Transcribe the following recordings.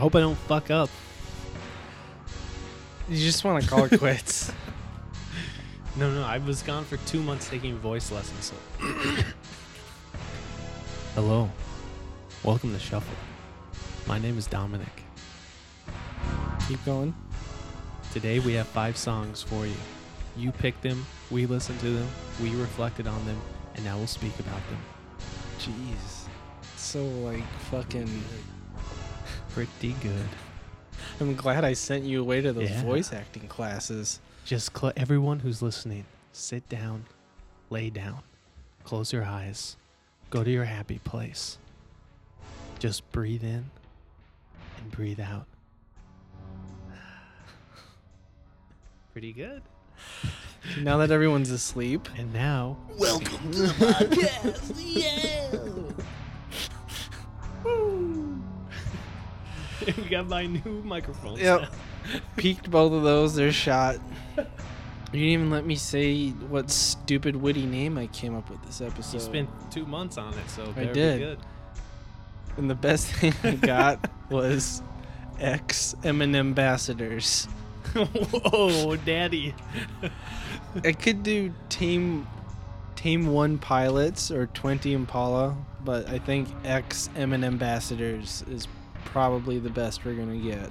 hope I don't fuck up. You just want to call it quits. No, no, I was gone for two months taking voice lessons. So. Hello, welcome to Shuffle. My name is Dominic. Keep going. Today we have five songs for you. You picked them, we listened to them, we reflected on them, and now we'll speak about them. Jeez. So like fucking. Pretty good. I'm glad I sent you away to those Yeah. voice acting classes. Just cl- everyone who's listening, sit down, lay down, close your eyes, go to your happy place. Just breathe in and breathe out. Pretty good. Now that everyone's asleep, And now, Welcome to the podcast. Yeah. we got my new microphone. Yep. peaked both of those. They're shot. You didn't even let me say what stupid witty name I came up with this episode. You spent two months on it, so I did. good. and the best thing I got was ex Eminem ambassadors. Whoa, daddy. I could do team team one pilots or twenty Impala, but I think ex Eminem ambassadors is probably the best we're gonna get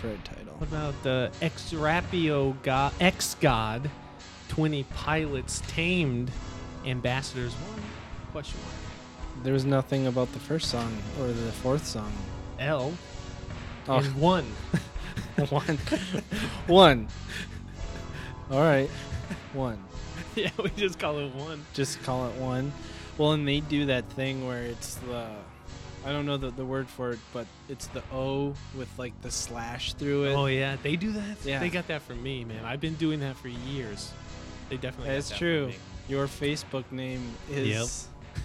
for a title. What about the ex Rapio god, ex god, 20 pilots tamed, ambassadors one? Question mark. There was nothing about the first song or the fourth song. L Oh, and one. one, one. All right, one. yeah, we just call it one. Just call it one. Well, and they do that thing where it's the, I don't know the, the word for it, but it's the O with like the slash through it. Oh yeah, they do that. Yeah. they got that for me, man. I've been doing that for years. They definitely. That's that for true. Your Facebook name is Yep.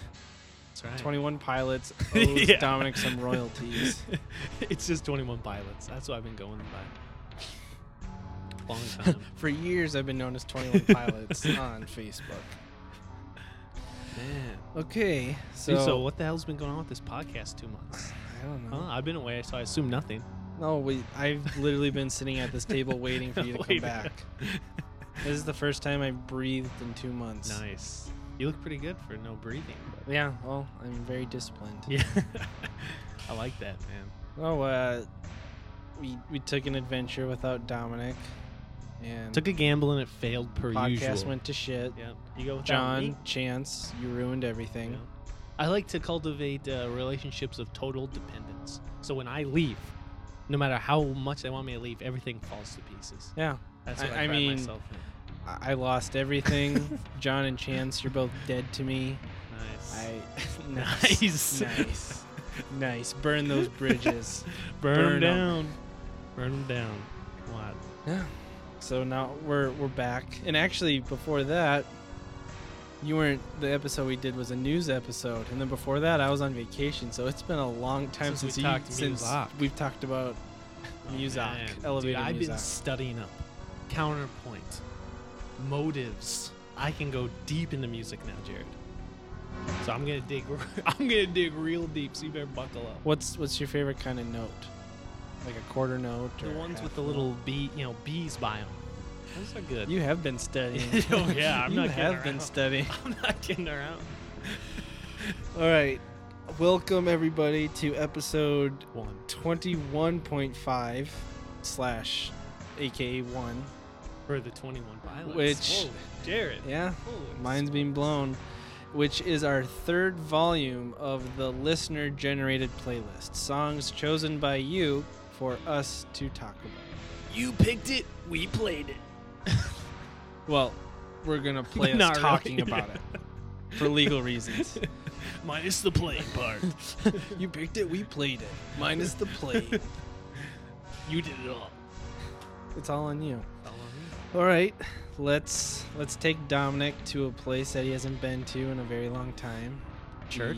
That's right. 21 Pilots owes Yeah. Dominic some royalties. it's just 21 pilots. That's what I've been going by. Long time. For years, I've been known as 21 Pilots on Facebook. Man. Okay, so, So, so what the hell's been going on with this podcast two months? I don't know. Huh? I've been away, so I assume nothing. No, we, I've literally been sitting at this table waiting for you to come back. This is the first time I breathed in two months. Nice. You look pretty good for no breathing. But Yeah, well, I'm very disciplined. yeah, I like that, man. Oh, uh, we we took an adventure without Dominic, and Took a gamble and it failed per podcast usual. went to shit. yeah, you go without John, me? Chance, you ruined everything. Yeah. I like to cultivate uh, relationships of total dependence. So when I leave, no matter how much they want me to leave, everything falls to pieces. Yeah, That's what I, I pride mean, myself in. I, I lost everything. John and Chance, you're both dead to me. Nice. I Nice. nice, nice. Burn those bridges. burn, burn 'em. them down. Burn them down. What? Yeah. So now we're we're back, and actually before that, you weren't. The episode we did was a news episode, and then before that, I was on vacation. So it's been a long time Since since, we you, talked since Muzak. we've talked about oh, Muzak, Oh, elevated Dude, I've been studying up counterpoint, motives. I can go deep into music now, Jared. So I'm gonna dig. I'm gonna dig real deep. So you better buckle up. What's what's your favorite kind of note? Like a quarter note or The ones with the note? little bee, you know, bees by them. Those are good. You have been studying. Oh, yeah, I'm you not kidding have been studying. I'm not kidding around. All right, welcome everybody to episode One. 21.5 slash AKA one. For the 21 pilots. Which- Whoa, Jared. Yeah, Holy mine's being blown. Which is our third volume of the listener generated playlist. Songs chosen by you for us to talk about. You picked it. We played it. Well, we're gonna play us Not really. talking about it for legal reasons. Minus the playing part. you picked it, we played it. Minus the play. you did it all. it's all on you. All on me. All right, let's let's take Dominic to a place that he hasn't been to in a very long time. Church.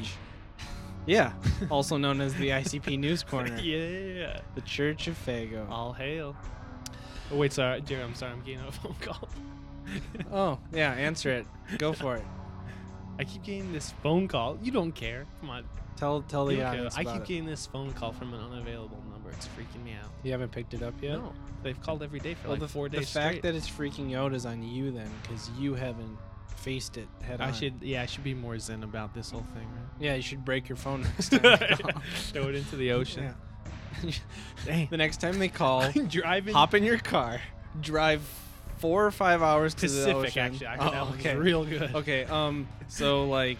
The- yeah, also known as the ICP News Corner. yeah. The Church of Faygo. All hail. Oh, wait, sorry, Jared. I'm sorry. I'm getting a phone call. Oh, yeah, answer it. Go for it. I keep getting this phone call. You don't care. Come on. Tell tell the audience I keep it. getting this phone call from an unavailable number. It's freaking me out. You haven't picked it up yet. No, they've called every day for Well, like the, four the fact straight. that it's freaking you out is on you then, because you haven't faced it head I on. should, yeah, I should be more zen about this whole thing, Yeah, you should break your phone next time. right? Throw it into the ocean. Yeah. The next time they call, driving hop in your car, drive four or five hours to the Pacific. ocean. Actually, I heard oh, that okay. real good. Okay, um, so like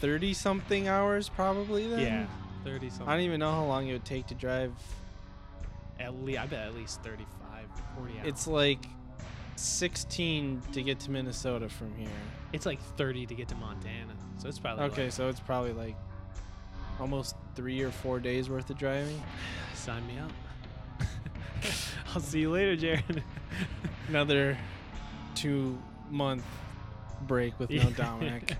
thirty something hours probably then. Yeah, thirty something. I don't even know how long it would take to drive. At least, I bet at least 35, 40 hours. It's like sixteen to get to Minnesota from here. it's like 30 to get to Montana, so it's probably Okay, like- so it's probably like almost three or four days worth of driving. sign me up. I'll see you later, Jared. Another two month break with no Dominic.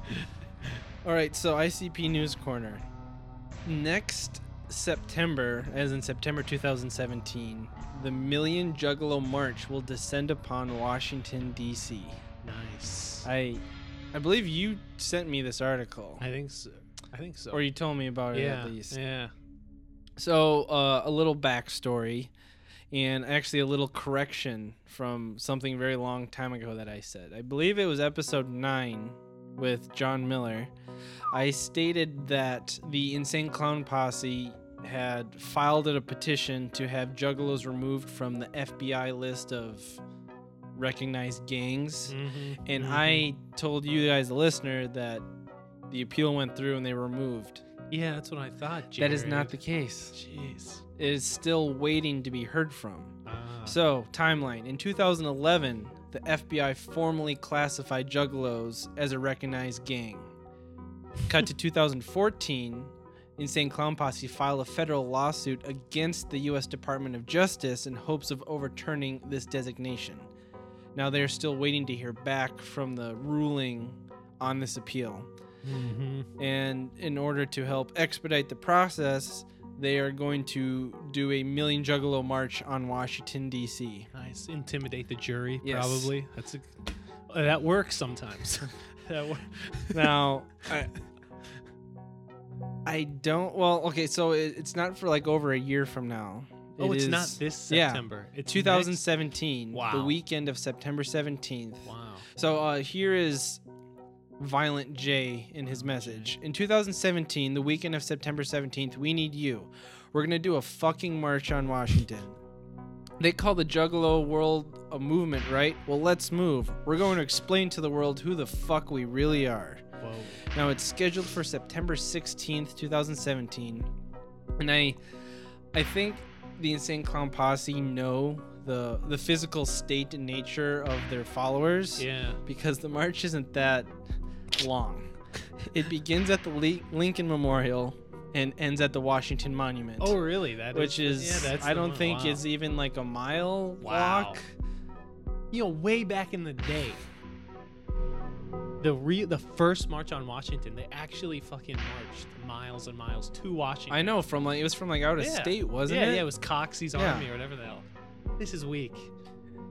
All right, so ICP News Corner. Next September, as in September 2017, the Million Juggalo March will descend upon Washington D.C. nice. I, I believe you sent me this article, I think so. I think so. or you told me about it yeah, at least. yeah. So, uh, a little backstory, and actually a little correction from something very long time ago that I said. I believe it was episode nine with John Miller. I stated that the Insane Clown Posse had filed a petition to have Juggalos removed from the FBI list of recognized gangs. Mm-hmm. And I told you guys, the listener, that the appeal went through and they were removed. yeah, that's what I thought. That is not the case. Jeez. It is still waiting to be heard from. Ah. So, timeline. In 2011, the FBI formally classified Juggalos as a recognized gang. Cut to 2014, Insane Clown Posse filed a federal lawsuit against the U.S. Department of Justice in hopes of overturning this designation. Now, they're still waiting to hear back from the ruling on this appeal. Mhm. And in order to help expedite the process, they are going to do a Million Juggalo March on Washington, D.C. Nice. Intimidate the jury, Yes. probably. That's a. uh, That works sometimes. that wor- Now, I, I don't. Well, okay, so it, it's not for like over a year from now. oh, It it's not is this yeah. September. It's 2017, the Wow. weekend of September 17th. Wow. So uh, here is Violent J in his message. In 2017, the weekend of September 17th, we need you. We're going to do a fucking march on Washington. They call the Juggalo world a movement, right? Well, let's move. We're going to explain to the world who the fuck we really are. Whoa. Now it's scheduled for September 16th, 2017. And I I think the Insane Clown Posse know the the physical state and nature of their followers Yeah. because the march isn't that long. It begins at the Le- Lincoln Memorial and ends at the Washington Monument. Oh, really? That which is yeah, that's I don't one. think Wow. is even like a mile Wow. walk. you know way back in the day the re- the first march on Washington they actually fucking marched miles and miles to Washington I know from like it was from like out of Yeah. state, wasn't yeah, it? yeah it was Coxey's Yeah. army or whatever the hell this is weak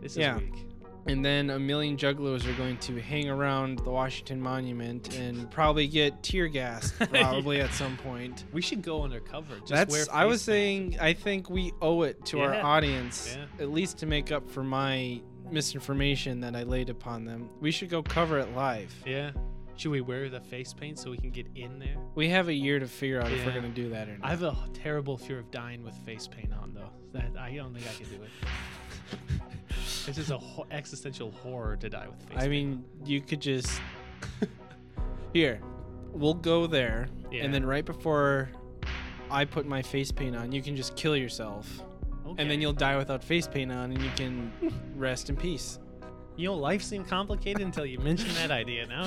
this is Yeah. weak And then a million juggalos are going to hang around the Washington Monument and probably get tear gassed probably at some point. we should go undercover just That's I was saying I think we owe it to our audience Yeah. at least to make up for my misinformation that I laid upon them. We should go cover it live. yeah should we wear the face paint so we can get in there We have a year to figure out if we're going to do that or not. I have a terrible fear of dying with face paint on though that I don't think I can do it it's just a ho- existential horror to die with face paint. I paint mean, you could just Here. We'll go there Yeah. and then right before I put my face paint on, you can just kill yourself. and then you'll die without face paint on and you can rest in peace. You know, life seemed complicated until you mentioned that idea. Now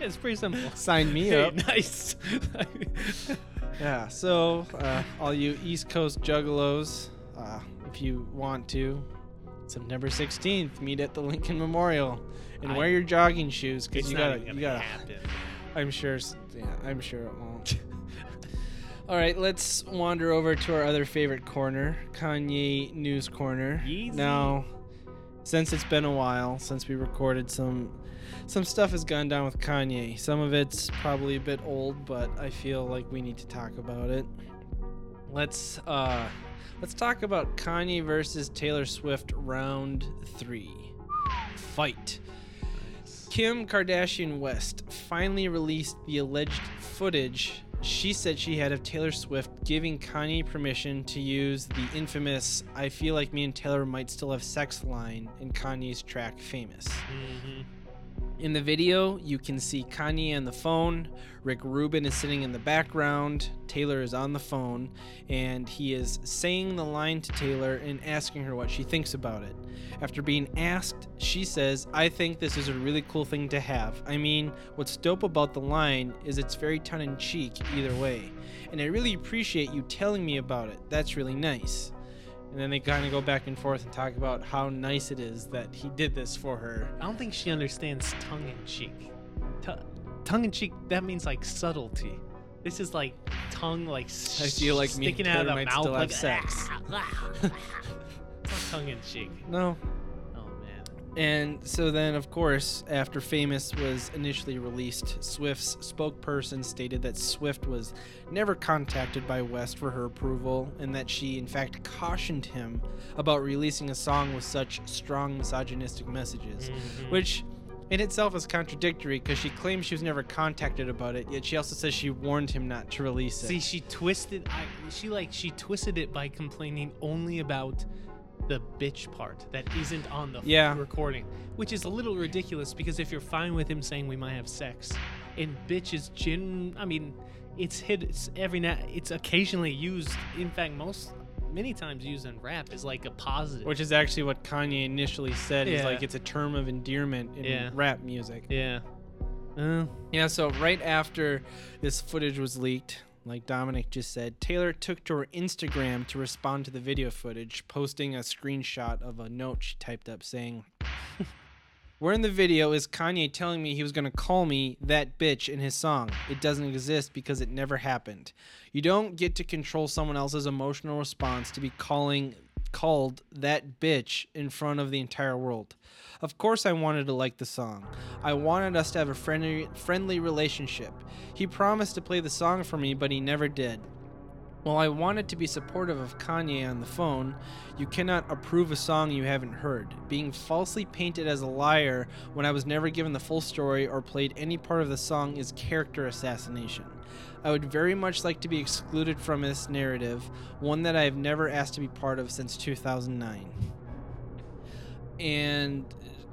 it's pretty simple. Sign me Hey, up. nice. Yeah, so uh, all you East Coast juggalos, uh, if you want to, September 16th, meet at the Lincoln Memorial and I- wear your jogging shoes because you gotta, you gotta. happen. I'm sure, yeah, I'm sure it won't. all right, let's wander over to our other favorite corner, Kanye News Corner. Yeezy. Now, since it's been a while since we recorded some some stuff has gone down with Kanye. Some of it's probably a bit old, but I feel like we need to talk about it. Let's uh let's talk about Kanye versus Taylor Swift round 3. Fight. Kim Kardashian West finally released the alleged footage she said she had of Taylor Swift giving Kanye permission to use the infamous I feel like me and Taylor might still have sex line in Kanye's track Famous. Mm-hmm. In the video, you can see Kanye on the phone. Rick Rubin is sitting in the background. Taylor is on the phone, and he is saying the line to Taylor and asking her what she thinks about it. After being asked, she says, I think this is a really cool thing to have. I mean, what's dope about the line is it's very tongue in cheek either way, and I really appreciate you telling me about it. That's really nice. And then they kind of go back and forth and talk about how nice it is that he did this for her. I don't think she understands tongue in cheek. T- tongue in cheek, that means like subtlety. This is like tongue, like I feel like me and sticking out of the might mouth, still have like sex. it's not tongue in cheek. No. And so then, of course, after Famous was initially released, Swift's spokesperson stated that Swift was never contacted by West for her approval and that she, in fact, cautioned him about releasing a song with such strong misogynistic messages. Mhm. Which in itself is contradictory because she claims she was never contacted about it, yet she also says she warned him not to release it. See, she twisted. I, she like she twisted it by complaining only about the bitch part that isn't on the Yeah. recording, which is a little ridiculous because if you're fine with him saying we might have sex, and bitch is gen, I mean, it's hit. It's every now. It's occasionally used. In fact, most many times used in rap is like a positive. Which is actually what Kanye initially said. Is Yeah. like it's a term of endearment in Yeah. rap music. yeah. Uh, Yeah, so right after this footage was leaked, like Dominic just said, Taylor took to her Instagram to respond to the video footage, posting a screenshot of a note she typed up saying, Where in the video is Kanye telling me he was going to call me that bitch in his song? It doesn't exist because it never happened. You don't get to control someone else's emotional response to be calling called that bitch in front of the entire world. Of course I wanted to like the song. I wanted us to have a friendly friendly relationship. He promised to play the song for me, but he never did. While I wanted to be supportive of Kanye on the phone, you cannot approve a song you haven't heard. Being falsely painted as a liar when I was never given the full story or played any part of the song is character assassination. I would very much like to be excluded from this narrative, one that I have never asked to be part of since 2009. And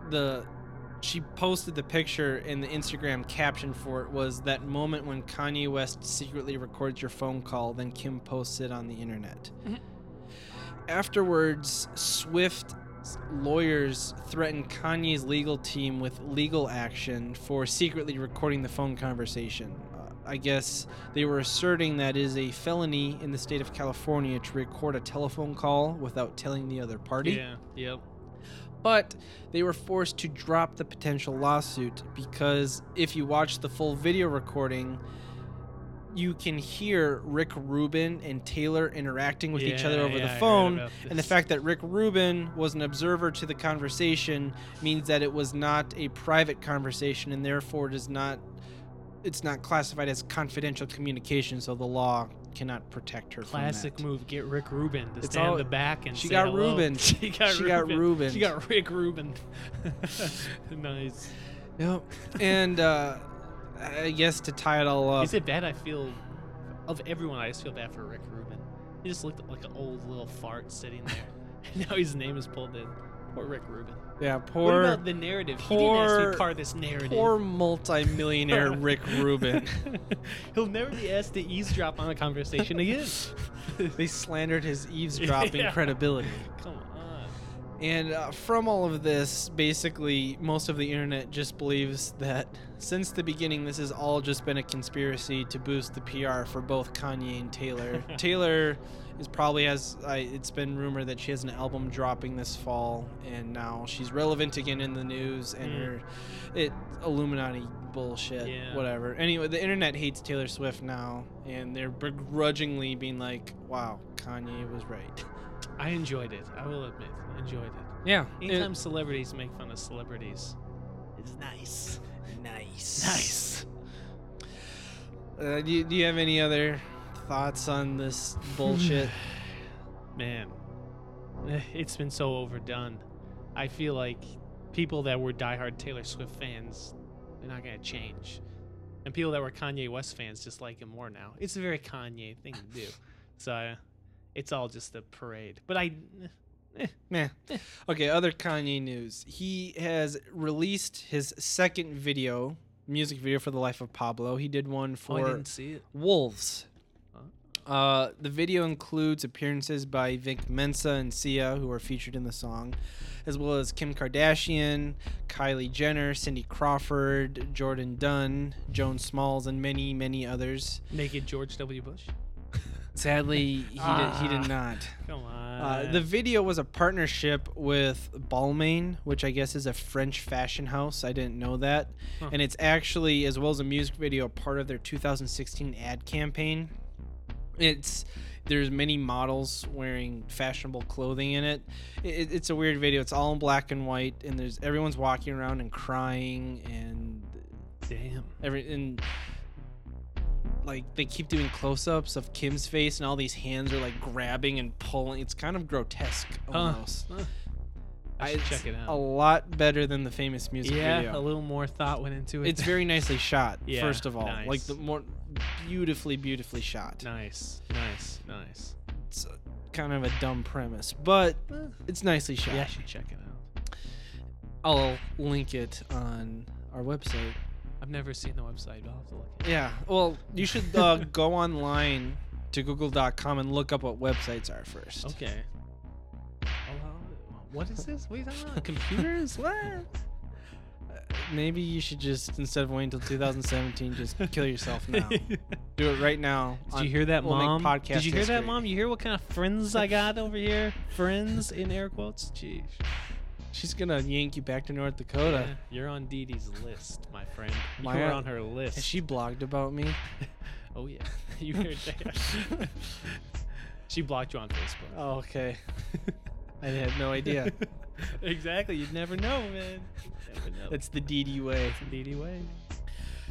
the she posted the picture and the Instagram caption for it was that moment when Kanye West secretly records your phone call, then Kim posts it on the internet. Mhm. Afterwards, Swift lawyers threatened Kanye's legal team with legal action for secretly recording the phone conversation. I guess they were asserting that it is a felony in the state of California to record a telephone call without telling the other party yeah. Yep. but they were forced to drop the potential lawsuit because if you watch the full video recording, you can hear Rick Rubin and Taylor interacting with each other over yeah, the phone. And the fact that Rick Rubin was an observer to the conversation means that it was not a private conversation and therefore does not it's not classified as confidential communication, so the law cannot protect her Classic move. Get Rick Rubin to It's stand all- in the back and she say got hello. Rubin. she got She Rubin. got Rubin. She got Rick Rubin. nice. Yep. and uh, I guess to tie it all up, Is it bad? I feel of everyone. I just feel bad for Rick Rubin. He just looked like an old little fart sitting there. and now his name is pulled in. Poor Rick Rubin. yeah, poor. what poor about the narrative? he didn't ask to poor- be part of this narrative. poor multimillionaire Rick Rubin. He'll never be asked to eavesdrop on a conversation again. they slandered his eavesdropping Yeah. credibility. Come on. And uh, from all of this, basically, most of the internet just believes that since the beginning, this has all just been a conspiracy to boost the PR for both Kanye and Taylor. Taylor is probably has. I, it's been rumored that she has an album dropping this fall, and now she's relevant again in the news. And Mm. her, it Illuminati bullshit, Yeah. whatever. Anyway, the internet hates Taylor Swift now, and they're begrudgingly being like, "Wow, Kanye was right." I enjoyed it. I will admit, enjoyed it. Yeah. Anytime celebrities make fun of celebrities, it's nice. nice. Nice. Uh, do, you, do you have any other thoughts on this bullshit? Man, eh, it's been so overdone. I feel like people that were diehard Taylor Swift fans, they're not gonna change, and people that were Kanye West fans just like him more now. It's a very Kanye thing to do. So uh, it's all just a parade. But I, eh, Meh. Okay, other Kanye news. He has released his second video, music video for The Life of Pablo. He did one oh, I for didn't see it. Wolves. Uh, the video includes appearances by Vic Mensa and Sia, who are featured in the song, as well as Kim Kardashian, Kylie Jenner, Cindy Crawford, Jourdan Dunn, Joan Smalls, and many, many others. Naked George W. Bush. Sadly, he, did, he did Ah. not. Come on. Uh, the video was a partnership with Balmain, which I guess is a French fashion house. I didn't know that. Huh. And it's actually, as well as a music video, part of their 2016 ad campaign. It's there's many models wearing fashionable clothing in it. it. It's a weird video. It's all in black and white, and there's everyone's walking around and crying, and Damn. every and like they keep doing close-ups of Kim's face, and all these hands are like grabbing and pulling. It's kind of grotesque almost. Huh. I should check it out. A lot better than the famous music yeah, video. a little more thought went into it. It's very nicely shot. Yeah, first of all, like the more beautifully, beautifully shot. nice, nice, nice. It's a, kind of a dumb premise, but Eh, it's nicely shot. Yeah, I should check it out. I'll link it on our website. I've never seen the website. I'll have to look. Yeah. Well, you should uh, go online to google.com and look up what websites are first. Okay. What is this? What are you talking about? Computers? what? Maybe you should just instead of waiting until 2017, just kill yourself now. Do it right now. Did on- you hear that, we'll mom? podcast Did you hear that, mom? You hear what kind of friends I got over here? Friends in air quotes. Jeez. She's gonna yank you back to North Dakota. Yeah, you're on Dee Dee's list, my friend. You are- on her list. Has she blogged about me? Oh yeah, you heard that. she blocked you on Facebook. Oh, okay. I had no idea. exactly. You'd never know, man. Never know. That's the DD way. Dee Dee way.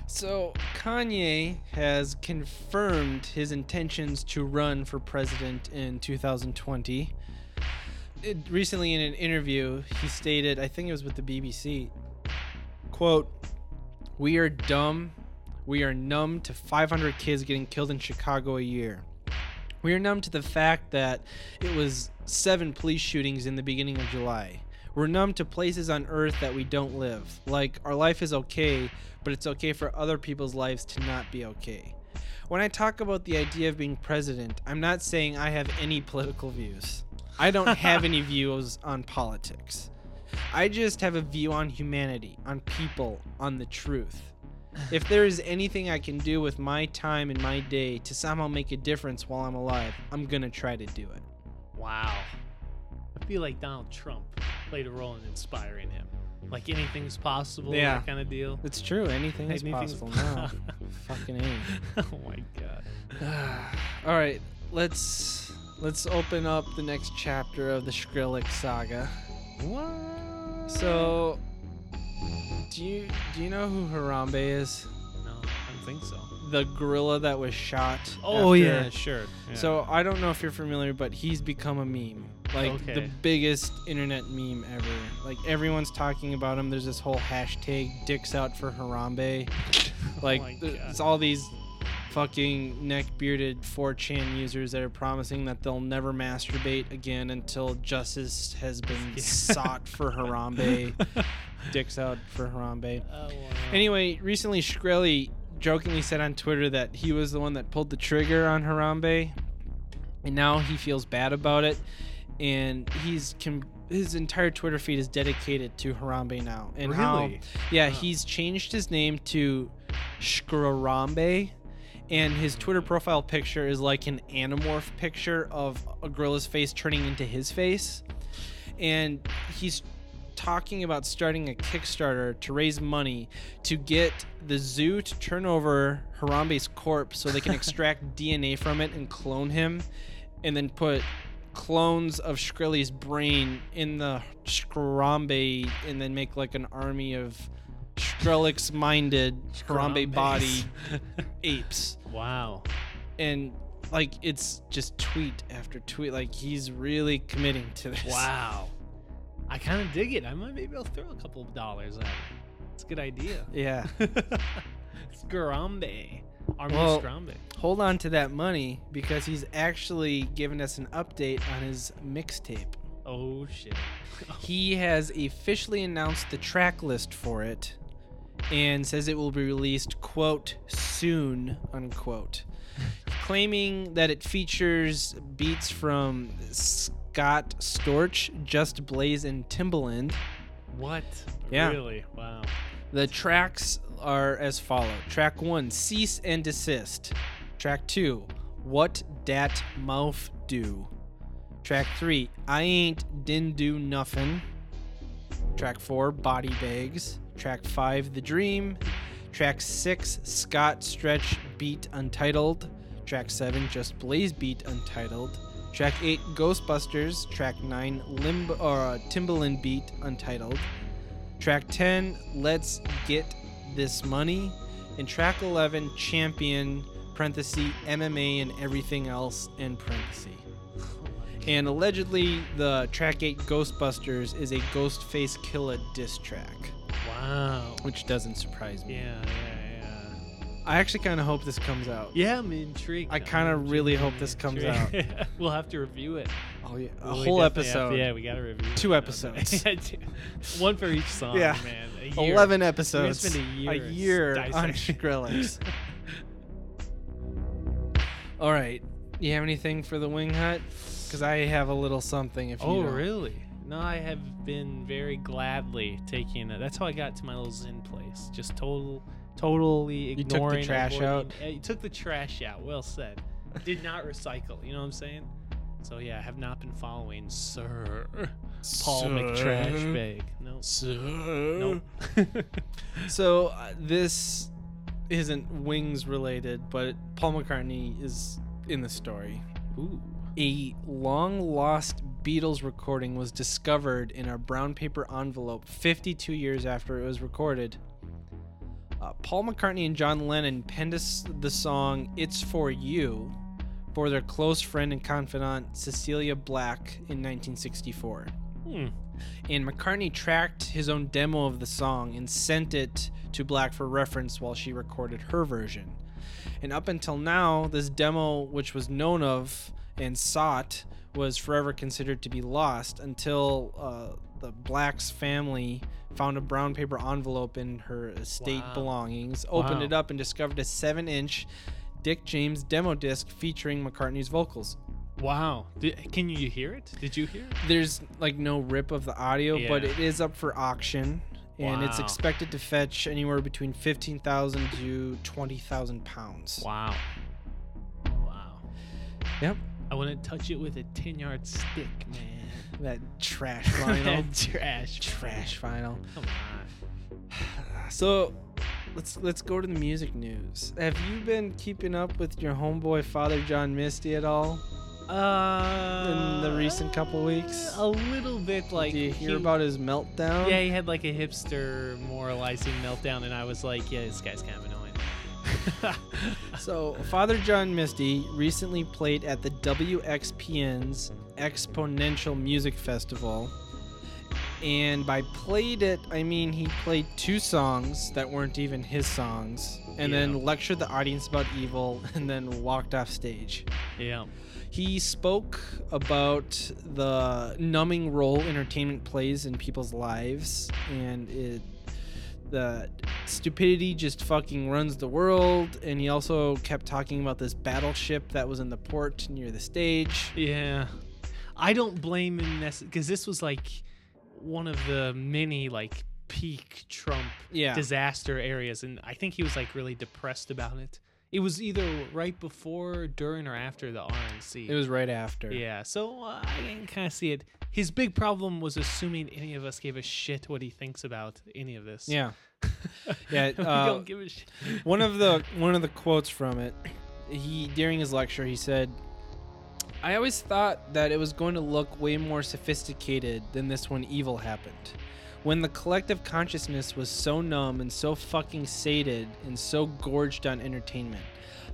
So Kanye has confirmed his intentions to run for president in 2020. It, recently, in an interview, he stated, I think it was with the BBC, quote, "We are dumb. We are numb to 500 kids getting killed in Chicago a year. We are numb to the fact that it was seven police shootings in the beginning of July. We're numb to places on earth that we don't live. Like, our life is okay, but it's okay for other people's lives to not be okay. When I talk about the idea of being president, I'm not saying I have any political views. I don't have any views on politics. I just have a view on humanity, on people, on the truth. If there is anything I can do with my time and my day to somehow make a difference while I'm alive, I'm gonna try to do it. Wow. I feel like Donald Trump played a role in inspiring him. Like anything's possible, Yeah. that kind of deal. It's true. Anything is possible now. Fucking A. oh my god. All right, let's let's open up the next chapter of the Shkreli saga. What? So, do you do you know who Harambe is? No, I don't think so. The gorilla that was shot. Oh after- yeah, sure. Yeah. So I don't know if you're familiar, but he's become a meme. Like the biggest internet meme ever. Like everyone's talking about him. There's this whole hashtag "dicks out for Harambe." Oh like Oh th- it's all these fucking neck bearded 4chan users that are promising that they'll never masturbate again until justice has been Yeah. sought for Harambe. Dicks out for Harambe. Oh, wow. Anyway, recently Shkreli jokingly said on Twitter that he was the one that pulled the trigger on Harambe, and now he feels bad about it, and he's com- his entire Twitter feed is dedicated to Harambe now, and how yeah Wow. he's changed his name to Shkrarambe. And his Twitter profile picture is like an anamorph picture of a gorilla's face turning into his face. And he's talking about starting a Kickstarter to raise money to get the zoo to turn over Harambe's corpse so they can extract DNA from it and clone him and then put clones of Shkreli's brain in the Shkarambe and then make like an army of Shkreli minded Harambe body apes. Wow. And like it's just tweet after tweet. Like he's really committing to this. Wow. I kind of dig it. I might maybe I'll throw a couple of dollars at it. It's a good idea. Yeah. Scrambe. Army Well- Scrambe. Hold on to that money because he's actually giving us an update on his mixtape. Oh shit. He has officially announced the track list for it and says it will be released, quote, soon, unquote. Claiming that it features beats from Scott Storch, Just Blaze, and Timbaland. What? Yeah. Really? Wow. The tracks are as follow Track 1, Cease and Desist. Track 2, What Dat Mouth Do. Track 3, I Ain't Din Do Nuffin. Track 4, Body Bags. Track 5, The Dream. Track 6, Scott Storch Beat Untitled. Track 7, Just Blaze Beat Untitled. Track 8, Ghostbusters. Track 9, Limb or uh, Timbaland Beat Untitled. Track 10, Let's Get This Money. And track 11, Champion, parenthesis, MMA and everything else, in parenthesis. And allegedly, the track 8, Ghostbusters, is a Ghostface Killah diss track, Wow. which doesn't surprise me. Yeah, yeah, yeah. I actually kind of hope this comes out. Yeah, I'm intrigued. I I'm kinda really hope genuinely this comes intrigued. we'll have to review it. Oh, yeah. A Well, we whole definitely have episode. to- yeah, we got to review. Two it. episodes. Yeah, two- One for each song, Yeah. man. A year. 11 We're gonna episodes. spend year, a year on dissecting. Shkreli. All right. You have anything for the Wing Hut? Because I have a little something. If you Oh, don't. really? No, I have been very gladly taking it. That's how I got to my little Zen place. Just total, totally ignoring. You took the trash avoiding- Uh, You took the trash out. Well said. Did not recycle. You know what I'm saying? So yeah, I have not been following Sir Paul McTrash Bag. No. Nope. So uh, this isn't Wings related, but Paul McCartney is in the story. Ooh. A long lost Beatles recording was discovered in a brown paper envelope 52 years after it was recorded. Uh, Paul McCartney and John Lennon penned us the song It's For You for their close friend and confidant Cecilia Black in 1964 Hmm. and McCartney tracked his own demo of the song and sent it to Black for reference while she recorded her version. And up until now, this demo, which was known of and sought, was forever considered to be lost until uh, the Black's family found a brown paper envelope in her estate Wow. belongings, opened Wow. it up, and discovered a 7 inch Dick James demo disc featuring McCartney's vocals. Wow. Did, can you hear it? Did you hear it? there's like no rip of the audio, but it is up for auction, and it's expected to fetch anywhere between fifteen thousand to twenty thousand pounds. Wow. Wow. Yep, I wouldn't touch it with a 10 yard stick, man. that trash vinyl, trash. trash vinyl. Come on. So, let's let's go to the music news. Have you been keeping up with your homeboy Father John Misty at all? Uh, In the recent couple weeks? A little bit like. Do you hear he- about his meltdown? Yeah, he had like a hipster moralizing meltdown, and I was like, yeah, this guy's kind of annoying. So, Father John Misty recently played at the WXPN's Exponential Music Festival. And by played it, I mean he played two songs that weren't even his songs, and Yeah. then lectured the audience about evil, and then walked off stage. yeah. He spoke about the numbing role entertainment plays in people's lives, and it that stupidity just fucking runs the world. And he also kept talking about this battleship that was in the port near the stage. Yeah. I don't blame him because this was like one of the many like peak Trump Yeah. disaster areas, and I think he was like really depressed about it. It was either right before, during, or after the RNC. It was right after. Yeah, so uh, I can kind of see it. His big problem was assuming any of us gave a shit what he thinks about any of this. Yeah. Yeah, we uh, don't give a shit. one of the one of the quotes from it he during his lecture he said I always thought that it was going to look way more sophisticated than this when evil happened. When the collective consciousness was so numb and so fucking sated and so gorged on entertainment.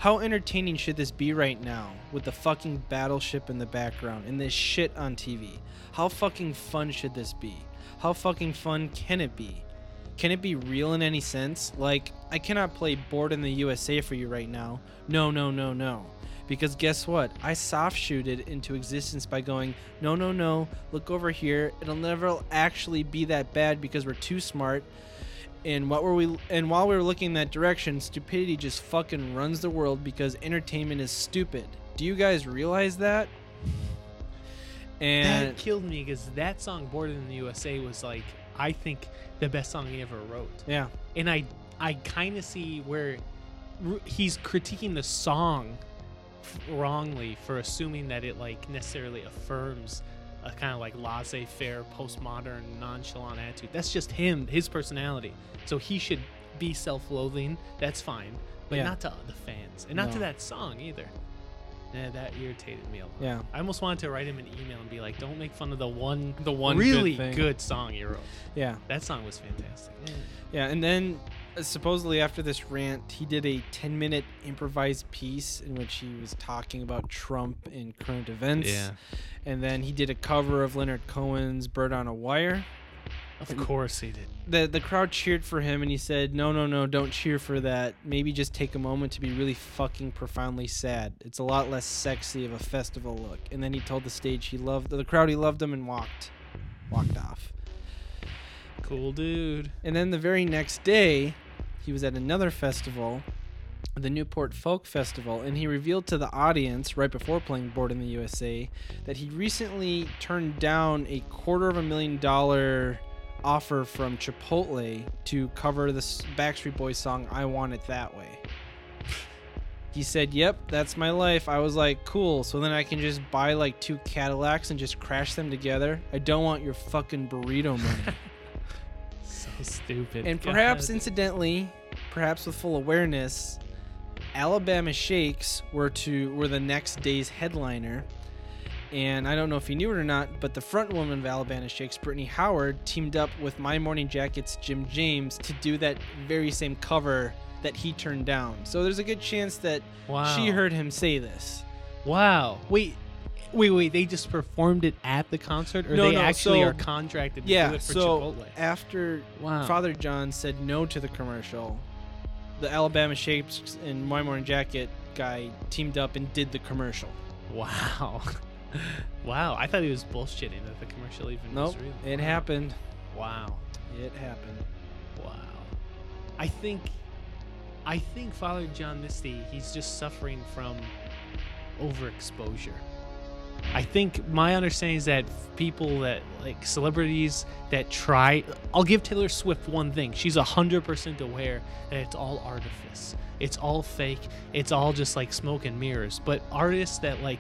How entertaining should this be right now with the fucking battleship in the background and this shit on TV? How fucking fun should this be? How fucking fun can it be? Can it be real in any sense? Like, I cannot play Bored in the USA for you right now. No, no, no, no. Because guess what? I soft shooted into existence by going, no, no, no, look over here. It'll never actually be that bad because we're too smart. And what were we? And while we were looking in that direction, stupidity just fucking runs the world because entertainment is stupid. Do you guys realize that? And that killed me because that song "Bored in the USA" was like I think the best song he ever wrote, yeah, and I I kind of see where he's critiquing the song wrongly for assuming that it like necessarily affirms a kind of like laissez-faire, postmodern, nonchalant attitude. That's just him, his personality. So he should be self-loathing. That's fine, but Yeah. not to the fans, and not to that song either. Yeah, that irritated me a lot. yeah. I almost wanted to write him an email and be like, "Don't make fun of the one, The one really good good, song you wrote. Yeah. That song was fantastic." Yeah. Yeah, and then supposedly after this rant, he did a 10 minute improvised piece in which he was talking about Trump and current events. Yeah. And then he did a cover of Leonard Cohen's Bird on a Wire. of course he did. The, the crowd cheered for him, and he said, No, no, no, don't cheer for that. Maybe just take a moment to be really fucking profoundly sad. It's a lot less sexy of a festival look. And then he told the stage he loved the crowd, he loved him, and walked, walked off. Cool dude. And then the very next day, he was at another festival, the Newport Folk Festival, and he revealed to the audience right before playing Bored in the USA that he recently turned down a quarter of a million dollar offer from Chipotle to cover the Backstreet Boys song I Want It That Way. He said, "Yep, that's my life." I was like, "Cool." So then I can just buy like two Cadillacs and just crash them together. I don't want your fucking burrito money. So stupid. And perhaps God. incidentally, perhaps with full awareness, Alabama Shakes were to were the next day's headliner. And I don't know if you knew it or not, but the front woman of Alabama Shakes, Brittany Howard, teamed up with My Morning Jacket's Jim James to do that very same cover that he turned down. So there's a good chance that wow. she heard him say this. Wow. Wait. Wait, wait. They just performed it at the concert, or No, they no, actually so- are contracted to Yeah, do it for so Chipotle? after Wow. Father John said no to the commercial. The Alabama Shakes and My Morning Jacket guy teamed up and did the commercial. Wow. wow. I thought he was bullshitting that the commercial even Nope, was real. it Wow. happened. Wow. It happened. Wow. I think I think Father John Misty, he's just suffering from overexposure. I think my understanding is that people that like celebrities that try I'll give Taylor Swift one thing. She's 100% aware that it's all artifice. It's all fake. It's all just like smoke and mirrors. But artists that like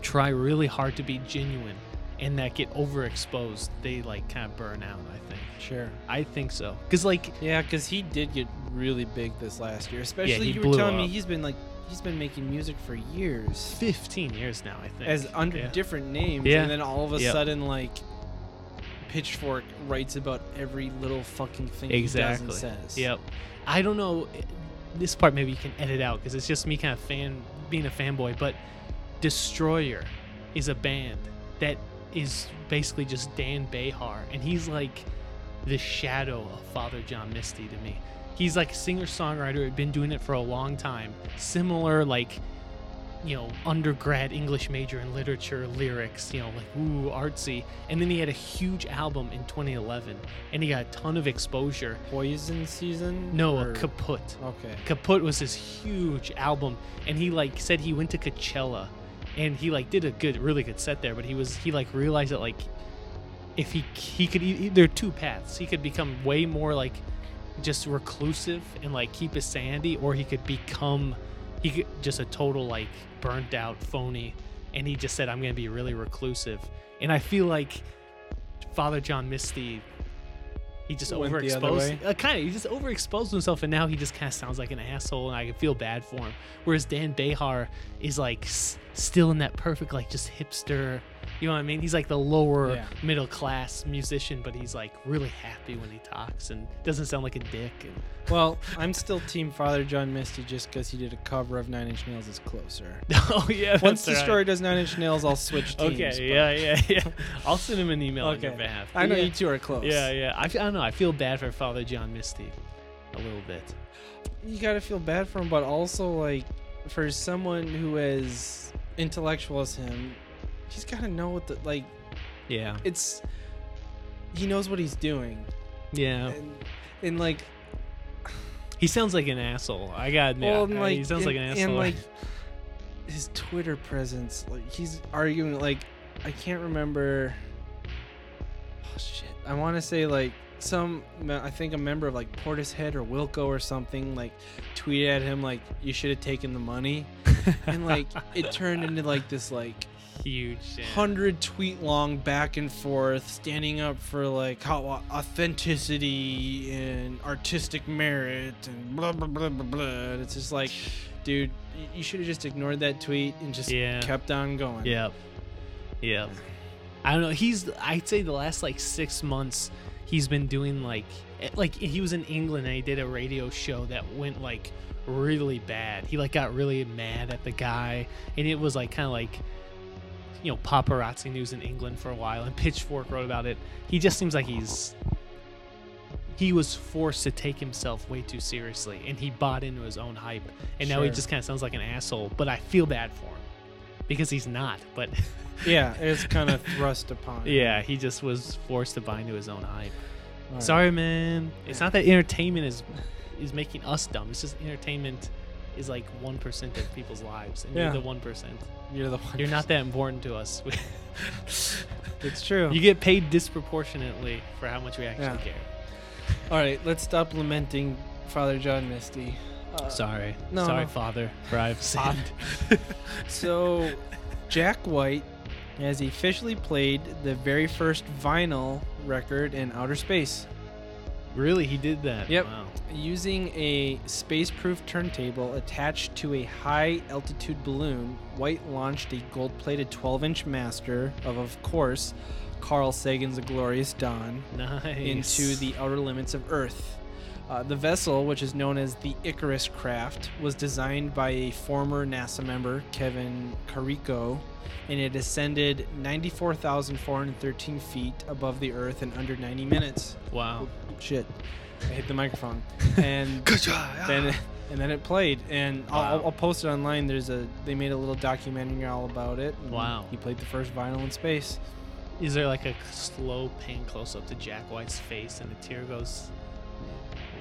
try really hard to be genuine and that get overexposed, they like kind of burn out, I think. Sure. I think so. Cuz like Yeah, because he did get really big this last year. Especially he you were telling me he's been like he's been making music for years 15 years now, I think. as under Yeah. different names, Yeah. and then all of a Yep. sudden like Pitchfork writes about every little fucking thing exactly. he does and says. Yep. I don't know eh, this part maybe you can edit out because it's just me kind of fan being a fanboy, but Destroyer is a band that is basically just Dan Bejar and he's like the shadow of Father John Misty to me. He's like a singer-songwriter, had been doing it for a long time. Similar like you know, undergrad English major in literature, lyrics, you know, like ooh, artsy. And then he had a huge album in 2011 and he got a ton of exposure. Poison season? No, or- Kaputt. Okay. Kaputt was his huge album, and he like said he went to Coachella, and he like did a good, really good set there. But he was he like realized that like if he he could there are two paths. He could become way more like just reclusive and like keep his sanity, or he could become he could just a total like burnt out phony. And he just said, "I'm gonna be really reclusive." And I feel like Father John Misty He just Went overexposed. Uh, kind of. He just overexposed himself, and now he just kind of sounds like an asshole, and I can feel bad for him. Whereas Dan Bejar is like s- still in that perfect, like just hipster. You know what I mean? He's like the lower Yeah. middle class musician, but he's like really happy when he talks and doesn't sound like a dick. And Well, I'm still Team Father John Misty just because he did a cover of Nine Inch Nails is closer. oh yeah, Once the right. story does Nine Inch Nails, I'll switch teams. Okay, but- yeah, yeah, yeah. I'll send him an email on your behalf. I know yeah. you two are close. Yeah, yeah. I, I don't know. I feel bad for Father John Misty a little bit. You gotta feel bad for him, but also like for someone who is intellectual as him, he's gotta know what the like. Yeah, It's he knows what he's doing, yeah. and, and like He sounds like an asshole. I admit, well, and, like he sounds like an asshole. And like his Twitter presence, like he's arguing like I can't remember. Oh shit! I want to say like some I think a member of like Portishead or Wilco or something like tweeted at him like you should have taken the money, and like it turned into like this like huge. yeah. hundred tweet long back and forth standing up for like how authenticity and artistic merit and blah blah blah blah blah. And it's just like, dude, you should have just ignored that tweet and just Yeah. kept on going. Yep. Yep. I don't know. He's. I'd say the last like six months, he's been doing like, eh, like he was in England and he did a radio show that went like really bad. He like got really mad at the guy, and it was like kind of like, you know, paparazzi news in England for a while, and Pitchfork wrote about it. He just seems like he's. He was forced to take himself way too seriously, and he bought into his own hype, and now he just kind of sounds like an asshole. But I feel bad for him because he's not. But yeah, it's kind of thrust upon. him. yeah, he just was forced to buy into his own hype. Right. Sorry, man. It's not that entertainment is is making us dumb. It's just entertainment is like one percent of people's lives, and Yeah. you're the one percent. you're the one. You're not that important to us. It's true. you get paid disproportionately for how much we actually Yeah. care. All right, let's stop lamenting Father John Misty. Uh, Sorry, no, sorry, no. Father, for I've sinned. So, Jack White has officially played the very first vinyl record in outer space. Really, he did that. Yep. Wow. Using a space-proof turntable attached to a high-altitude balloon, White launched a gold-plated 12-inch master of, of course, Carl Sagan's A Glorious Dawn Nice. into the outer limits of Earth. Uh, the vessel, which is known as the Icarus craft, was designed by a former NASA member, Kevin Carico, and it ascended 94,413 feet above the Earth in under 90 minutes. wow. Shit, I hit the microphone, and then ah. and then it played, and I'll, I'll, I'll post it online. There's a they made a little documentary all about it. and Wow. he played the first vinyl in space. Is there like a slow pan close up to Jack White's face, and the tear goes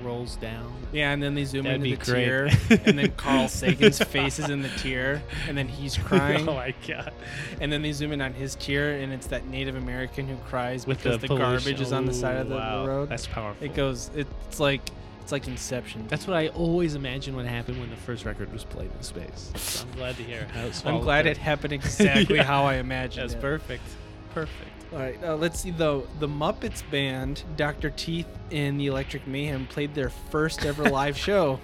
rolls down? Yeah, and then they zoom That'd into the great. tear, and then Carl Sagan's face is in the tear, and then he's oh crying, oh my god. and then they zoom in on his tear, and it's that Native American who cries With because the, the, garbage is on the side of the, wow. road. That's powerful. it goes, it's like it's like Inception. That's what I always imagined would happen when the first record was played in space. So I'm glad to hear how it's I'm glad it happened exactly Yeah. how I imagined. That's it. perfect. Perfect. All right, uh, let's see though. The Muppets band, Dr. Teeth and the Electric Mayhem, played their first ever live show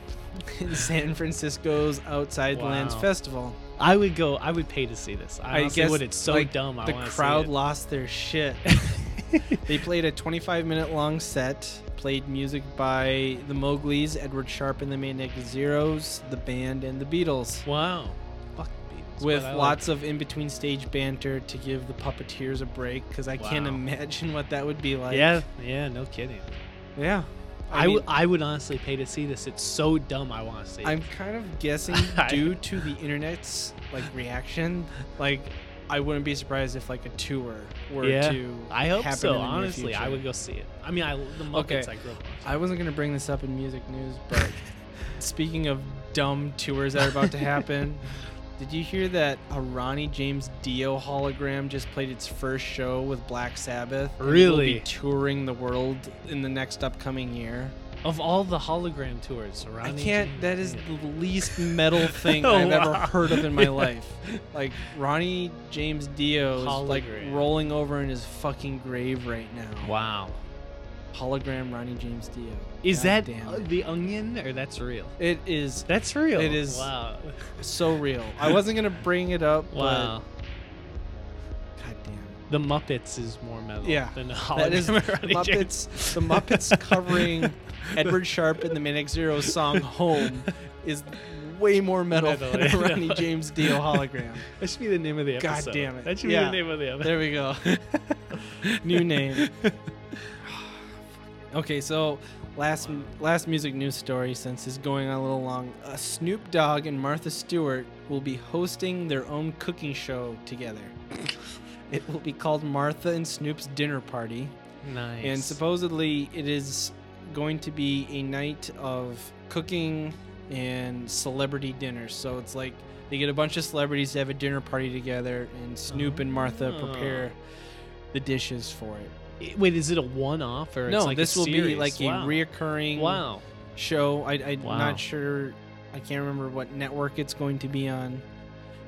in San Francisco's Outside Lands Festival. I would go. I would pay to see this. I, I guess, would. It's so like, dumb. I the crowd lost their shit. they played a 25 minute long set, played music by the Mowgli's, Edward Sharpe and the Manic Zeros, the band, and the Beatles. Wow. With I like- lots of in between stage banter to give the puppeteers a break, because I can't imagine what that would be like. yeah. Yeah. No kidding. Yeah. I mean. I would honestly pay to see this. It's so dumb. I want to see. it. I'm kind of guessing due to the internet's like reaction, like I wouldn't be surprised if like a tour were Yeah, to I hope happen so. in the near Honestly, I would go see it. I mean, I the Muppets. Okay. I grew up. I wasn't gonna bring this up in music news, but speaking of dumb tours that are about to happen, did you hear that a Ronnie James Dio hologram just played its first show with Black Sabbath? and will Really? be touring the world in the next upcoming year. Of all the hologram tours, around. I Ronnie can't. James- That is yeah. the least metal thing Oh, I've ever heard of in my Yeah. life. Like Ronnie James Dio is like rolling over in his fucking grave right now. Wow. Hologram Ronnie James Dio. Is God that uh, the onion or that's real? It is That's real. It is- Wow. so real. I wasn't gonna bring it up, Wow. but god damn. The Muppets is more metal Yeah, than the That is hologram James. Muppets. The Muppets covering Edward Sharpe and the Manic Zero song "Home" is way more metal, Metal, than yeah. Ronnie James Dio hologram. That should be the name of the God episode. damn it. That should Yeah. be the name of the episode. There we go. New name. Okay, so last last music news story since it's going on a little long. Uh, Snoop Dogg and Martha Stewart will be hosting their own cooking show together. it will be called Martha and Snoop's Dinner Party. Nice. And supposedly it is going to be a night of cooking and celebrity dinners. So it's like they get a bunch of celebrities to have a dinner party together, and Snoop and Martha Oh. prepare the dishes for it. Wait, is it a one-off or no, it's like this will be like wow. a reoccurring Wow. show. I, I'm Wow. not sure. I can't remember what network it's going to be on.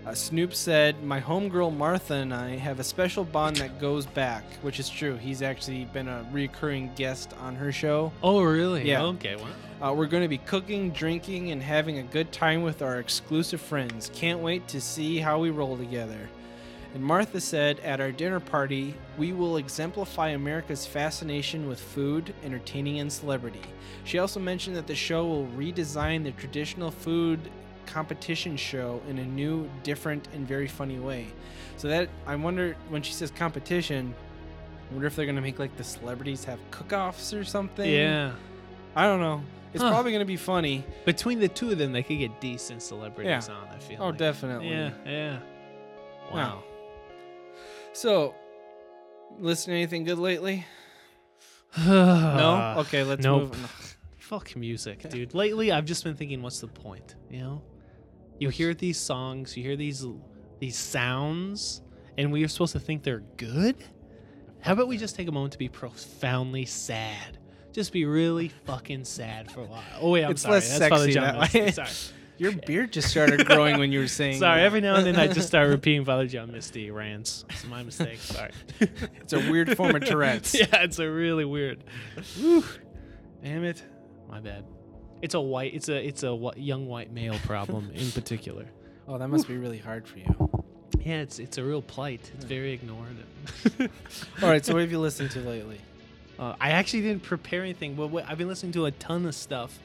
Uh, Snoop said, "My homegirl Martha and I have a special bond that goes back," which is true. He's actually been a recurring guest on her show. Oh, really? Yeah. Okay. Wow. Uh, we're going to be cooking, drinking, and having a good time with our exclusive friends. Can't wait to see how we roll together. And Martha said, At our dinner party, we will exemplify America's fascination with food, entertaining, and celebrity. She also mentioned that the show will redesign the traditional food competition show in a new, different, and very funny way. So that I wonder when she says competition, I wonder if they're gonna make like the celebrities have cook-offs or something. Yeah. I don't know. It's Huh. probably gonna be funny. Between the two of them, they could get decent celebrities Yeah. on. I feel. Oh, like. definitely. Yeah. Yeah. Wow. So, listen to anything good lately? no. Okay, let's nope. move. On. Fuck music, dude. Lately, I've just been thinking, what's the point? You know, you hear these songs, you hear these these sounds, and we are supposed to think they're good. How about we just take a moment to be profoundly sad? Just be really fucking sad for a while. Oh wait, I'm It's sorry. less That's sexy that way. Sorry. Your beard just started growing when you were saying. Sorry. Every now and then I just start repeating Father John Misty rants. It's my mistake. Sorry. it's a weird form of Tourette's. yeah, it's a really weird. Whew. Damn it. My bad. It's a white. It's a it's a wh- young white male problem in particular. Oh, that must be really hard for you. Yeah, it's it's a real plight. It's very ignored. All right, so what have you listened to lately? uh, I actually didn't prepare anything. But what, I've been listening to a ton of stuff.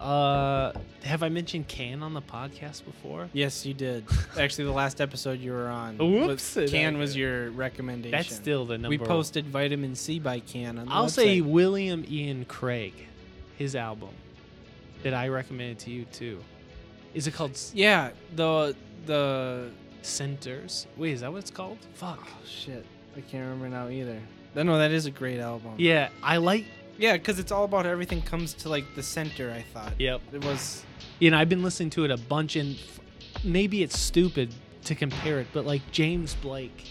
Uh, have I mentioned Can on the podcast before? Yes, you did. Actually, the last episode you were on. Whoops. was- Can was your recommendation. That's still the number. We posted Vitamin C by Can on the I'll say. William Ian Craig, his album that I recommended to you too. Is it called Yeah, the the Centers? Wait, is that what it's called? Fuck. oh shit, I can't remember now either. No, no, that is a great album. Yeah, I like. Yeah, because it's all about everything comes to like the center. I thought. Yep. It was. You know, I've been listening to it a bunch, and f- maybe it's stupid to compare it, but like James Blake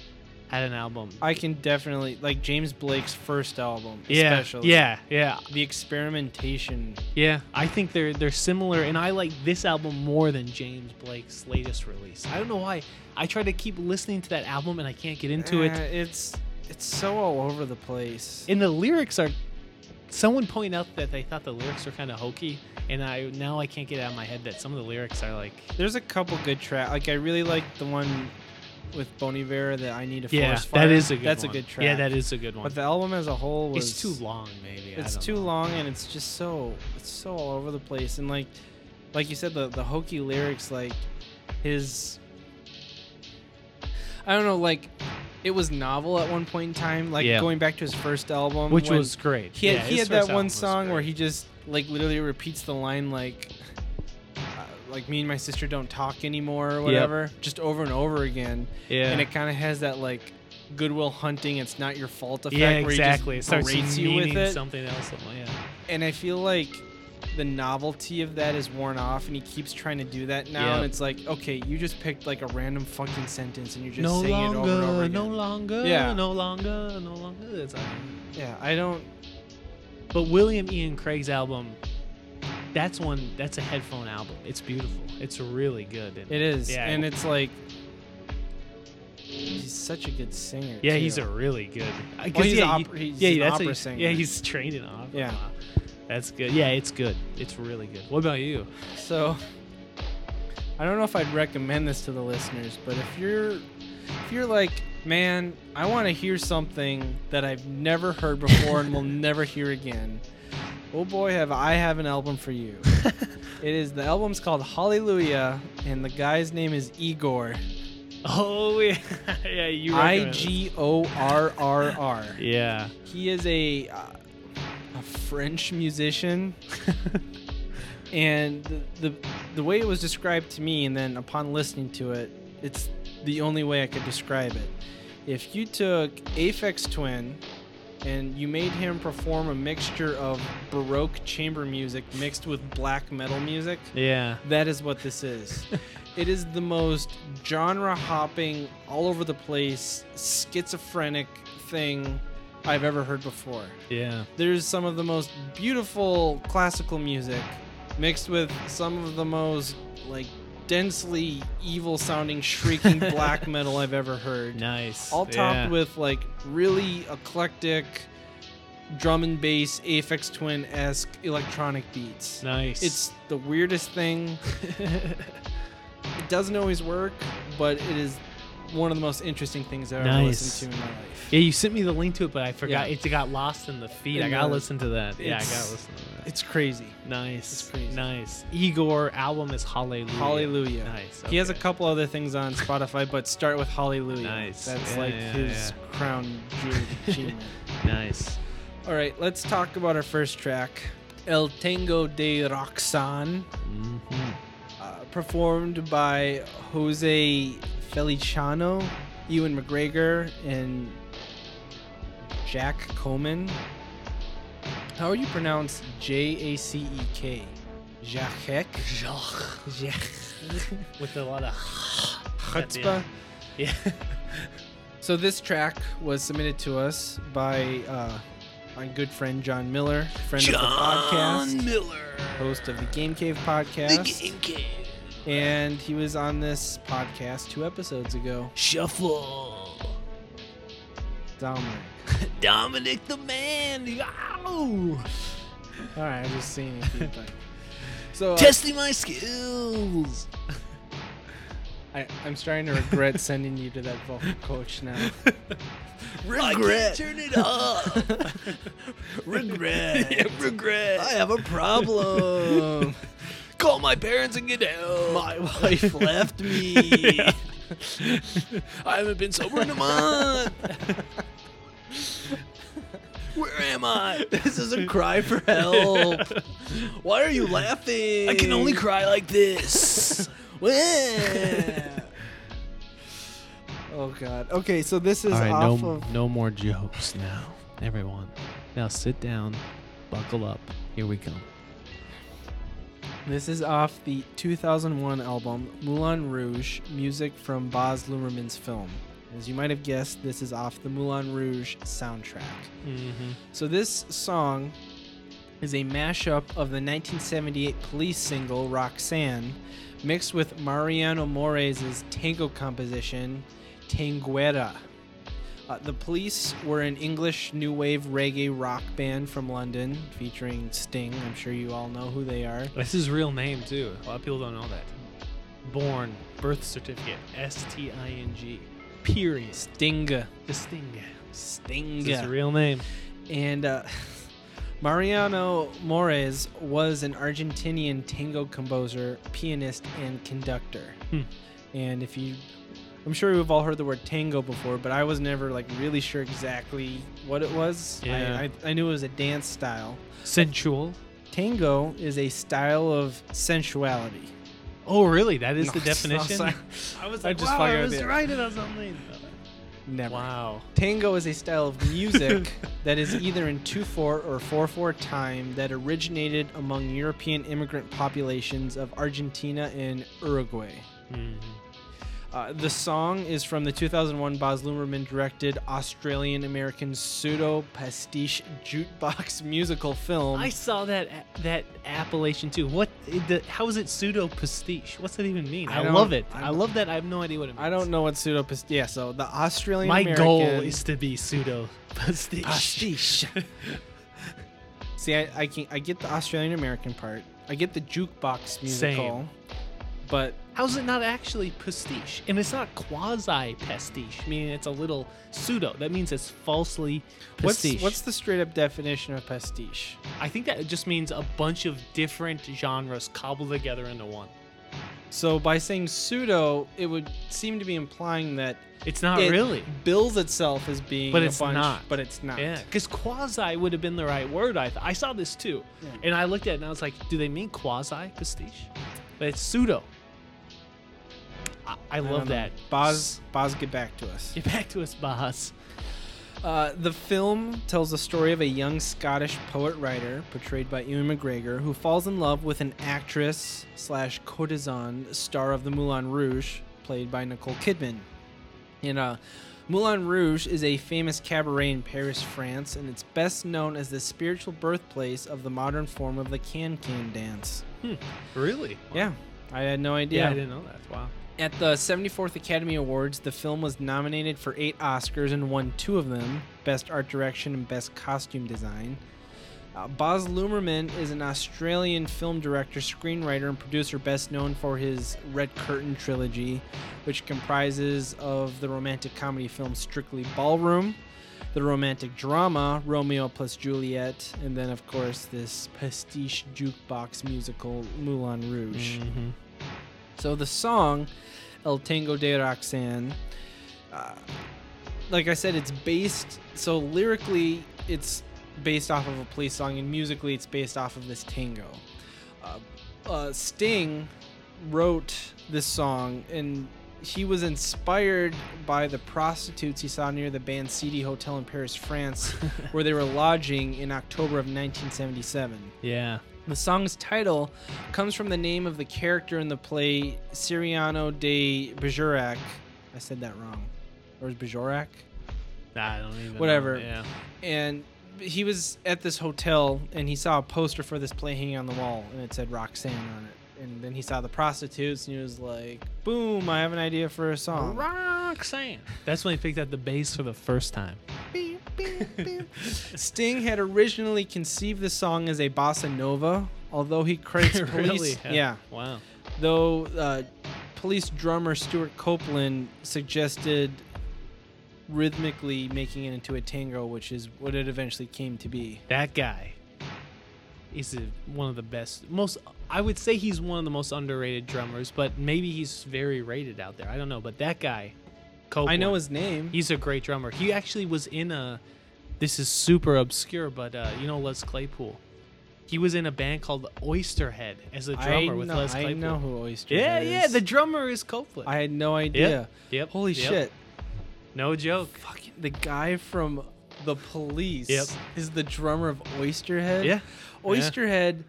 had an album. I can definitely like James Blake's first album, yeah, especially. yeah, yeah, The experimentation. yeah. I think they're they're similar, and I like this album more than James Blake's latest release. I don't know why. I try to keep listening to that album, and I can't get into Eh, it. It's it's so all over the place. And the lyrics are. Someone pointed out that they thought the lyrics were kind of hokey, and I now I can't get out of my head that some of the lyrics are like, There's a couple good tracks. Like I really like the one with Bon Iver that I need a yeah, forest fire. that is a good. That's one. a good track. Yeah, that is a good one. But the album as a whole was it's too long, maybe. It's too know. long and it's just so it's so all over the place and like like you said the the hokey lyrics like his I don't know like it was novel at one point in time like Yeah. going back to his first album which when was great. he had, Yeah, he his had that one was song where great. he just like literally repeats the line like uh, like me and my sister don't talk anymore or whatever just over and over again yeah, and it kind of has that like goodwill hunting it's not your fault effect yeah, where exactly. he It just starts berates you with meaning it something else. Yeah, and I feel like the novelty of that is worn off, and he keeps trying to do that now. Yep. And it's like, okay, you just picked like a random fucking sentence, and you're just no saying longer, it over and over again. no longer, Yeah. no longer, no longer. It's, uh, yeah, I don't. but William Ian Craig's album, that's one. That's a headphone album. It's beautiful. It's really good. It is, Yeah. and it's like he's such a good singer. Yeah, too. he's a really good. Well, he's yeah, opera- he's yeah, an opera a- singer. Yeah, he's trained in opera. Yeah. That's good. Yeah, it's good. It's really good. What about you? So I don't know if I'd recommend this to the listeners, but if you're if you're like, man, I want to hear something that I've never heard before and will never hear again. Oh boy, have I have an album for you. it is the album's called Hallelujah, and the guy's name is Igorrr. Oh yeah, yeah. You I. G O R R R. Yeah. He is a uh, a French musician, and the, the the way it was described to me, and then upon listening to it, it's the only way I could describe it. If you took Aphex Twin and you made him perform a mixture of baroque chamber music mixed with black metal music, Yeah. that is what this is. it is the most genre hopping, all over the place, schizophrenic thing I've ever heard before. Yeah. There's some of the most beautiful classical music mixed with some of the most like densely evil sounding shrieking black metal I've ever heard. Nice. All topped yeah. with like really eclectic drum and bass Aphex Twin esque electronic beats. nice. It's the weirdest thing. it doesn't always work, but it is one of the most interesting things I've ever listened to in my life. Yeah. You sent me the link to it, but I forgot. Yeah. It got lost in the feed. I gotta listen to that. Yeah, I gotta listen to that. It's crazy. Nice. it's crazy. Nice. Igorrr album is Hallelujah. Hallelujah. Nice. He has a couple other things on Spotify, but start with Hallelujah. Nice. That's Yeah, like yeah, his crown jewel. Nice. All right, let's talk about our first track, El Tango de Roxanne, hmm uh, performed by Jose Feliciano, Ewan McGregor, and Jack Coleman. How would you pronounce J A C E K? Jacek? Jacek. With a lot of Chutzpah. yeah. So this track was submitted to us by uh, my good friend John Miller, friend of the podcast, Miller. host of the Game Cave podcast, and he was on this podcast two episodes ago. Shuffle. Dominic. Dominic the man. Ow. All right, I'm just seeing if you think. So uh, Testing my skills. I, I'm starting to regret sending you to that vocal coach now. I can't turn it up. regret. regret. I have a problem. Call my parents and get help. My wife left me. I haven't been sober in a month. Where am I? This is a cry for help. Why are you laughing? I can only cry like this. Oh God. Okay, so this is All right, off no, of no more jokes now, everyone. Now sit down, buckle up. Here we go. This is off the 2001 album Moulin Rouge, music from Baz Luhrmann's film. As you might have guessed, this is off the Moulin Rouge soundtrack. Mm-hmm. So this song is a mashup of the 1978 Police single Roxanne, mixed with Mariano Mores' tango composition Tanguera. Uh, the Police were an English new wave reggae rock band from London, featuring Sting. I'm sure you all know who they are. That's his real name too. A lot of people don't know that. Born, birth certificate, S T I N G. Period. Stinga. Distingue. Stinga. It's his real name. And uh, Mariano Mores was an Argentinian tango composer, pianist, and conductor. Hmm. And if you, I'm sure we've all heard the word tango before, but I was never like really sure exactly what it was. I- Yeah. I, I knew it was a dance style. Sensual. Tango is a style of sensuality. Oh, really? That is No, the definition. I was I like, just wow, fucking I was you. right about something. Never. Wow. Tango is a style of music that is either in 2-4 or 4-4 time that originated among European immigrant populations of Argentina and Uruguay. Mhm. Uh, the song is from the 2001 Baz Luhrmann directed Australian American pseudo pastiche jukebox musical film. I saw that that appellation too. What? The, how is it pseudo pastiche? What's that even mean? I I, love it. I I, love that. I have no idea what it means. I don't know what pseudo pastiche. Yeah, so the Australian My goal is to be pseudo pastiche. pastiche. See, I, I can I get the Australian American part. I get the jukebox musical, Same. but How's it not actually pastiche? And it's not quasi pastiche, meaning it's a little pseudo. That means it's falsely what's pastiche. what's the straight up definition of pastiche? I think that it just means a bunch of different genres cobbled together into one. So by saying pseudo, it would seem to be implying that It's not it really. bills itself as being But a it's bunch, not. but it's not. Yeah, because quasi would have been the right word. I th- I saw this too, Yeah. and I looked at it and I was like, do they mean quasi pastiche? But it's pseudo. I, I I love don't that. Boz, Boz, get back to us. Get back to us, boss. Uh, the film tells the story of a young Scottish poet writer, portrayed by Ewan McGregor, who falls in love with an actress slash courtesan, star of the Moulin Rouge, played by Nicole Kidman. And uh, Moulin Rouge is a famous cabaret in Paris, France, and it's best known as the spiritual birthplace of the modern form of the can-can dance. Really? Yeah, I had no Yeah, idea. I didn't know that. Wow. At the 74th Academy Awards, the film was nominated for eight Oscars and won two of them Best Art Direction and Best Costume Design. Uh, Baz Luhrmann is an Australian film director, screenwriter, and producer best known for his Red Curtain trilogy, which comprises of the romantic comedy film Strictly Ballroom, the romantic drama Romeo plus Juliet, and then, of course, this pastiche jukebox musical Moulin Rouge. Mm-hmm. So the song El Tango de Roxanne, uh, like I said, it's based. So lyrically, it's based off of a police song, and musically, it's based off of this tango. Uh, uh, Sting wrote this song, and he was inspired by the prostitutes he saw near the Band CD Hotel in Paris, France, where they were lodging in October of 1977. Yeah. The song's title comes from the name of the character in the play Cyrano de Bergerac. I said that wrong. Or is Bergerac? I don't even. know. Whatever. Yeah. And he was at this hotel and he saw a poster for this play hanging on the wall and it said Roxanne on it. And then he saw the prostitutes and he was like, boom, I have an idea for a song. Roxanne. That's when he picked up the bass for the first time. Sting had originally conceived the song as a bossa nova, although he credits police. really? yeah. Wow. though uh, police drummer Stewart Copeland suggested rhythmically making it into a tango, which is what it eventually came to be. That guy is a, one of the best. Most. I would say he's one of the most underrated drummers, but maybe he's very rated out there. I don't know, but that guy, Copeland, I know his name. He's a great drummer. He actually was in a. This is super obscure, but uh, you know Les Claypool. He was in a band called Oysterhead as a drummer I with know, Les I Claypool. know who Oyster yeah, is. yeah. yeah. The drummer is Copeland. I had no idea. yep. Holy yep. shit! No joke. Fucking the guy from the Police Yep. is the drummer of Oysterhead. Yeah. Oysterhead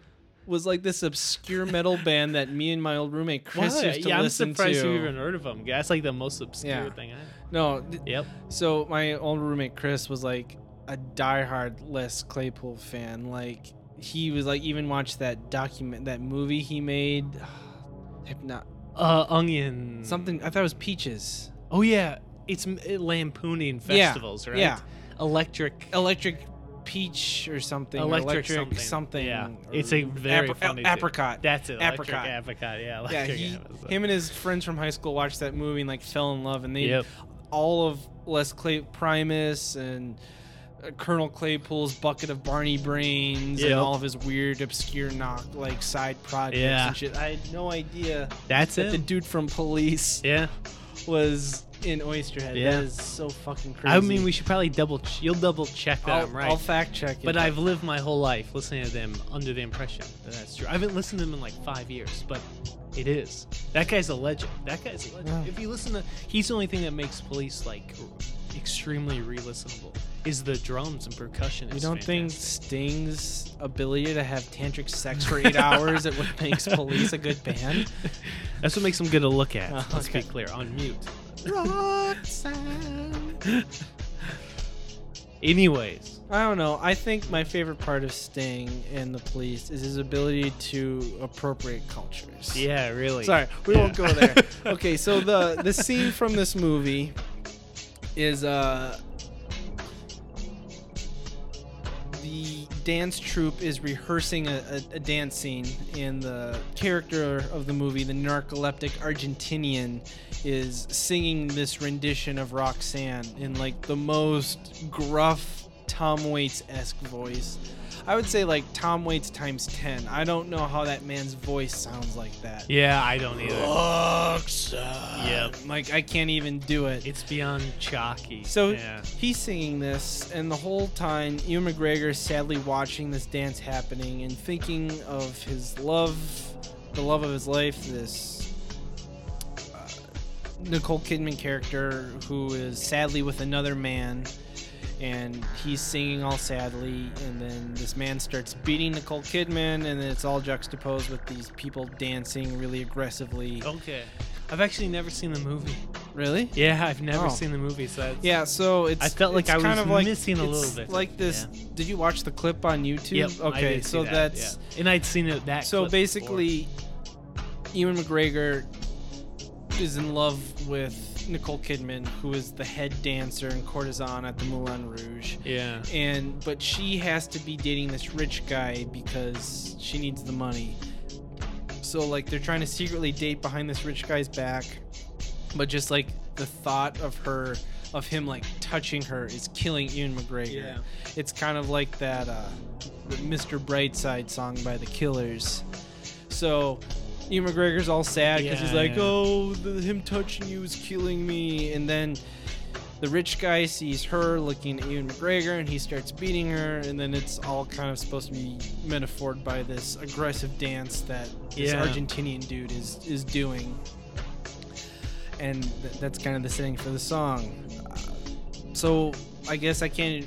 was like this obscure metal band that me and my old roommate Chris What? used to yeah, I'm listen surprised to. you even heard of him. That's like the most obscure Yeah. thing I know. No, th- Yep. So my old roommate Chris was like a diehard Les Claypool fan. Like he was like even watched that document, that movie he made. Hypno- Uh, Onion. something. I thought it was Peaches. Oh yeah, it's lampooning Yeah, festivals, right? yeah. Electric. Electric Peach or something. Electric electric something. Yeah. It's a very apri- funny too. apricot. That's it. Electric Apricot. apricot. Yeah. yeah, he, apricot. him and his friends from high school watched that movie and like fell in love, and they Yep. all of Les Clay Primus and uh, Colonel Claypool's bucket of Bernie brains Yep. and all of his weird, obscure knock like side projects Yeah. and shit. I had no idea That's that it. the dude from Police yeah. was in Oysterhead. Yeah. That is so fucking crazy. I mean, we should probably double. Ch- you'll double check that I'll, I'm right. I'll fact check it. but I've lived my whole life listening to them under the impression that that's true. I haven't listened to them in like five years, but it is. That guy's a legend. That guy's a legend. Yeah. If you listen to, he's the only thing that makes police like extremely re-listenable is the drums and percussion. You don't think. Sting's ability to have tantric sex for eight hours is what makes Police a good band? That's what makes them good to look at. Oh, Let's be clear. On mute. Roxanne. Anyways, I don't know. I think my favorite part of Sting and the Police is his ability to appropriate cultures. yeah, really. Sorry, we Yeah. won't go there. okay, so the the scene from this movie is uh the dance troupe is rehearsing a, a, a dance scene, and the character of the movie, the narcoleptic Argentinian, is singing this rendition of Roxanne in like the most gruff Tom Waits esque voice. I would say like Tom Waits times 10. I don't know how that man's voice sounds like that. Yeah, I don't either. Roxanne. Yep. Like I can't even do it. It's beyond chalky. So yeah. he's singing this, and the whole time, Ewan McGregor is sadly watching this dance happening and thinking of his love, the love of his life, this Nicole Kidman character who is sadly with another man. And he's singing all sadly, and then this man starts beating Nicole Kidman, and then it's all juxtaposed with these people dancing really aggressively. Okay. I've actually never seen the movie. Really? Yeah, I've never Oh. seen the movie, so Yeah, so it's I felt like I was kind of like, missing a little bit. Like this. Yeah. Did you watch the clip on YouTube? Yep, Okay, so that, that's yeah. and I'd seen it that. so basically, Ewan McGregor is in love with Nicole Kidman, who is the head dancer and courtesan at the Moulin Rouge. Yeah. And but she has to be dating this rich guy because she needs the money. So like they're trying to secretly date behind this rich guy's back, but just like the thought of her of him like touching her is killing Ewan McGregor. Yeah. It's kind of like that uh the Mr. Brightside song by the Killers. So Ewan McGregor's all sad because he's like, yeah. "Oh, the, him touching you is killing me," and then the rich guy sees her looking at Ewan McGregor and he starts beating her, and then it's all kind of supposed to be metaphored by this aggressive dance that this Yeah. Argentinian dude is is doing, and th- that's kind of the setting for the song. Uh, so I guess I can't.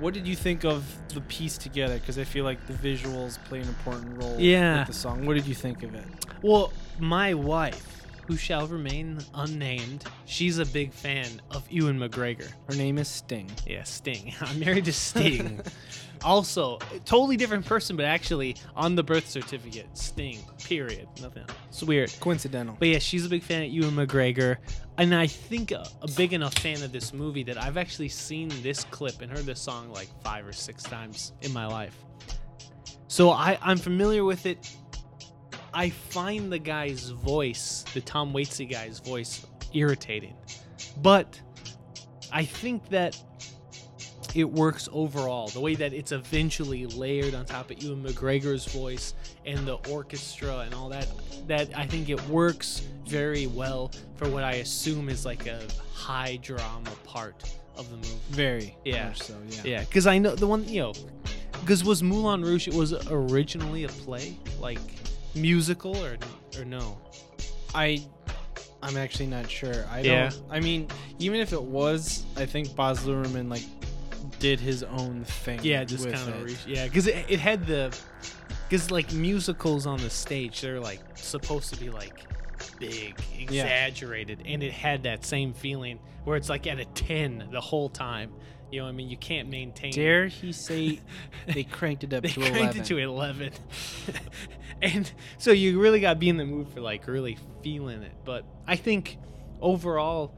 What did you think of the piece together? Because I feel like the visuals play an important role Yeah. with the song. What did you think of it? Well, my wife, who shall remain unnamed, she's a big fan of Ewan McGregor. Her name is Sting. Yeah, Sting. I'm married to Sting. also, totally different person, but actually on the birth certificate, Sting. Period. Nothing else. It's weird. Coincidental. But yeah, she's a big fan of Ewan McGregor, and I think a, a big enough fan of this movie that I've actually seen this clip and heard this song like five or six times in my life. So I, I'm familiar with it. I find the guy's voice, the Tom Waitsy guy's voice, irritating, but I think that it works overall. The way that it's eventually layered on top of Ewan McGregor's voice and the orchestra and all that, that I think it works very well for what I assume is like a high drama part of the movie. Very. Yeah. so yeah. Yeah, because I know the one, you know, because was Moulin Rouge, it was originally a play, like musical or or no? I I'm actually not sure. I Yeah. don't I mean, even if it was, I think Baz Luhrmann like did his own thing. Yeah, just kind of re- yeah, because it, it had the because like musicals on the stage, they're like supposed to be like big, Yeah. exaggerated, and it had that same feeling where it's like at a ten the whole time. You know, what I mean, you can't maintain. Dare he say they cranked it up they to cranked 11? it to eleven, and so you really got to be in the mood for like really feeling it. But I think overall.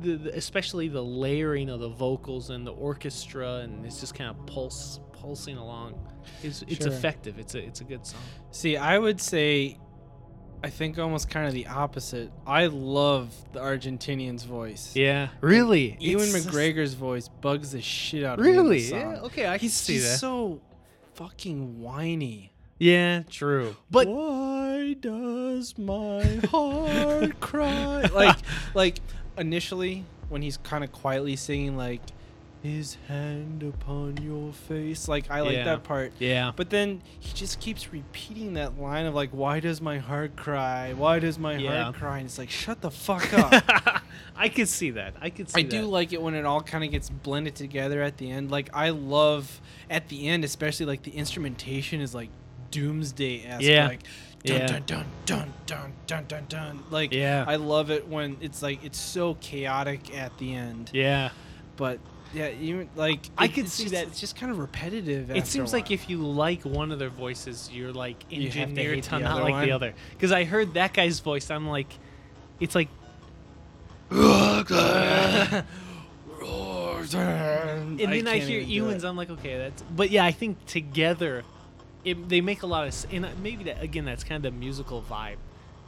The, the, especially the layering of the vocals and the orchestra, and it's just kind of pulse pulsing along. It's, it's Sure. effective. It's a it's a good song. See, I would say I think almost kind of the opposite. I love the Argentinian's voice. Yeah, really. Ewan It's- McGregor's voice bugs the shit out of me. Really? Yeah. Okay, I can He's see just that. so fucking whiny. yeah, true. But why does my heart cry? like, like initially when he's kind of quietly singing, like, his hand upon your face. Like I like Yeah. that part. Yeah. But then he just keeps repeating that line of like, "Why does my heart cry? Why does my Yeah. heart cry?" And it's like, "Shut the fuck up." I could see that. I could see I do like it when it all kind of gets blended together at the end. Like I love at the end, especially like the instrumentation is like doomsday esque. Yeah. Like dun, Yeah. dun dun dun dun dun dun dun. Like Yeah. I love it when it's like it's so chaotic at the end. Yeah. But yeah, even like I it- could see just- that. It's just kind of repetitive. It seems like if you like one of their voices, you're like to engineered to, the not like one. the other. Because I heard that guy's voice, I'm like, it's like, and then I, can't hear Ewan's. I'm like, okay, that's. But yeah, I think together, it, they make a lot of. And maybe that again, that's kind of the musical vibe.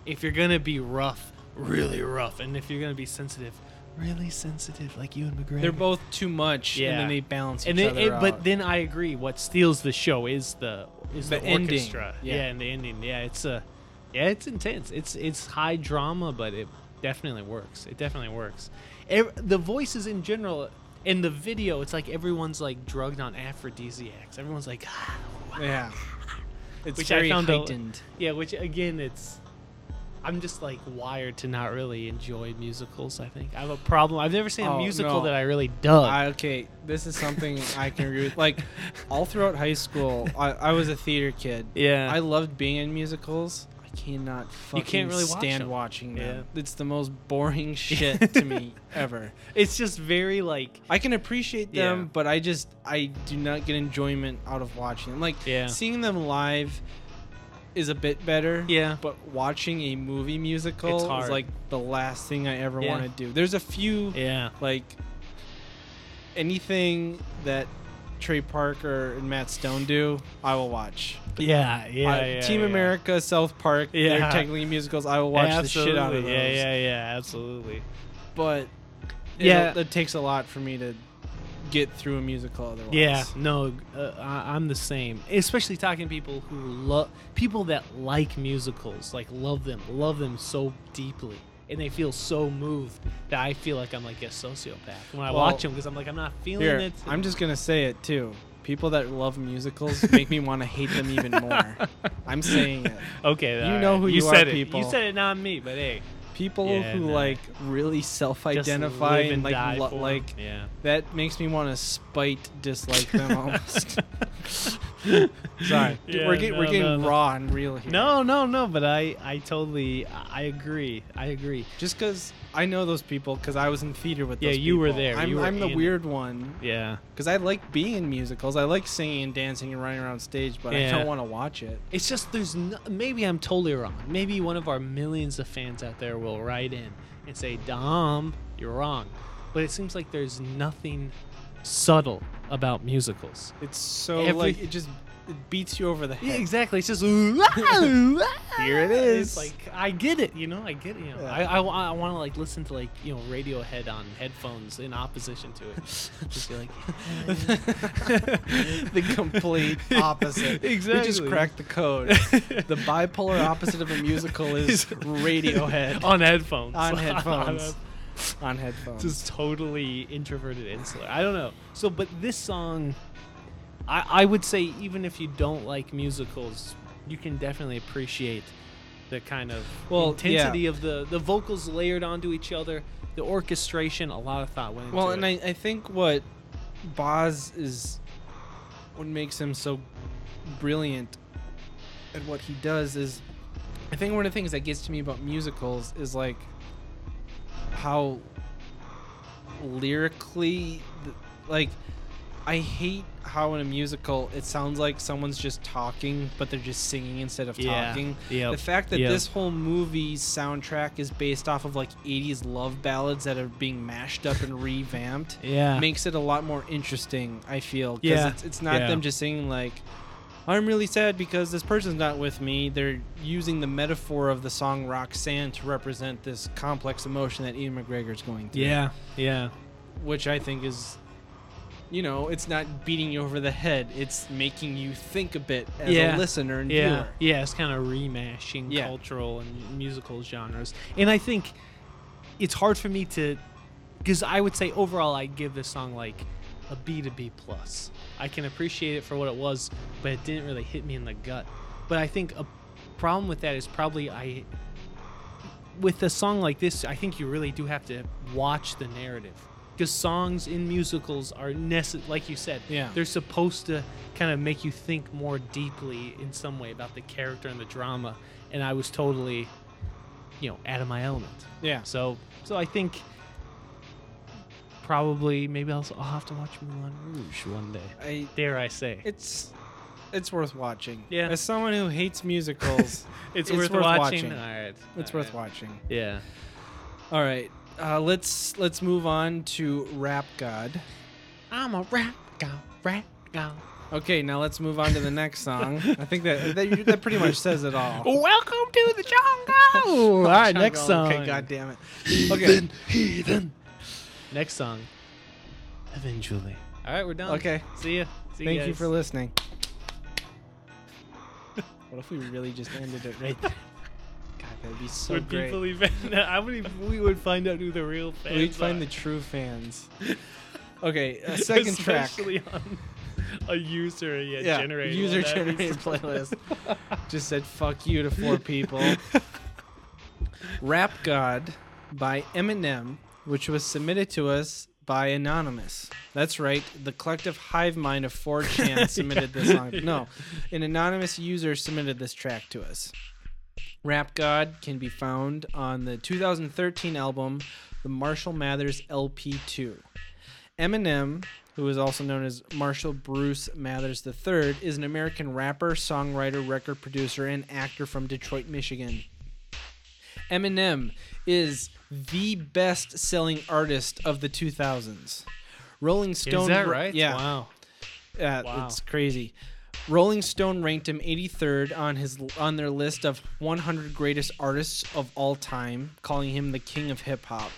If you're gonna be rough, really rough, and if you're gonna be sensitive, really sensitive, like Ewan McGregor. They're both too much, and then they balance and each then, other it, out. but then I agree. What steals the show is the is the, The ending, orchestra. yeah. Yeah. and the ending. Yeah, it's a, yeah, it's intense. It's it's high drama, but it definitely works. It definitely works. Ev- the voices in general in the video, it's like everyone's like drugged on aphrodisiacs. Everyone's like, ah, yeah, it's Which I very found a- yeah. Which again, it's. I'm just like wired to not really enjoy musicals. I think I have a problem. I've never seen a Oh, musical no. that I really dug. I, okay, this is something I can agree with. Like, all throughout high school, I, I was a theater kid. yeah, I loved being in musicals. I cannot fucking can't really stand them. watching them. Yeah. It's the most boring shit to me ever. it's just very like I can appreciate them, Yeah. but I just I do not get enjoyment out of watching them. Like Yeah. seeing them live is a bit better. Yeah. But watching a movie musical is like the last thing I ever Yeah. want to do. There's a few yeah. like anything that Trey Parker and Matt Stone do, I will watch. Yeah, yeah, I- yeah, Team yeah. America, South Park, they're technically musicals. I will watch the shit out of those. Yeah, yeah, yeah, absolutely. But Yeah. yeah, it takes a lot for me to get through a musical otherwise. Yeah, no, uh, I, I'm the same. Especially talking to people who love people that like musicals, like love them, love them so deeply, and they feel so moved that I feel like I'm like a sociopath when I Well, watch them because I'm like I'm not feeling Here, it. I'm just gonna say it too. People that love musicals make me want to hate them even more. I'm saying it. okay. you know right. who you are, said it. people. You said it, not me. But hey, People Yeah, who nah. like really self-identify live and like lo- like yeah. that makes me want to spite dislike them almost. Sorry, Yeah, we're getting we're getting no, no. raw and real here. No, no, no. But I, I totally, I agree. I agree. just because I know those people because I was in theater with. Yeah, you were there. I'm, were I'm the in weird one Yeah. because I like being in musicals. I like singing and dancing and running around stage, but I don't want to watch it. It's just there's no, maybe I'm totally wrong. Maybe one of our millions of fans out there will write in and say, "Dom, you're wrong." But it seems like there's nothing subtle about musicals. It's so Every- like it just it beats you over the head. Yeah, head. exactly. It's just Here it is. It's like I get it, you know. I get it. You know, Yeah. I, I, I want to like listen to like you know Radiohead on headphones in opposition to it. just be like, the complete opposite. Exactly. We just Exactly. cracked the code. the bipolar opposite of a musical is Radiohead on headphones. on headphones. on headphones. Just headphones. totally introverted insular. I don't know. So, but this song, I, I would say even if you don't like musicals, you can definitely appreciate the kind of Well, intensity of the the vocals layered onto each other, the orchestration. A lot of thought went into Well, it. Well, and I, I think what Baz is, what makes him so brilliant at what he does is, I think one of the things that gets to me about musicals is like how lyrically, like, I hate how in a musical it sounds like someone's just talking, but they're just singing instead of Yeah. talking. Yep. The fact that Yep. this whole movie's soundtrack is based off of like 80s love ballads that are being mashed up and revamped yeah, makes it a lot more interesting, I feel. 'cause Yeah. It's, it's not Yeah. them just singing like, I'm really sad because this person's not with me. They're using the metaphor of the song Roxanne to represent this complex emotion that Ewan McGregor's going through. yeah, yeah, Which I think is, you know, it's not beating you over the head. It's making you think a bit as Yeah. a listener and yeah, viewer. yeah. It's kind of remashing Yeah. cultural and musical genres, and I think it's hard for me to, because I would say overall I give this song like a B to B plus. I can appreciate it for what it was, but it didn't really hit me in the gut. But I think a problem with that is probably I with a song like this, I think you really do have to watch the narrative because songs in musicals are necessary. Like you said, Yeah. they're supposed to kind of make you think more deeply in some way about the character and the drama. And I was totally, you know, out of my element. Yeah. So, so I think probably maybe I'll, I'll have to watch Moulin Rouge one day. I Dare I say? it's it's worth watching. Yeah. As someone who hates musicals, It's, it's worth, worth watching. watching. All right. it's all worth right. watching. Yeah. All right. Uh, let's let's move on to Rap God. I'm a rap god, rap god. Okay, now let's move on to the next song. I think that that, that pretty much says it all. Welcome to the jungle. All right, next song. Okay, god damn it. Okay. Heathen. Next song. Eventually. All right, we're done. Okay. See ya. See Thank guys. Thank you for listening. what if we really just ended it right there? That'd be so would great. people even? Would. Even, we would find out who the real fans We'd find are. the true fans. Okay, a second track. Especially on a user yeah, Yeah, generated user one. That'd be generated playlist. Just said fuck you to four people. Rap God by Eminem, which was submitted to us by Anonymous. That's right, the collective hive mind of 4chan submitted this song. No, an anonymous user submitted this track to us. Rap God can be found on the 2013 album, the Marshall Mathers LP2. Eminem, who is also known as Marshall Bruce Mathers III, is an American rapper, songwriter, record producer, and actor from Detroit, Michigan. Eminem is the best selling artist of the 2000s. Rolling Stone. Is that right? Yeah. Wow. Yeah, Wow. it's crazy. Rolling Stone ranked him 83rd on his on their list of 100 greatest artists of all time, calling him the king of hip hop,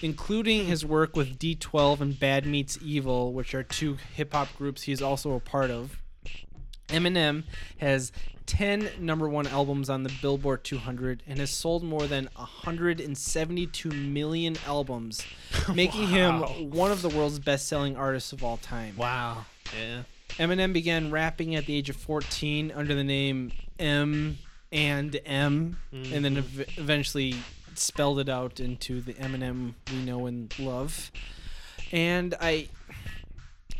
including his work with D12 and Bad Meets Evil, which are two hip hop groups he is also a part of. Eminem has 10 number 1 albums on the Billboard 200 and has sold more than 172 million albums, making him one of the world's best-selling artists of all time. Wow. Yeah. Eminem began rapping at the age of 14 under the name M and M, and then mm-hmm. ev- eventually spelled it out into the Eminem we know and love. And I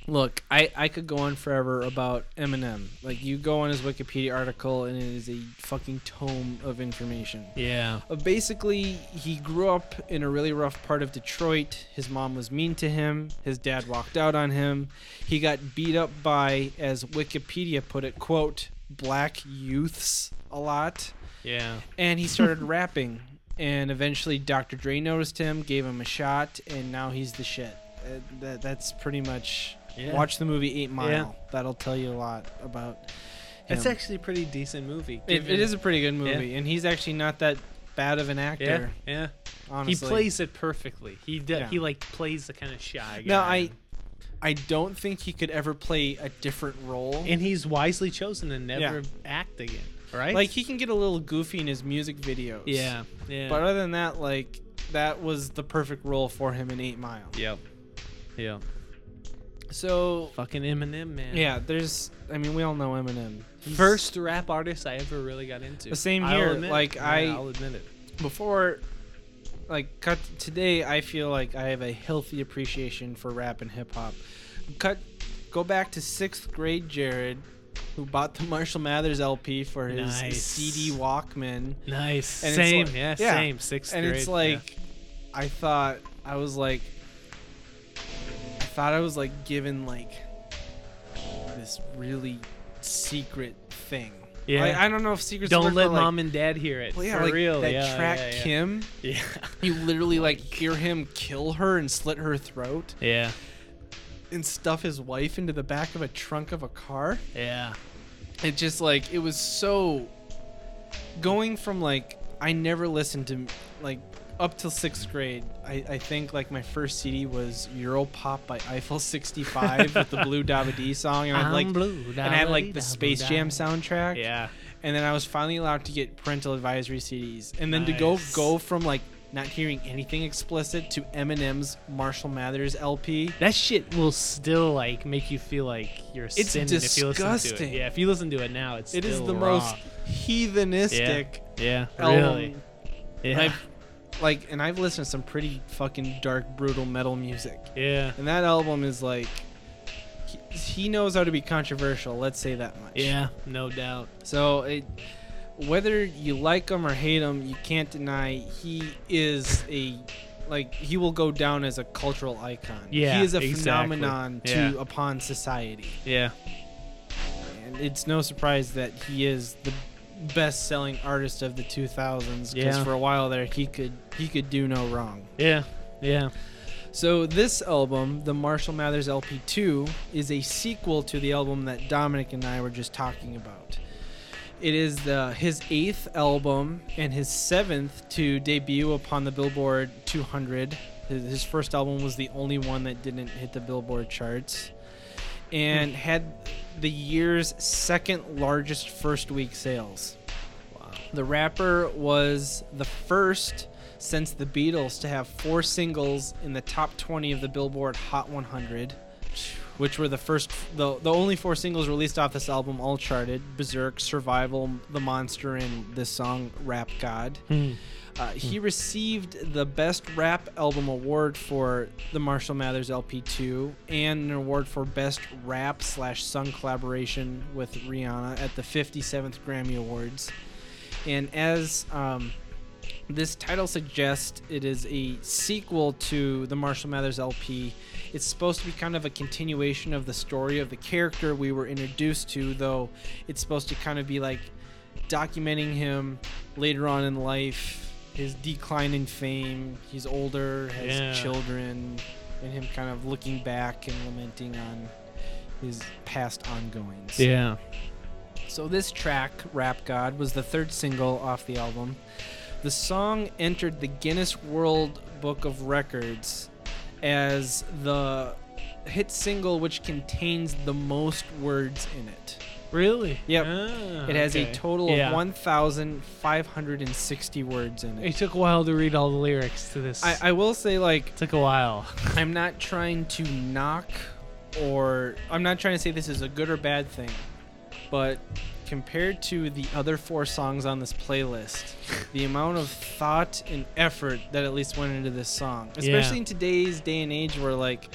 look, I I could go on forever about Eminem. Like you go on his Wikipedia article, and it is a fucking tome of information. Yeah. Uh, basically, he grew up in a really rough part of Detroit. His mom was mean to him. His dad walked out on him. He got beat up by, as Wikipedia put it, quote, black youths a lot. Yeah. And he started rapping. And eventually, Dr. Dre noticed him, gave him a shot, and now he's the shit. Uh, that, that's pretty much. Yeah. Watch the movie Eight Mile. Yeah. That'll tell you a lot about. It's actually a pretty decent movie. It, it given- is a pretty good movie, and he's actually not that bad of an actor. Yeah. Honestly, He plays it perfectly. He d- Yeah. he like plays the kind of shy guy. No, I, I don't think he could ever play a different role. and he's wisely chosen to never Yeah. act again. Right? like he can get a little goofy in his music videos. Yeah. Yeah. But other than that, like that was the perfect role for him in Eight Mile. yep. Yep. So Fucking Eminem, man. yeah, there's. I mean, we all know Eminem. He's- First rap artist I ever really got into. The same I'll here, admit it. like, Yeah, I- I'll admit it. before. Like cut today, I feel like I have a healthy appreciation for rap and hip hop. Cut, go back to sixth grade, Jared, who bought the Marshall Mathers LP for his Nice. CD Walkman. Nice. And it's same. like- yeah, yeah. Same. Sixth and grade. it's yeah. like i thought i was like thought i was like given like this really secret thing Yeah. Like, i don't know if secrets Don't word, let but, like, mom and dad hear it. well, yeah, For like real. that yeah, track yeah, yeah. kim Yeah. you literally like hear him kill her and slit her throat Yeah. and stuff his wife into the back of a trunk of a car Yeah. it just like it was so going from like I never listened to like up till sixth grade. I, I think like my first CD was Europop by Eiffel 65 with the Blue Dabba song, and I had like and I had like the Space Jam soundtrack. Yeah. and then I was finally allowed to get parental advisory CDs, and then to go go from like not hearing anything explicit to Eminem's Marshall Mathers LP. That shit will still like make you feel like you're It's sinning if you listen to it. Yeah, if you listen to it now, it's It is still the raw. most heathenistic Yeah, album. really. Yeah, I've like, and I've listened to some pretty fucking dark, brutal metal music, yeah, and that album is like, he, he knows how to be controversial. Let's say that much. yeah, no doubt. So it, whether you like him or hate him, you can't deny he is a like he will go down as a cultural icon. Yeah, he is a exactly. phenomenon to Yeah. upon society, Yeah, and it's no surprise that he is the best-selling artist of the 2000s. Because Yeah. for a while there, he could he could do no wrong. yeah, yeah. So this album, the Marshall Mathers LP2, is a sequel to the album that Dominic and I were just talking about. It is the his eighth album and his seventh to debut upon the Billboard 200. His, his first album was the only one that didn't hit the Billboard charts, and hmm. had the year's second largest first week sales. Wow. The rapper was the first since the Beatles to have four singles in the top 20 of the Billboard Hot 100, which were the first, the, the only four singles released off this album, all charted Berserk, Survival, The Monster, and this song, Rap God. Hmm. Hmm. Uh, he received the Best Rap Album Award for the Marshall Mathers LP2 and an award for Best Rap slash Sung Collaboration with Rihanna at the 57th Grammy Awards. And as um, this title suggests, it is a sequel to the Marshall Mathers LP. It's supposed to be kind of a continuation of the story of the character we were introduced to, though it's supposed to kind of be like documenting him later on in life, his decline in fame. He's older, has Yeah. children, and him kind of looking back and lamenting on his past ongoings. Yeah. So this track, Rap God, was the third single off the album. The song entered the Guinness World Book of Records as the hit single which contains the most words in it. Really? Yep. Ah, It has okay. a total Yeah. of 1,560 words in It it. took a while to read all the lyrics to this. I, I will say, like, it took a while. I'm not trying to knock or I'm not trying to say this is a good or bad thing, but compared to the other four songs on this playlist, the amount of thought and effort that at least went into this song, especially Yeah. in today's day and age where like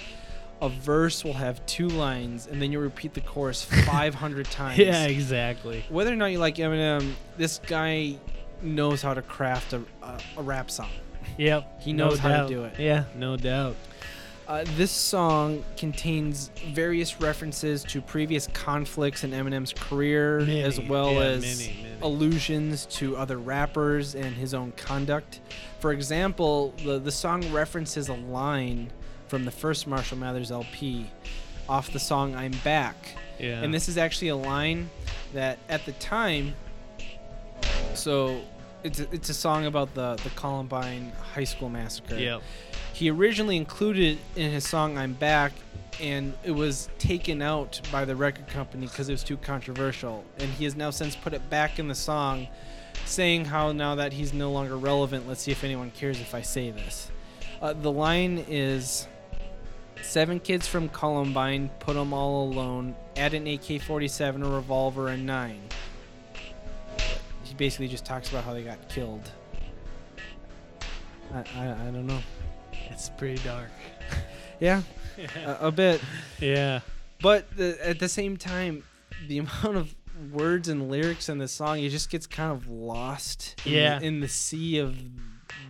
a verse will have two lines and then you repeat the chorus 500 times. yeah, exactly. Whether or not you like Eminem, this guy knows how to craft a, a, a rap song. Yep. He no knows how to do it. Yeah, no doubt. Uh, this song contains various references to previous conflicts in Eminem's career, Many, as well yeah, as many, many. allusions to other rappers and his own conduct. For example, the, the song references a line from the first Marshall Mathers LP off the song I'm Back. Yeah. And this is actually a line that at the time, so it's a, it's a song about the, the Columbine High School Massacre Yep. he originally included it in his song I'm Back and it was taken out by the record company because it was too controversial and he has now since put it back in the song saying how now that he's no longer relevant let's see if anyone cares if I say this uh, the line is seven kids from Columbine put them all alone add an AK-47 a revolver and nine he basically just talks about how they got killed I, I, I don't know It's pretty dark. yeah, a, a bit. yeah. But the, at the same time, the amount of words and lyrics in the song, it just gets kind of lost. In Yeah. The, in the sea of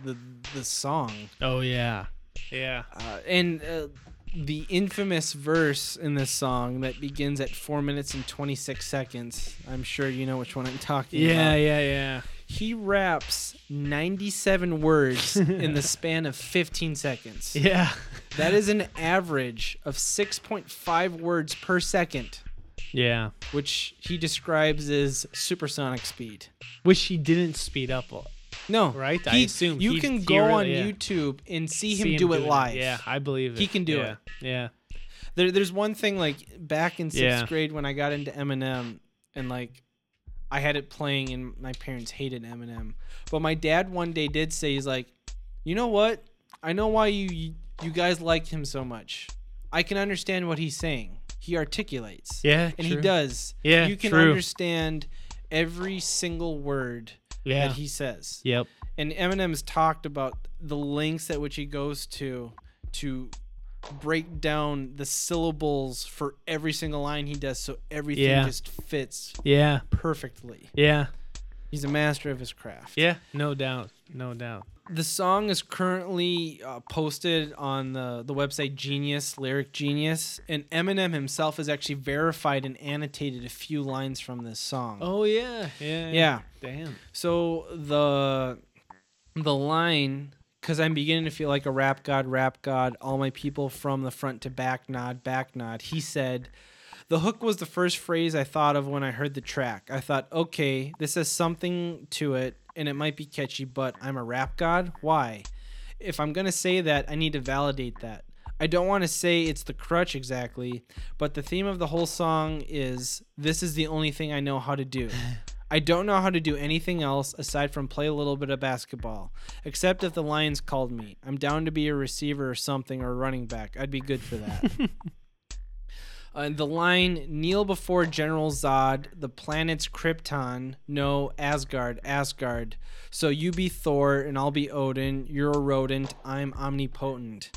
the the song, Oh yeah. Yeah. uh, and uh, the infamous verse in this song that begins at four minutes and twenty six seconds. I'm sure you know which one I'm talking Yeah, about. yeah, yeah. Yeah. He raps 97 words in the span of 15 seconds. Yeah. That is an average of 6.5 words per second, Yeah. which he describes as supersonic speed. Which he didn't speed up, No, right? I he- assume you he- can go really- on yeah. YouTube and see, See him, do it live. Yeah, I believe it. He can do yeah. it. Yeah. There, there's one thing like back in sixth Yeah. grade when I got into Eminem, and like I had it playing, and my parents hated Eminem. But my dad one day did say he's like, You know what? I know why you you guys like him so much. I can understand what he's saying. He articulates. Yeah, and he does. Yeah, you can true. understand every single word Yeah. that he says. Yep. And Eminem's talked about the lengths at which he goes to to break down the syllables for every single line he does so everything Yeah. just fits Yeah. perfectly. Yeah. He's a master of his craft. Yeah. No doubt. No doubt. The song is currently uh, posted on the, the website Genius, Lyric Genius, and Eminem himself has actually verified and annotated a few lines from this song. Oh yeah. Yeah. yeah. Damn. So the the line because I'm beginning to feel like a rap god, rap god, all my people from the front to back nod, back nod. He said, the hook was the first phrase I thought of when I heard the track. I thought, okay, this has something to it and it might be catchy, but I'm a rap god? Why? If I'm going to say that, I need to validate that. I don't want to say it's the crutch exactly, but the theme of the whole song is this is the only thing I know how to do. I don't know how to do anything else aside from play a little bit of basketball, except if the Lions called me. I'm down to be a receiver or something or a running back. I'd be good for that. Uh, the line kneel before General Zod, the planet's Krypton, no Asgard, Asgard. So you be Thor and I'll be Odin. You're a rodent. I'm omnipotent.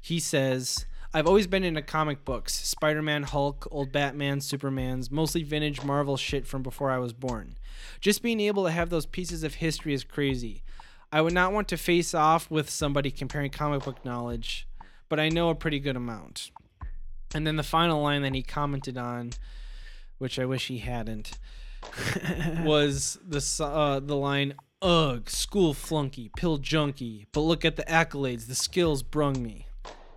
He says, I've always been into comic books Spider Man, Hulk, old Batman, Supermans, mostly vintage Marvel shit from before I was born. Just being able to have those pieces of history is crazy. I would not want to face off with somebody comparing comic book knowledge, but I know a pretty good amount. And then the final line that he commented on, which I wish he hadn't, was the uh, the line "Ugh, school flunky, pill junkie, but look at the accolades, the skills brung me."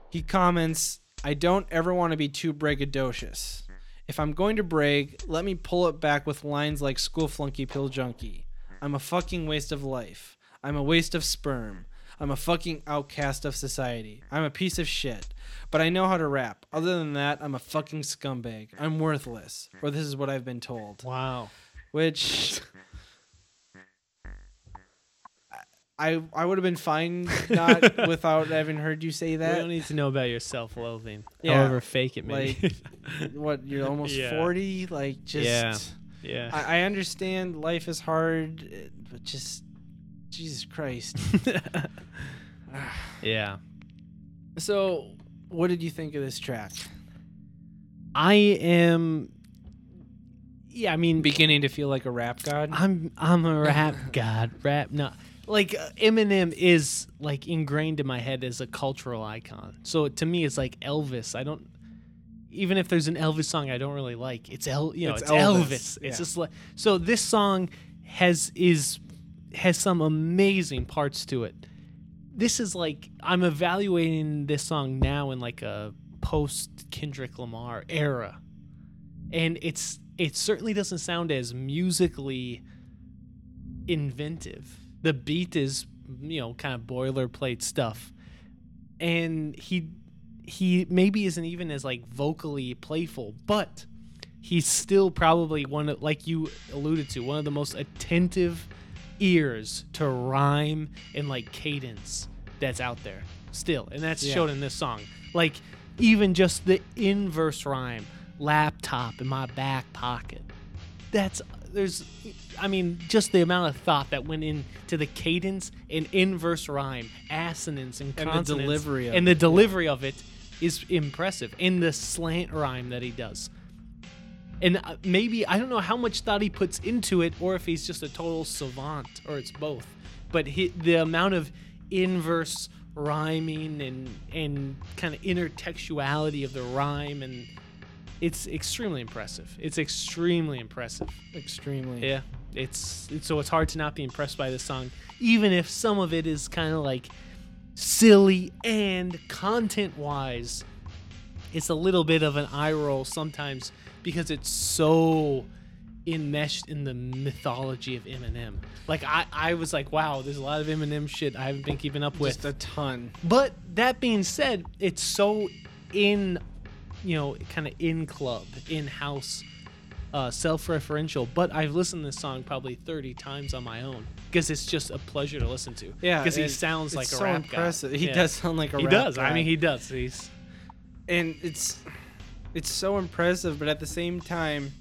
He comments, "I don't ever want to be too braggadocious. If I'm going to brag, let me pull it back with lines like school flunky, pill junkie. I'm a fucking waste of life. I'm a waste of sperm." I'm a fucking outcast of society. I'm a piece of shit. But I know how to rap. Other than that, I'm a fucking scumbag. I'm worthless. Or this is what I've been told. Wow. Which I I would have been fine not without having heard you say we that. don't need to know about your self-loathing, Yeah, however fake it may. be. what you're almost Yeah. 40 like just Yeah. yeah. I, I understand life is hard but just jesus christ yeah. so what did you think of this track I am. Yeah, I mean, beginning to feel like a rap god I'm I'm a rap god. Rap no. Like uh, Eminem is like ingrained in my head as a cultural icon. So to me it's like Elvis. I don't even if there's an Elvis song I don't really like, it's El you know, It's it's, Elvis, Elvis. It's yeah. just like so this song has is has some amazing parts to it. This is like I'm evaluating this song now in like a post Kendrick Lamar era. And it's it certainly doesn't sound as musically inventive. The beat is, you know, kind of boilerplate stuff. And he he maybe isn't even as like vocally playful, but he's still probably one of like you alluded to, one of the most attentive ears to rhyme and like cadence that's out there still. And that's Yeah. shown in this song. Like even just the inverse rhyme, laptop in my back pocket. That's there's I mean, just the amount of thought that went into the cadence and inverse rhyme, assonance and And the delivery of and the delivery of it is impressive. And the slant rhyme that he does. And uh, maybe I don't know how much thought he puts into it, or if he's just a total savant, or it's both. But he, the amount of inverse rhyming and and kind of intertextuality of the rhyme, and it's extremely impressive. It's extremely impressive. extremely Yeah, it's, it's so it's hard to not be impressed by this song, even if some of it is kind of like silly and content-wise, it's a little bit of an eye roll sometimes because it's so enmeshed in the mythology of Eminem. Like I, I was like, wow, there's a lot of Eminem shit I haven't been keeping up with. just a ton But that being said, it's so in, you know, kind of in club, in house uh, self-referential, but I've listened to this song probably 30 times on my own because it's just a pleasure to listen to. Yeah, because he sounds like a so rap impressive. guy. He Yeah. does sound like a rap He does. I mean, he does. He's and it's it's so impressive but at the same time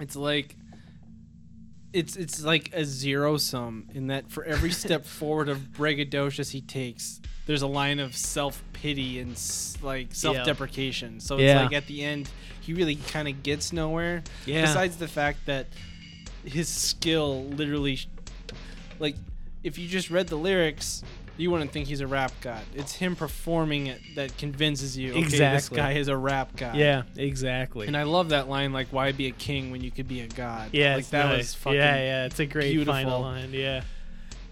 it's like it's it's like a zero sum in that for every step forward of braggadocious he takes there's a line of self-pity and s- like self-deprecation so it's Yeah. like at the end he really kind of gets nowhere Yeah. besides the fact that his skill literally like if you just read the lyrics you wouldn't think he's a rap god it's him performing it that convinces you okay this Exactly. guy is a rap god yeah, exactly. and i love that line like why be a king when you could be a god yeah, like that nice. was fucking yeah, yeah. It's a great beautiful. final line. Yeah,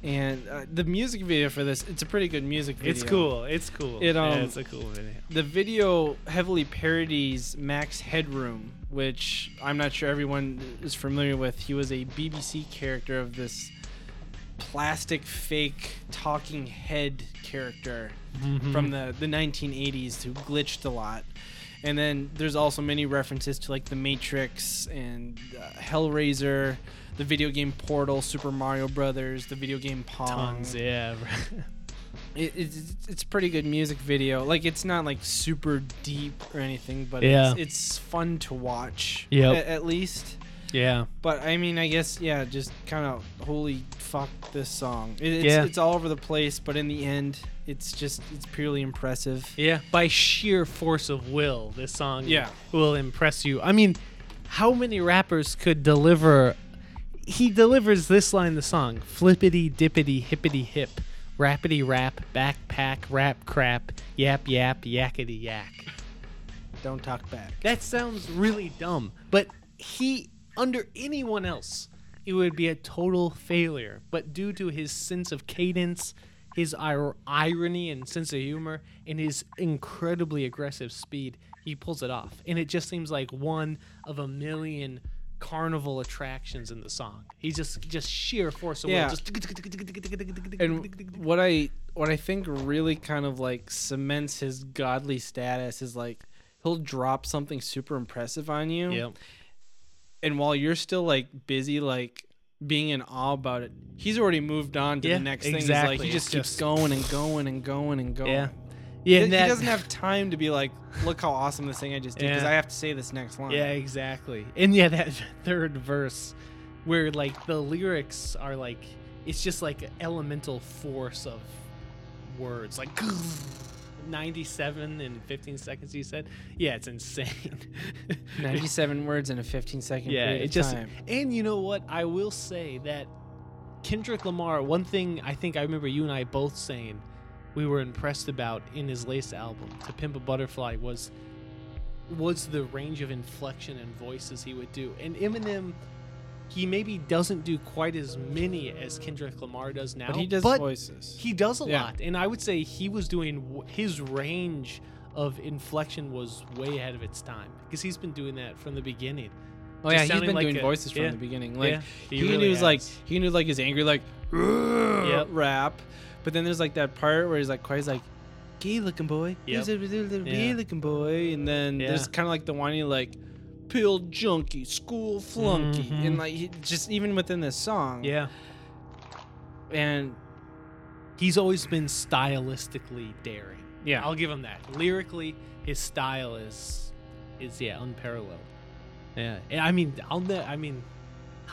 and uh, the music video for this it's a pretty good music video it's cool. It's cool. It, yeah, um, it's a cool video. the video heavily parodies Max Headroom, which I'm not sure everyone is familiar with. He was a BBC character of this plastic fake talking head character Mm-hmm. from the, the 1980s who glitched a lot. And then there's also many references to like The Matrix and uh, Hellraiser, the video game Portal, Super Mario Brothers, the video game Pong. Tons. Yeah. It, it's it's pretty good music video. Like it's not like super deep or anything, but Yeah. it's, it's fun to watch. Yeah, a- at least. Yeah. But I mean, I guess yeah, just kind of holy fuck this song. It, it's, Yeah. it's all over the place, but in the end, it's just it's purely impressive. Yeah, by sheer force of will, this song Yeah. will impress you. I mean, how many rappers could deliver? He delivers this line in the song: "Flippity dippity hippity hip, rappity rap, backpack rap crap, yap yap yakety yak." Don't talk back. That sounds really dumb, but he, under anyone else, it would be a total failure. But due to his sense of cadence, his ir- irony and sense of humor, and his incredibly aggressive speed, he pulls it off. And it just seems like one of a million carnival attractions in the song. He's just just sheer force of Yeah. will. Just And what I what I think really kind of like cements his godly status is like he'll drop something super impressive on you. Yep. And while you're still like busy like being in awe about it he's already moved on to Yeah, the next thing exactly. like he just It's keeps just- going and going and going and going Yeah. Yeah, he and that- doesn't have time to be like look how awesome this thing i just did because Yeah. i have to say this next line Yeah, exactly. And yeah, that third verse where like the lyrics are like it's just like an elemental force of words like 97 in 15 seconds you said? Yeah it's insane. 97 words in a 15 second yeah period it just time. And you know what? I will say that kendrick lamar one thing i think i remember you and i both saying we were impressed about in his latest album to pimp a butterfly was was the range of inflection and voices he would do. And eminem he maybe doesn't do quite as many as kendrick lamar does now but he does but voices. he does a Yeah. lot. And i would say he was doing his range of inflection was way ahead of its time because he's been doing that from the beginning. Oh yeah he's been like doing a- voices from yeah. the beginning like Yeah, he he, really knew like he knew like his angry like Yep. rap but then there's like that part where he's like quiet like gay looking boy. Yep. He's a little gay looking boy and then there's kind of like the whiny like pill junkie school flunky Mhm. and like he, just even within this song. Yeah. And he's always been stylistically daring. Yeah. I'll give him that. Lyrically his style is is yeah unparalleled. Yeah. And i mean i'll ne- i mean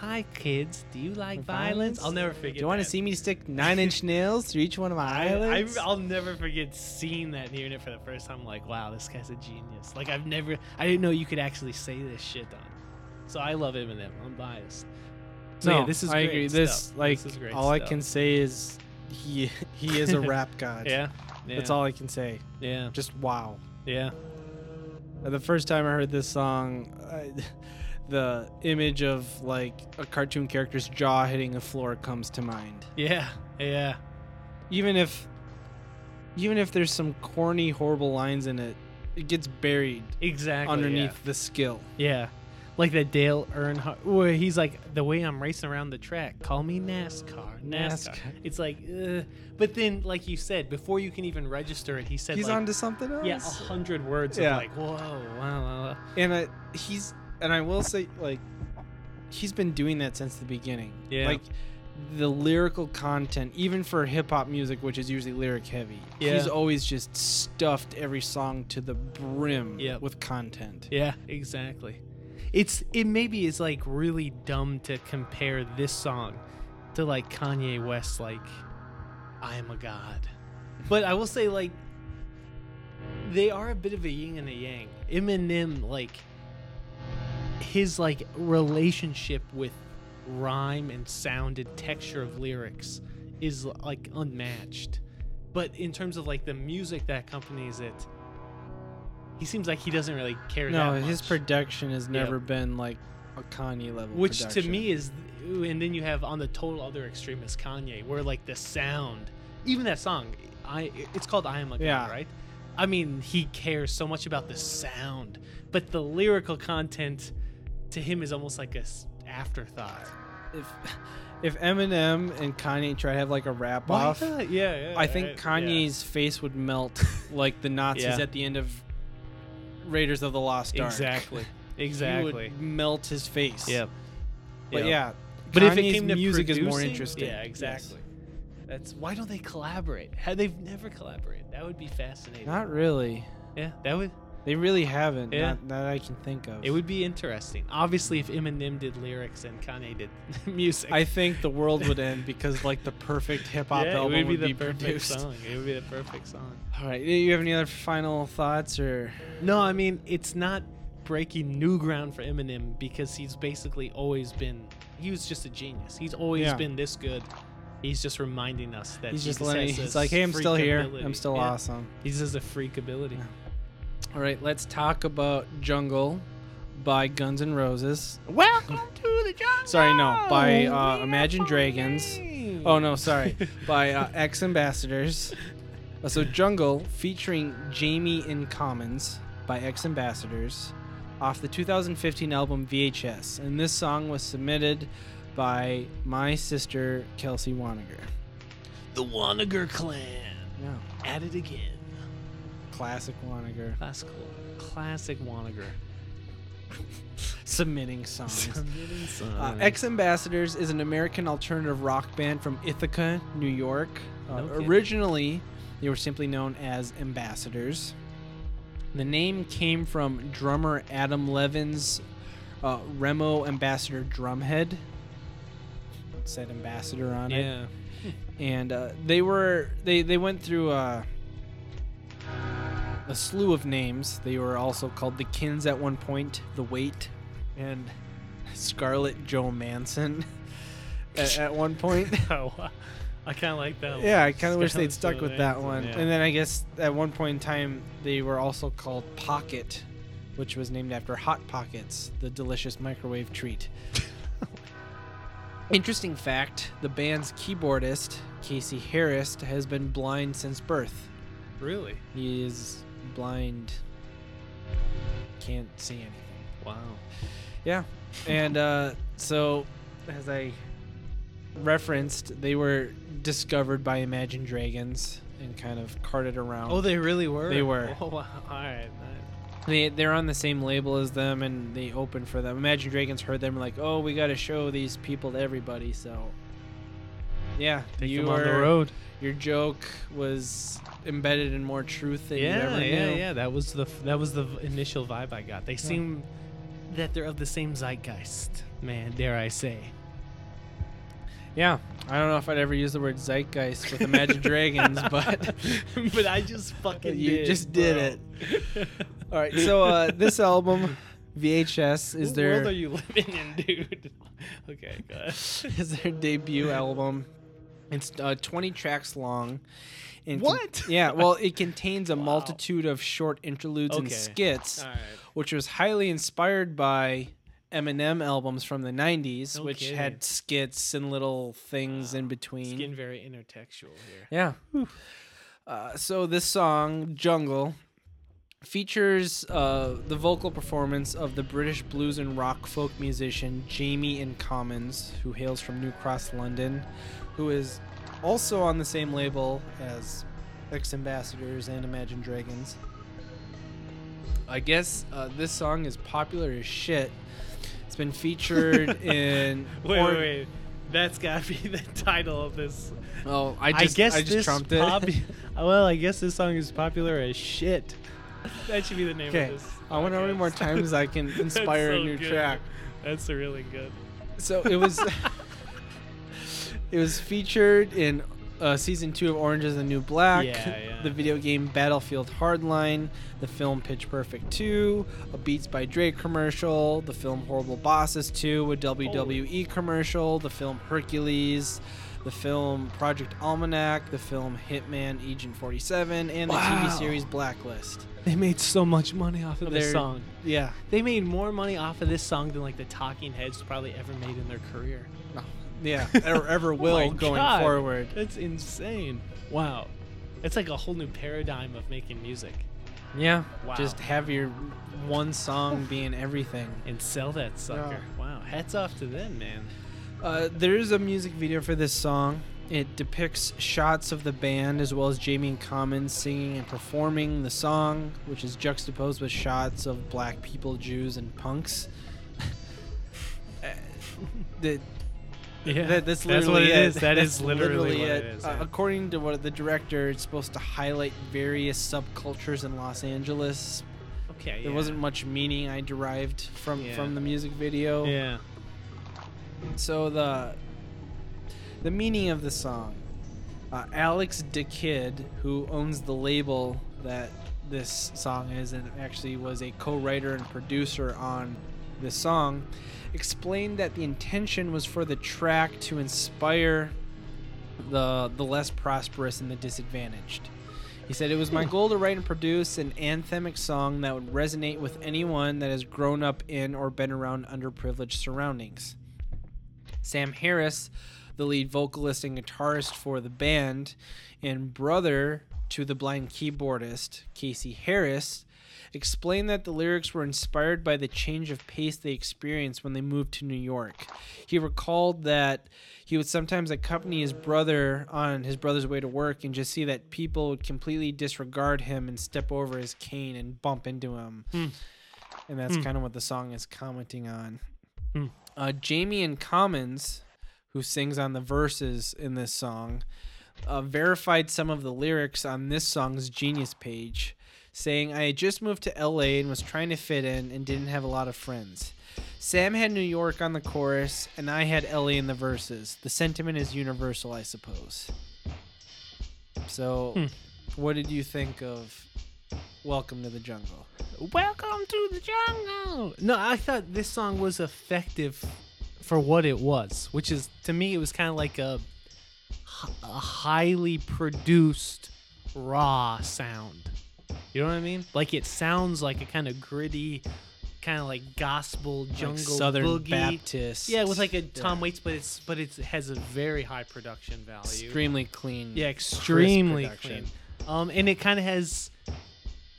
hi kids do you like violence, i'll never forget do you want to see me stick nine inch nails through each one of my eyelids I, will never forget seeing that and hearing it for the first time. Like, wow, this guy's a genius. Like, I've never, I didn't know you could actually say this shit on. So I love Eminem. I'm biased. So no, yeah, this is I great agree. This like This is great all I can say is he he is a rap god. Yeah, yeah. That's all I can say. Yeah, Just wow. yeah, The first time I heard this song, I, the image of like a cartoon character's jaw hitting the floor comes to mind. yeah, yeah. Even if, even if there's some corny, horrible lines in it, it gets buried Exactly. underneath the skill. Yeah. yeah. Like that Dale Earnhardt, where he's like, the way I'm racing around the track, call me NASCAR. NASCAR. NASCAR. It's like, uh, but then, like you said, before you can even register it, he said, He's like, on to something else. yeah, a hundred words Yeah. of like, whoa, wow, wow, wow. and uh, he's and I will say, like, he's been doing that since the beginning. Yeah. Like, the lyrical content, even for hip hop music, which is usually lyric heavy, Yeah. he's always just stuffed every song to the brim Yep. with content. Yeah, exactly. It's it maybe is like really dumb to compare this song to like Kanye West like I am a god. But I will say like they are a bit of a yin and a yang. Eminem like his like relationship with rhyme and sound and texture of lyrics is like unmatched. But in terms of like the music that accompanies it, he seems like he doesn't really care No, that his production has never been like a Kanye level. which to me is and then you have on the total other extreme is Kanye where like the sound even that song I it's called I am a god Yeah. right I mean he cares so much about the sound but the lyrical content to him is almost like a s- afterthought if if Eminem and Kanye try to have like a rap off, yeah yeah I think Kanye's face would melt like the Nazis Yeah. at the end of Raiders of the Lost Ark. exactly He exactly would melt his face. yep But Yep. yeah, But if it Kanye's came to music is more producing- interesting. Yeah, exactly. That's why don't they collaborate? How they've never collaborated, that would be fascinating. Not really. yeah, that would They really haven't. Yeah. Not that I can think of. it would be interesting. Obviously, if Eminem did lyrics and Kanye did music, I think the world would end because like the perfect hip hop yeah, album it would be would the be perfect produced. song. It would be the perfect song. All right, you have any other final thoughts or? No, I mean it's not breaking new ground for Eminem because he's basically always been. He was just a genius. He's always Yeah. been this good. He's just reminding us that He's he just letting. He's like, hey, I'm still here. I'm still Yeah. awesome. He's just a freak ability. All right, let's talk about Jungle by Guns N' Roses. Welcome to the jungle. Sorry, no, by uh, Imagine Dragons. Oh no, sorry, by uh, X Ambassadors. Uh, so Jungle featuring Jamie N Commons by X Ambassadors off the 2015 album VHS, and this song was submitted by my sister Kelsey Waniger. The Waniger clan Yeah, at it again. Classic Waniger Classical, classic Waniger. submitting songs. Submitting Uh, songs. X Ambassadors is an American alternative rock band from Ithaca, New York. Uh, No originally, they were simply known as Ambassadors. The name came from drummer Adam Levin's uh, Remo Ambassador drumhead. It said Ambassador on it, yeah. and uh, they were they they went through uh, a slew of names. They were also called the Kins at one point, the Weight, and Scarlet Joe Manson at, at one point. Oh, I kind of like that. one. yeah, I kind of wish they'd stuck with that one. yeah. And then I guess at one point in time they were also called Pocket, which was named after Hot Pockets, the delicious microwave treat. Interesting fact the band's keyboardist, Casey Harris, has been blind since birth. really, He is blind, can't see anything. wow. Yeah. And uh, so, as I referenced, they were discovered by Imagine Dragons and kind of carted around. Oh, they really were. They were. Oh, wow. All right. They they're on the same label as them, and they opened for them. Imagine Dragons heard them like, oh, we got to show these people to everybody. So, yeah, Take you them on the road. Your joke was embedded in more truth than you Yeah, ever yeah, knew. yeah. That was the that was the initial vibe I got. They seem that they're of the same zeitgeist. Man, dare I say? Yeah. I don't know if I'd ever use the word zeitgeist with Imagine Dragons, but but I just fucking You did, just did bro. All right, so uh, this album, VHS, is what their world are you living in, dude? okay, go ahead. is their debut album. It's uh, 20 tracks long. and con- What? yeah, well, it contains a Wow. multitude of short interludes and skits, right. which was highly inspired by Eminem albums from the 90s, No which kidding. had skits and little things in between. It's getting very intertextual here. Yeah. Uh, so this song, Jungle, features uh, the vocal performance of the British blues and rock folk musician Jamie N Commons, who hails from New Cross, London, who is also on the same label as X Ambassadors and Imagine Dragons. I guess uh, this song is popular as shit. It's been featured in. Wait, or- wait, wait. That's gotta be the title of this. Oh, I just, guess I just trumped it. popu- well, I guess this song is popular as shit. That should be the name of this. I wonder how many more times I can inspire a new good. track. That's really good. So it was. It was featured in uh, season two of Orange Is the New Black, Yeah, yeah. the video game Battlefield Hardline, the film Pitch Perfect 2, a Beats by Dre commercial, the film Horrible Bosses 2, a WWE commercial, the film Hercules, the film Project Almanac, the film Hitman Agent 47, and the Wow. TV series Blacklist. They made so much money off of this They're- song. Yeah. They made more money off of this song than like the Talking Heads probably ever made in their career. Yeah, or ever Oh will my going God. forward. That's insane. Wow. It's like a whole new paradigm of making music Yeah. Wow. Just have your one song being everything. and sell that sucker. Wow. Hats off to them, man. Uh, there is a music video for this song. It depicts shots of the band as well as Jamie N Commons singing and performing the song, which is juxtaposed with shots of black people, Jews, and punks. Uh, the, Yeah. that, that's that's literally what it it is. That is is literally, what it is. Uh, according to what the director, it's supposed to highlight various subcultures in Los Angeles. okay. yeah. There wasn't much meaning I derived from Yeah. from the music video. Yeah. So the the meaning of the song, uh, Alex da Kid, who owns the label that this song is, and actually was a co-writer and producer on this song, explained that the intention was for the track to inspire the the less prosperous and the disadvantaged. He said it was my hmm. goal to write and produce an anthemic song that would resonate with anyone that has grown up in or been around underprivileged surroundings. Sam Harris, the lead vocalist and guitarist for the band, and brother to the blind keyboardist, Casey Harris, explained that the lyrics were inspired by the change of pace they experienced when they moved to New York. He recalled that he would sometimes accompany his brother on his brother's way to work and just see that people would completely disregard him and step over his cane and bump into him. Hmm. And that's Hmm. kind of what the song is commenting on. Hmm. Uh, Jamie N Commons, who sings on the verses in this song, uh, verified some of the lyrics on this song's Genius page, saying, I had just moved to LA and was trying to fit in and didn't have a lot of friends. Sam had New York on the chorus, and I had LA in the verses. The sentiment is universal, I suppose. So, Hmm. what did you think of Welcome to the Jungle? Welcome to the jungle. No, I thought this song was effective for what it was, which is to me it was kind of like a, a highly produced raw sound. You know what I mean? Like it sounds like a kind of gritty, kind of like gospel jungle like Southern boogie. Baptist. Yeah, with like a Tom Yeah. Waits, but it's but it's, it has a very high production value. Extremely clean. Yeah, extremely clean. Um, and it kind of has,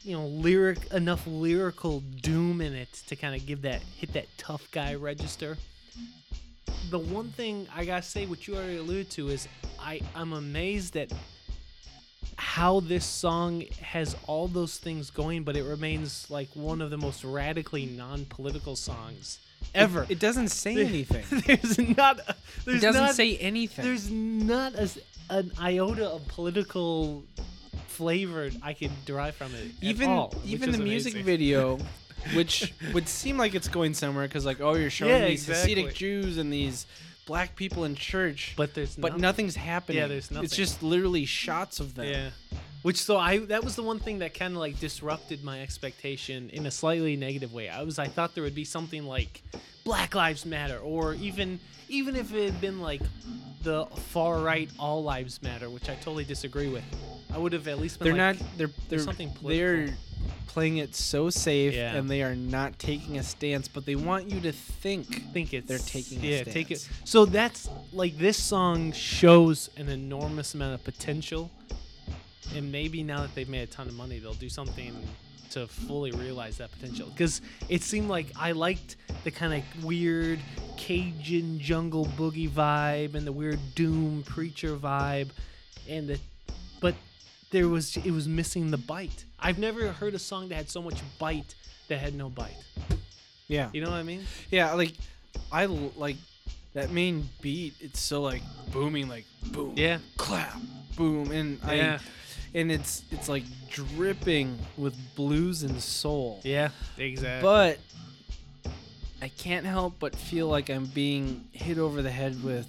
you know, lyric enough lyrical doom in it to kind of give that hit that tough guy register. The one thing I gotta say, which you already alluded to, is I I'm amazed at how this song has all those things going, but it remains like one of the most radically non-political songs ever. It, it doesn't say There- anything. there's not. It There's doesn't not, say anything. there's not a, an iota of political flavor I could derive from it. at even all, even the music video, which would seem like it's going somewhere, because like oh you're showing Yeah, these exactly. Hasidic Jews and these black people in church, but there's but nothing. nothing's happening. Yeah, there's nothing. It's just literally shots of them. Yeah. Which so I that was the one thing that kind of like disrupted my expectation in a slightly negative way. I was I thought there would be something like Black Lives Matter or even even if it had been like the far right All Lives Matter, which I totally disagree with. I would have at least been They're like, not. They're they're something political. they're playing it so safe, Yeah. and they are not taking a stance, but they want you to think. think it. They're taking a yeah take it so that's like this song shows an enormous amount of potential and maybe now that they've made a ton of money they'll do something to fully realize that potential because it seemed like i liked the kind of weird cajun jungle boogie vibe and the weird doom preacher vibe and the but there was it was missing the bite. I've never heard a song that had so much bite that had no bite. Yeah. You know what I mean? Yeah, like I like that main beat. It's so like booming, like boom, Yeah. clap, boom, and Yeah. I and it's it's like dripping with blues and soul. Yeah. Exactly. But I can't help but feel like I'm being hit over the head with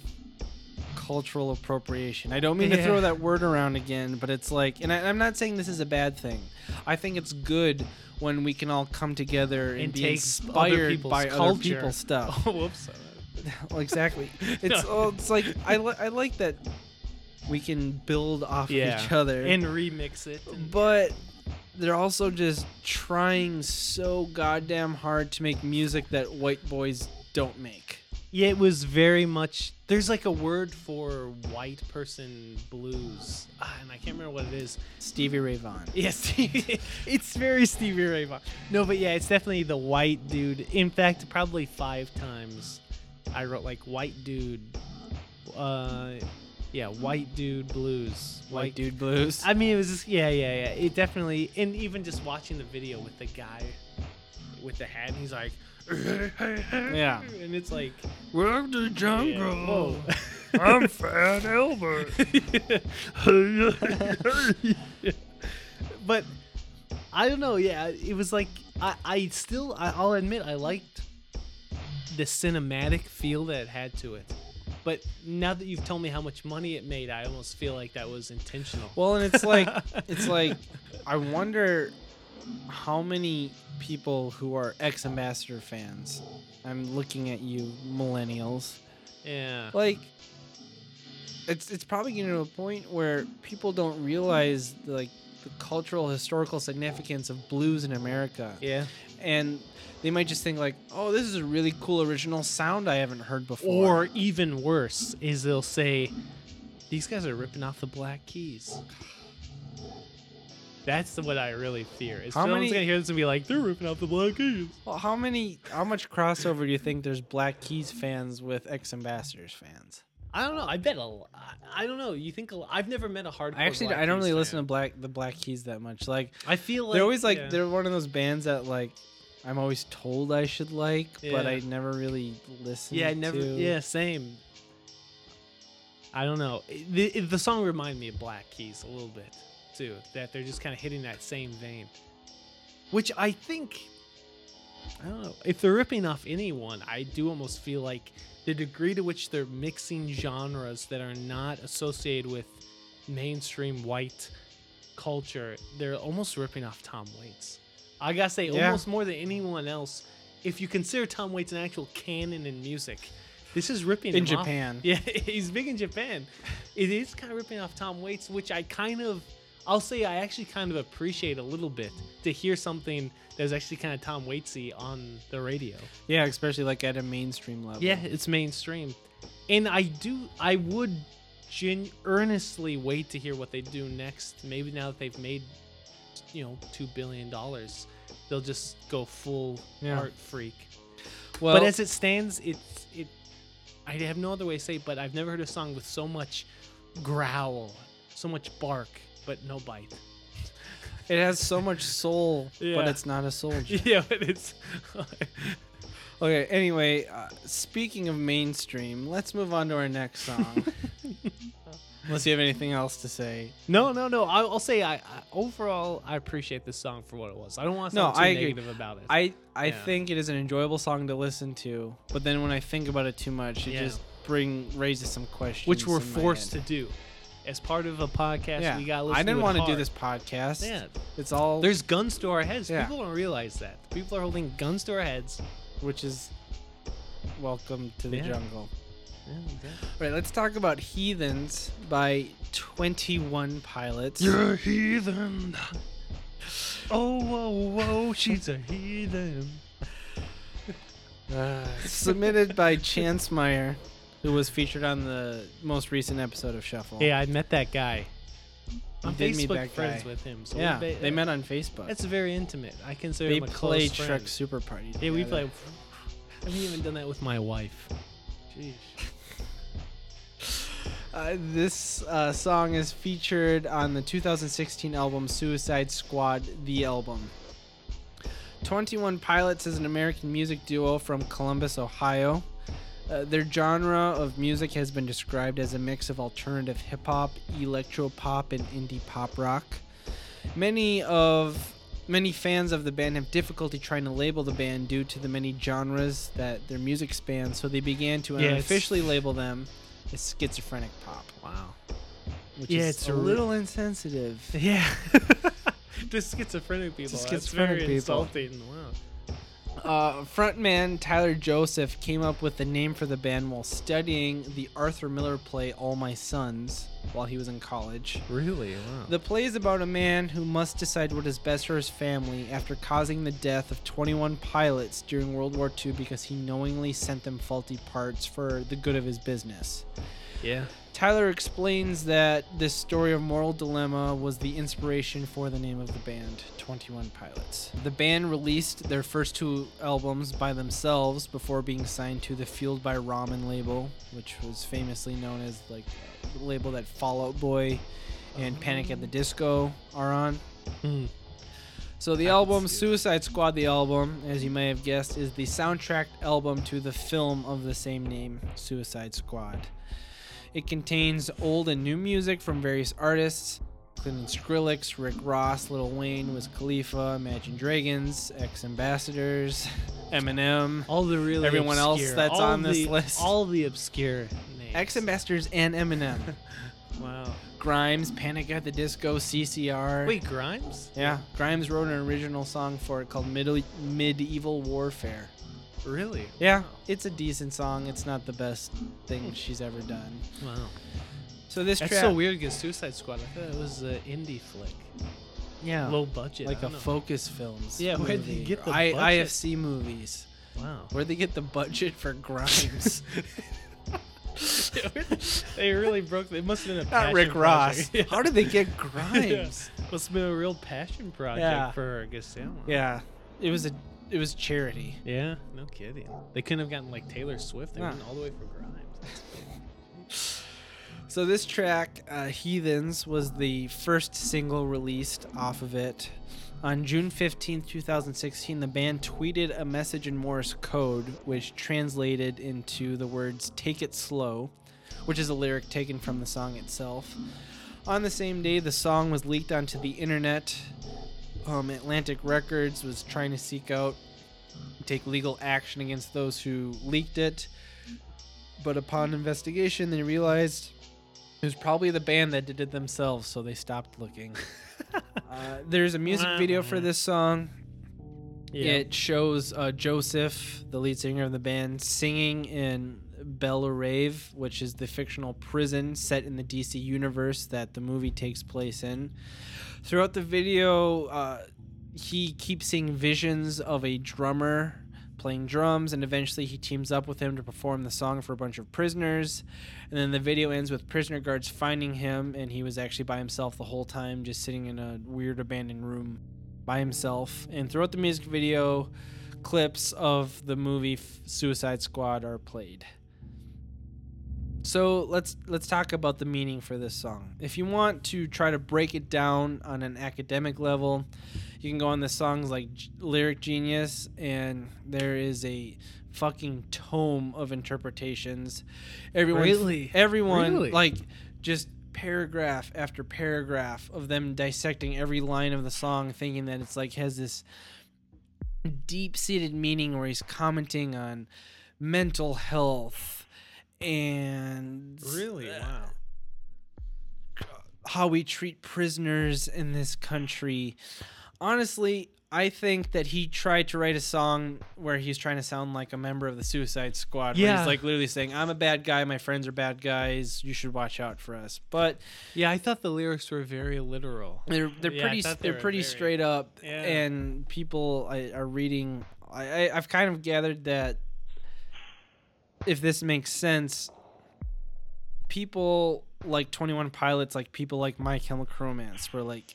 cultural appropriation. I don't mean to throw that word around again, but it's like, and I, I'm not saying this is a bad thing. I think it's good when we can all come together and, And be take other inspired people's by other people's stuff. oh, whoops. well, exactly. It's oh, it's like I li- I like that we can build off Yeah. of each other, And remix it. and- but they're also just trying so goddamn hard to make music that white boys don't make. Yeah, it was very much. There's like a word for white person blues, ah, and I can't remember what it is. Stevie Ray Vaughan. Yes, Stevie. it's very Stevie Ray Vaughan. No, but yeah, it's definitely the white dude. In fact, probably five times I wrote like white dude. Uh, yeah, white dude blues. White dude blues. I mean, it was just yeah, yeah, yeah. It definitely, and even just watching the video with the guy with the hat, and he's like, Yeah. and it's like, Welcome to the jungle. yeah. Oh. I'm Fat Albert. but I don't know. Yeah, it was like I, I still I, I'll admit I liked the cinematic feel that it had to it. But now that you've told me how much money it made, I almost feel like that was intentional. Well, and it's like it's like I wonder how many people who are X Ambassador fans. I'm looking at you, millennials. yeah. Like it's it's probably getting to a point where people don't realize like the cultural historical significance of blues in America. Yeah. And they might just think like, "Oh, this is a really cool original sound I haven't heard before." Or even worse is they'll say, "These guys are ripping off the Black Keys." That's what I really fear. Is How someone's many- gonna hear this and be like, "They're ripping off the Black Keys." Well, how many how much crossover do you think there's Black Keys fans with X Ambassadors fans? I don't know. I bet a. I- I don't know. You think a, I've never met a hardcore. I actually Black I don't Keys really listen to. Black the Black Keys that much. Like I feel like they're always like yeah. they're one of those bands that like I'm always told I should like, but I never really listen. Yeah, I never. To. Yeah, same. I don't know. The, the song reminded me of Black Keys a little bit too. That they're just kind of hitting that same vein, which I think. I don't know if they're ripping off anyone. I do almost feel like the degree to which they're mixing genres that are not associated with mainstream white culture, they're almost ripping off Tom Waits. I gotta say, Yeah. almost more than anyone else. If you consider Tom Waits an actual canon in music, this is ripping In him off. Japan. Yeah, he's big in Japan. It is kind of ripping off Tom Waits, which I kind of, I'll say, I actually kind of appreciate a little bit to hear something that's actually kind of Tom Waitsy on the radio. Yeah, especially like at a mainstream level. Yeah, it's mainstream, and I do, I would, gen- earnestly wait to hear what they do next. Maybe now that they've made, you know, two billion dollars, they'll just go full Yeah. art freak. Well, but as it stands, it's it. I have no other way to say, it, but I've never heard a song with so much growl, so much bark, but no bite. it has so much soul, but it's not a soldier. yeah, but it's. Okay, anyway, uh, speaking of mainstream, let's move on to our next song. Unless you have anything else to say. no, no, no. I- I'll say I, I overall I appreciate this song for what it was. I don't want to No, too I agree. negative about it. I I Yeah. think it is an enjoyable song to listen to, but then when I think about it too much, it Yeah. just bring raises some questions. which we're in my forced head. to do as part of a podcast. Yeah, we got. I didn't want want to do this podcast. Yeah, It's all there's guns to our heads. Yeah. People don't realize that. People are holding guns to our heads. which is welcome to the Yeah. jungle. Yeah, exactly. All right, let's talk about Heathens by 21 Pilots. You're a heathen. Oh, whoa, whoa, she's a heathen. Uh, submitted by Chance Meyer, who was featured on the most recent episode of Shuffle. Hey, I met that guy. I'm did meet Facebook that friends guy. with him. So yeah, ba- they met on Facebook. That's very intimate. I consider they him a play close Truck friend. Super Party. Yeah, we together. play. I haven't even done that with my wife. Jeez. Uh, this uh, song is featured on the 2016 album Suicide Squad, the album. 21 Pilots is an American music duo from Columbus, Ohio. Uh, their genre of music has been described as a mix of alternative hip hop, electro pop, and indie pop rock. Many of many fans of the band have difficulty trying to label the band due to the many genres that their music spans, so they began to Yeah, unofficially label them as schizophrenic pop, Wow. which Yeah, is it's a a re- little insensitive. Yeah. to schizophrenic people. To That's schizophrenic very people. insulting. Wow. Uh, frontman Tyler Joseph came up with the name for the band while studying the Arthur Miller play All My Sons while he was in college. Really? Wow. The play is about a man who must decide what is best for his family after causing the death of 21 pilots during World War II because he knowingly sent them faulty parts for the good of his business. yeah. Tyler explains that this story of moral dilemma was the inspiration for the name of the band, 21 Pilots. The band released their first two albums by themselves before being signed to the Fueled by Ramen label, which was famously known as like label that Fall Out Boy and Panic at the Disco are on. Hmm. So the I album. Suicide Squad, the album, as you may have guessed, is the soundtrack album to the film of the same name, Suicide Squad. It contains old and new music from various artists, including Skrillex, Rick Ross, Lil Wayne, Wiz Khalifa, Imagine Dragons, X Ambassadors, Eminem, All the really Everyone else that's on this list. All the obscure names. X Ambassadors, and Eminem. Wow. Grimes, Panic at the Disco, CCR. Wait, Grimes? Yeah, Grimes wrote an original song for it called Middle- Medieval Warfare. Really? Yeah, it's a decent song. It's not the best thing she's ever done. Wow. So this That's track, so weird because Suicide Squad, I thought it was an indie flick. yeah, Low budget. like a know. Focus Films. Yeah, where'd they get the I- budget? IFC movies? Wow. Where'd they get the budget for Grimes? they really broke. It must have been a Not Rick Ross. project. Yeah. How did they get Grimes? Must have been a real passion project Yeah. for her. Yeah. yeah, it was a it was charity. Yeah, no kidding. They couldn't have gotten like Taylor Swift. They Nah. went all the way for Grimes. So this track, uh, "Heathens," was the first single released off of it. On June 15, 2016, the band tweeted a message in Morse code, which translated into the words "Take it slow," which is a lyric taken from the song itself. On the same day, the song was leaked onto the internet. Um, Atlantic Records was trying to seek out, take legal action against those who leaked it. But upon investigation, they realized was probably the band that did it themselves, so they stopped looking. uh, there's a music video for this song. It shows uh, Joseph, the lead singer of the band, singing in Belle Reve, which is the fictional prison set in the DC universe that the movie takes place in. Throughout the video, uh, he keeps seeing visions of a drummer playing drums, and eventually he teams up with him to perform the song for a bunch of prisoners. And then the video ends with prisoner guards finding him, and he was actually by himself the whole time, just sitting in a weird abandoned room by himself. And throughout the music video, clips of the movie Suicide Squad are played. So let's let's talk about the meaning for this song. If you want to try to break it down on an academic level, you can go on the songs like Lyric Genius, and there is a fucking tome of interpretations. Everyone, Really? everyone, Really? like just paragraph after paragraph of them dissecting every line of the song, thinking that it's like has this deep-seated meaning where he's commenting on mental health and Really? uh, Wow. how we treat prisoners in this country. Honestly, I think that he tried to write a song where he's trying to sound like a member of the Suicide Squad. Where Yeah. he's like literally saying, "I'm a bad guy. My friends are bad guys. You should watch out for us." But Yeah, I thought the lyrics were very literal. they're they're Yeah, pretty they they're were pretty very- straight up, Yeah. and people are reading. I, I I've kind of gathered that if this makes sense, people like Twenty One Pilots, like people like My Chemical Romance, where like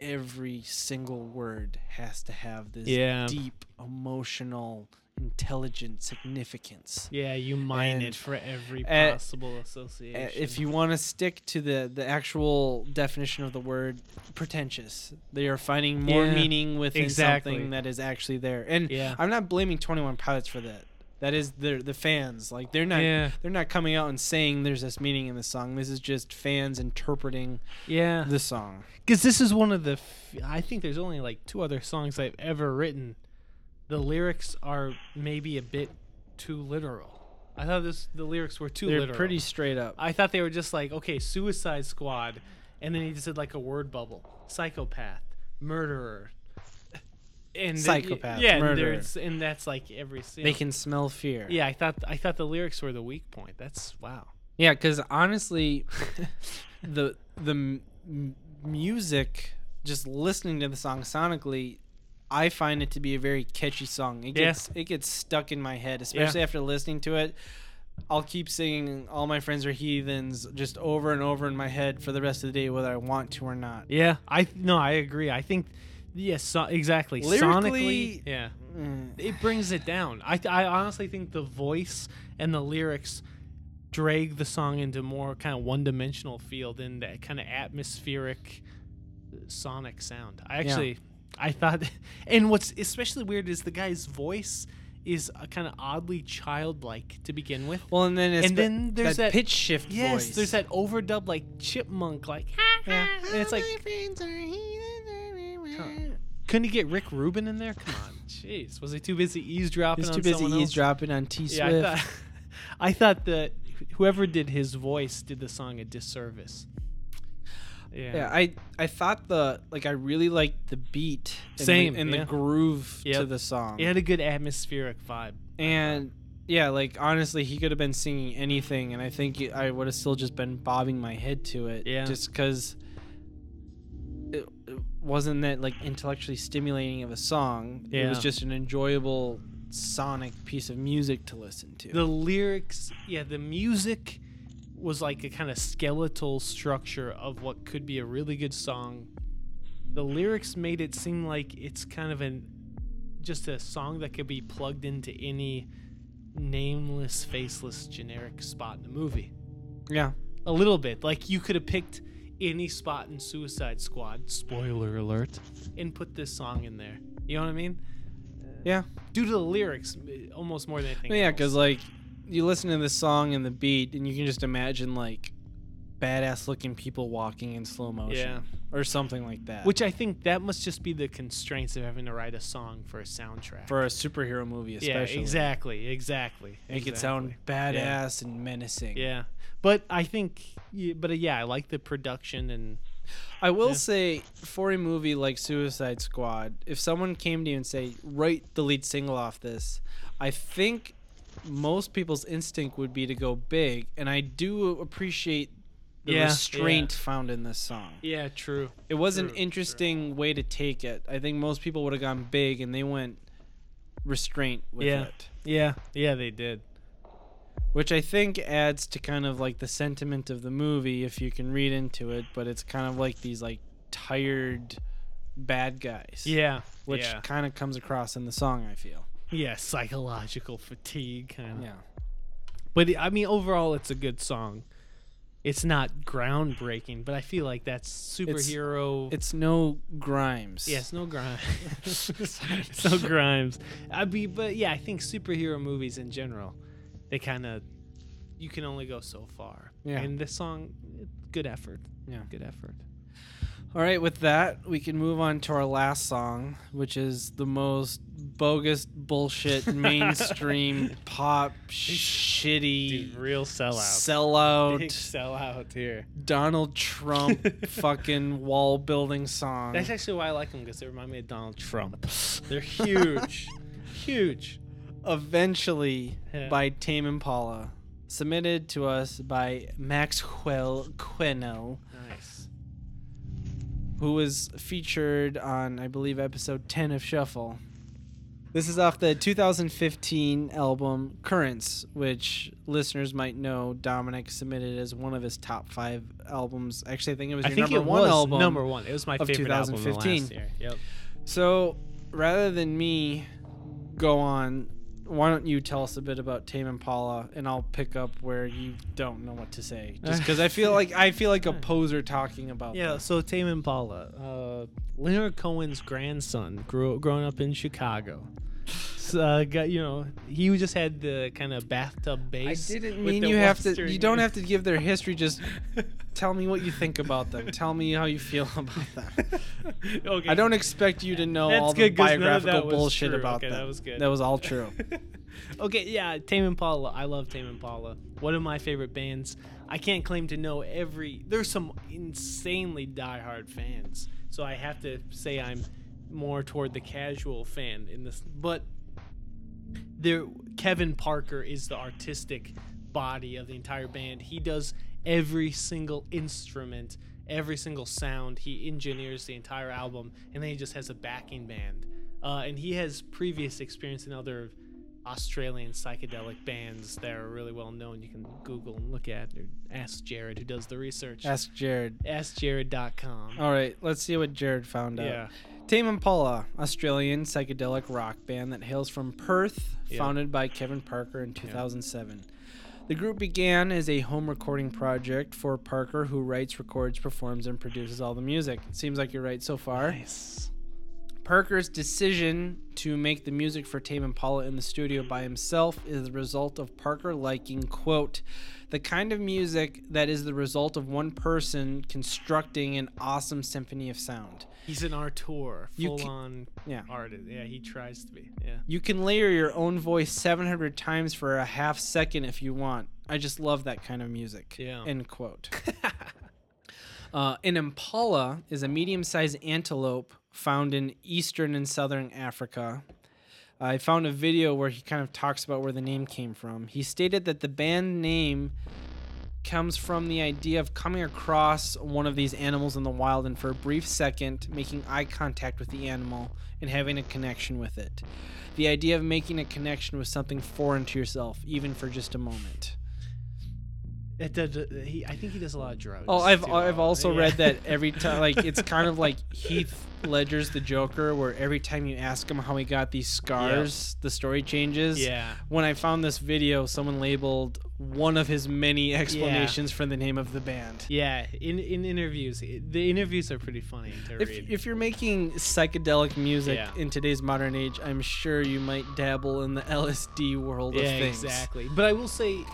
every single word has to have this Yeah. deep emotional intelligent significance. Yeah, you mine And, it for every uh, possible Uh, association. if you want to stick to the the actual definition of the word pretentious, they are finding more Yeah, meaning within exactly. something that is actually there. And yeah, I'm not blaming 21 Pilots for that. That is the the fans. Like they're not yeah, they're not coming out and saying there's this meaning in the song. This is just fans interpreting yeah. the song. Because this is one of the. F- I think there's only like two other songs I've ever written. The lyrics are maybe a bit too literal. I thought this the lyrics were too They're literal. pretty straight up. I thought they were just like okay, Suicide Squad, and then he just did like a word bubble, psychopath, murderer, and Psychopath, yeah, and murderer. there's and that's like every. you They can smell fear. Yeah, I thought I thought the lyrics were the weak point. That's wow. Yeah, because honestly, the the m- music, just listening to the song sonically, I find it to be a very catchy song. It Yeah. gets it gets stuck in my head, especially after listening to it. I'll keep singing "All My Friends Are Heathens" just over and over in my head for the rest of the day, whether I want to or not. Yeah, I no, I agree. I think yes, so, exactly. Lyrically- Sonically, yeah, Mm. it brings it down. I I honestly think the voice and the lyrics drag the song into more kind of one-dimensional feel than that kind of atmospheric uh, sonic sound. I actually I thought and what's especially weird is the guy's voice is kind of oddly childlike to begin with. Well, and then it's And then there's that- pitch shift Yes, voice. there's that overdub like chipmunk like and it's like couldn't he get Rick Rubin in there? Come on, jeez, was he too busy eavesdropping? He's too on busy someone else? eavesdropping on T Yeah, Swift. I thought, I thought that whoever did his voice did the song a disservice. Yeah, Yeah, I I thought the like I really liked the beat and Same, the, and yeah. the groove to the song. it had a good atmospheric vibe. and yeah, like honestly, he could have been singing anything, and I think I would have still just been bobbing my head to it. Yeah. just because it, it wasn't that like intellectually stimulating of a song. It was just an enjoyable sonic piece of music to listen to. The lyrics, yeah, the music was like a kind of skeletal structure of what could be a really good song. The lyrics made it seem like it's kind of an just a song that could be plugged into any nameless, faceless, generic spot in the movie. yeah, A little bit. Like you could have picked any spot in Suicide Squad, spoiler alert, and put this song in there. You know what I mean? yeah. Due to the lyrics, almost more than anything. Yeah, because like you listen to the song and the beat, and you can just imagine like badass looking people walking in slow motion, Yeah. or something like that. Which I think that must just be the constraints of having to write a song for a soundtrack. for a superhero movie, especially, yeah, exactly, exactly. make it sound exactly. badass and menacing. Yeah, but I think, but uh, yeah, I like the production and I will Yeah. say for a movie like Suicide Squad, if someone came to you and say, "Write the lead single off this," I think most people's instinct would be to go big, and I do appreciate the Yeah, restraint found in this song. yeah, true. It was an True, interesting way to take it. I think most people would have gone big, and they went restraint with Yeah. it, Yeah, yeah, they did. Which I think adds to kind of like the sentiment of the movie if you can read into it. But it's kind of like these like tired bad guys. Yeah, which yeah, kind of comes across in the song. I feel. yeah, psychological fatigue kind of. Yeah. But I mean, overall, it's a good song. It's not groundbreaking, but I feel like that's superhero. It's no Grimes. Yeah, it's no Grimes. it's no Grimes. I mean, but yeah, I think superhero movies in general, they kind of, you can only go so far. Yeah. And this song, good effort. Yeah. Good effort. All right, with that, we can move on to our last song, which is the most bogus bullshit mainstream pop shitty Dude, real sellout. sellout Big sellout here. Donald Trump fucking wall building song. That's actually why I like them because they remind me of Donald Trump. They're huge, huge. Eventually Yeah. by Tame Impala, submitted to us by Maxwell Queno. Nice. who was featured on, I believe, episode 10 of Shuffle. This is off the 2015 album Currents, which listeners might know Dominic submitted as one of his top five albums. Actually, I think it was I your number one album. number one. It was my favorite album of 2015. last year. Yep. So rather than me go on why don't you tell us a bit about Tame Impala, and I'll pick up where you don't know what to say, just because I feel like I feel like a poser talking about. Yeah, them. so Tame Impala, uh, Leonard Cohen's grandson, grew growing up in Chicago. Uh, got you know, he just had the kind of bathtub base. I didn't mean you have to. You don't have to give their history. Just tell me what you think about them. Tell me how you feel about them. okay. I don't expect you to know That's all the good 'cause none of biographical bullshit about Okay, them. that was good. That was all true. okay, yeah, Tame Impala. I love Tame Impala. One of my favorite bands. I can't claim to know every. There's some insanely diehard fans, so I have to say I'm more toward the casual fan in this. But there, Kevin Parker is the artistic body of the entire band. He does every single instrument, every single sound. He engineers the entire album, and then he just has a backing band. Uh, and he has previous experience in other Australian psychedelic bands that are really well known. You can Google and look at or ask Jared, who does the research. Ask Jared. AskJared.com. All right, let's see what Jared found out. Tame Impala, Australian psychedelic rock band that hails from Perth, Yeah. founded by Kevin Parker in 2007. The group began as a home recording project for Parker, who writes, records, performs, and produces all the music. It seems like you're right so far. Nice. Parker's decision to make the music for Tame Impala in the studio by himself is the result of Parker liking, quote, the kind of music that is the result of one person constructing an awesome symphony of sound. He's an auteur, full ca- on Yeah. artist. Yeah, he tries to be. Yeah. You can layer your own voice 700 times for a half second if you want. I just love that kind of music. Yeah. End quote. uh, an impala is a medium sized antelope found in eastern and southern Africa. I found a video where he kind of talks about where the name came from. He stated that the band name comes from the idea of coming across one of these animals in the wild and for a brief second making eye contact with the animal and having a connection with it. The idea of making a connection with something foreign to yourself, even for just a moment. It does, uh, he, I think he does a lot of drugs. Oh, I've too. Uh, I've also Yeah. read that every time, like it's kind of like Heath Ledger's The Joker, where every time you ask him how he got these scars, the story changes. Yeah. When I found this video, someone labeled one of his many explanations for the name of the band. Yeah, in in interviews, the interviews are pretty funny to If, read. if you're making psychedelic music Yeah. in today's modern age, I'm sure you might dabble in the LSD world yeah, of things. exactly. But I will say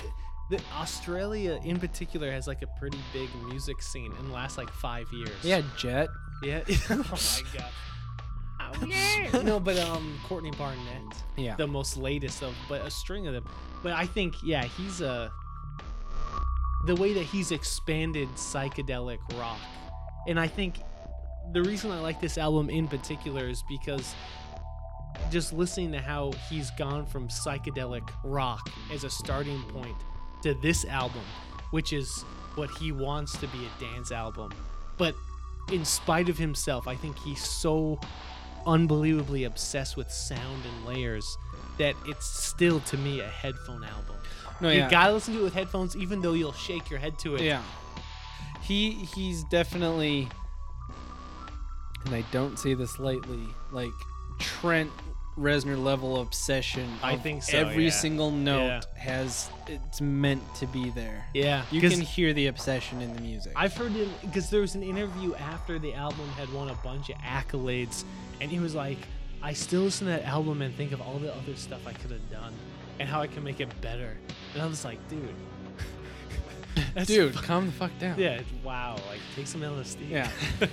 that Australia, in particular, has like a pretty big music scene in the last like five years. Yeah, Jet. Yeah. oh my god. Ouch. no, but um, Courtney Barnett, Yeah. the most latest of, but a string of them. But I think, yeah, he's a. The way that he's expanded psychedelic rock, and I think the reason I like this album in particular is because just listening to how he's gone from psychedelic rock as a starting point to this album, which is what he wants to be a dance album. But in spite of himself, I think he's so unbelievably obsessed with sound and layers that it's still to me a headphone album. No, you gotta listen to it with headphones, even though you'll shake your head to it. Yeah. He he's definitely and I don't say this lightly, like Trent Reznor level obsession. I think so, Every yeah. single note Yeah. has it's meant to be there. Yeah, You 'cause can hear the obsession in the music. I've heard him because there was an interview after the album had won a bunch of accolades, and he was like, "I still listen to that album and think of all the other stuff I could have done and how I can make it better." And I was like, "Dude, that's Dude, fu- calm the fuck down. yeah, wow, like take some LSD." Yeah.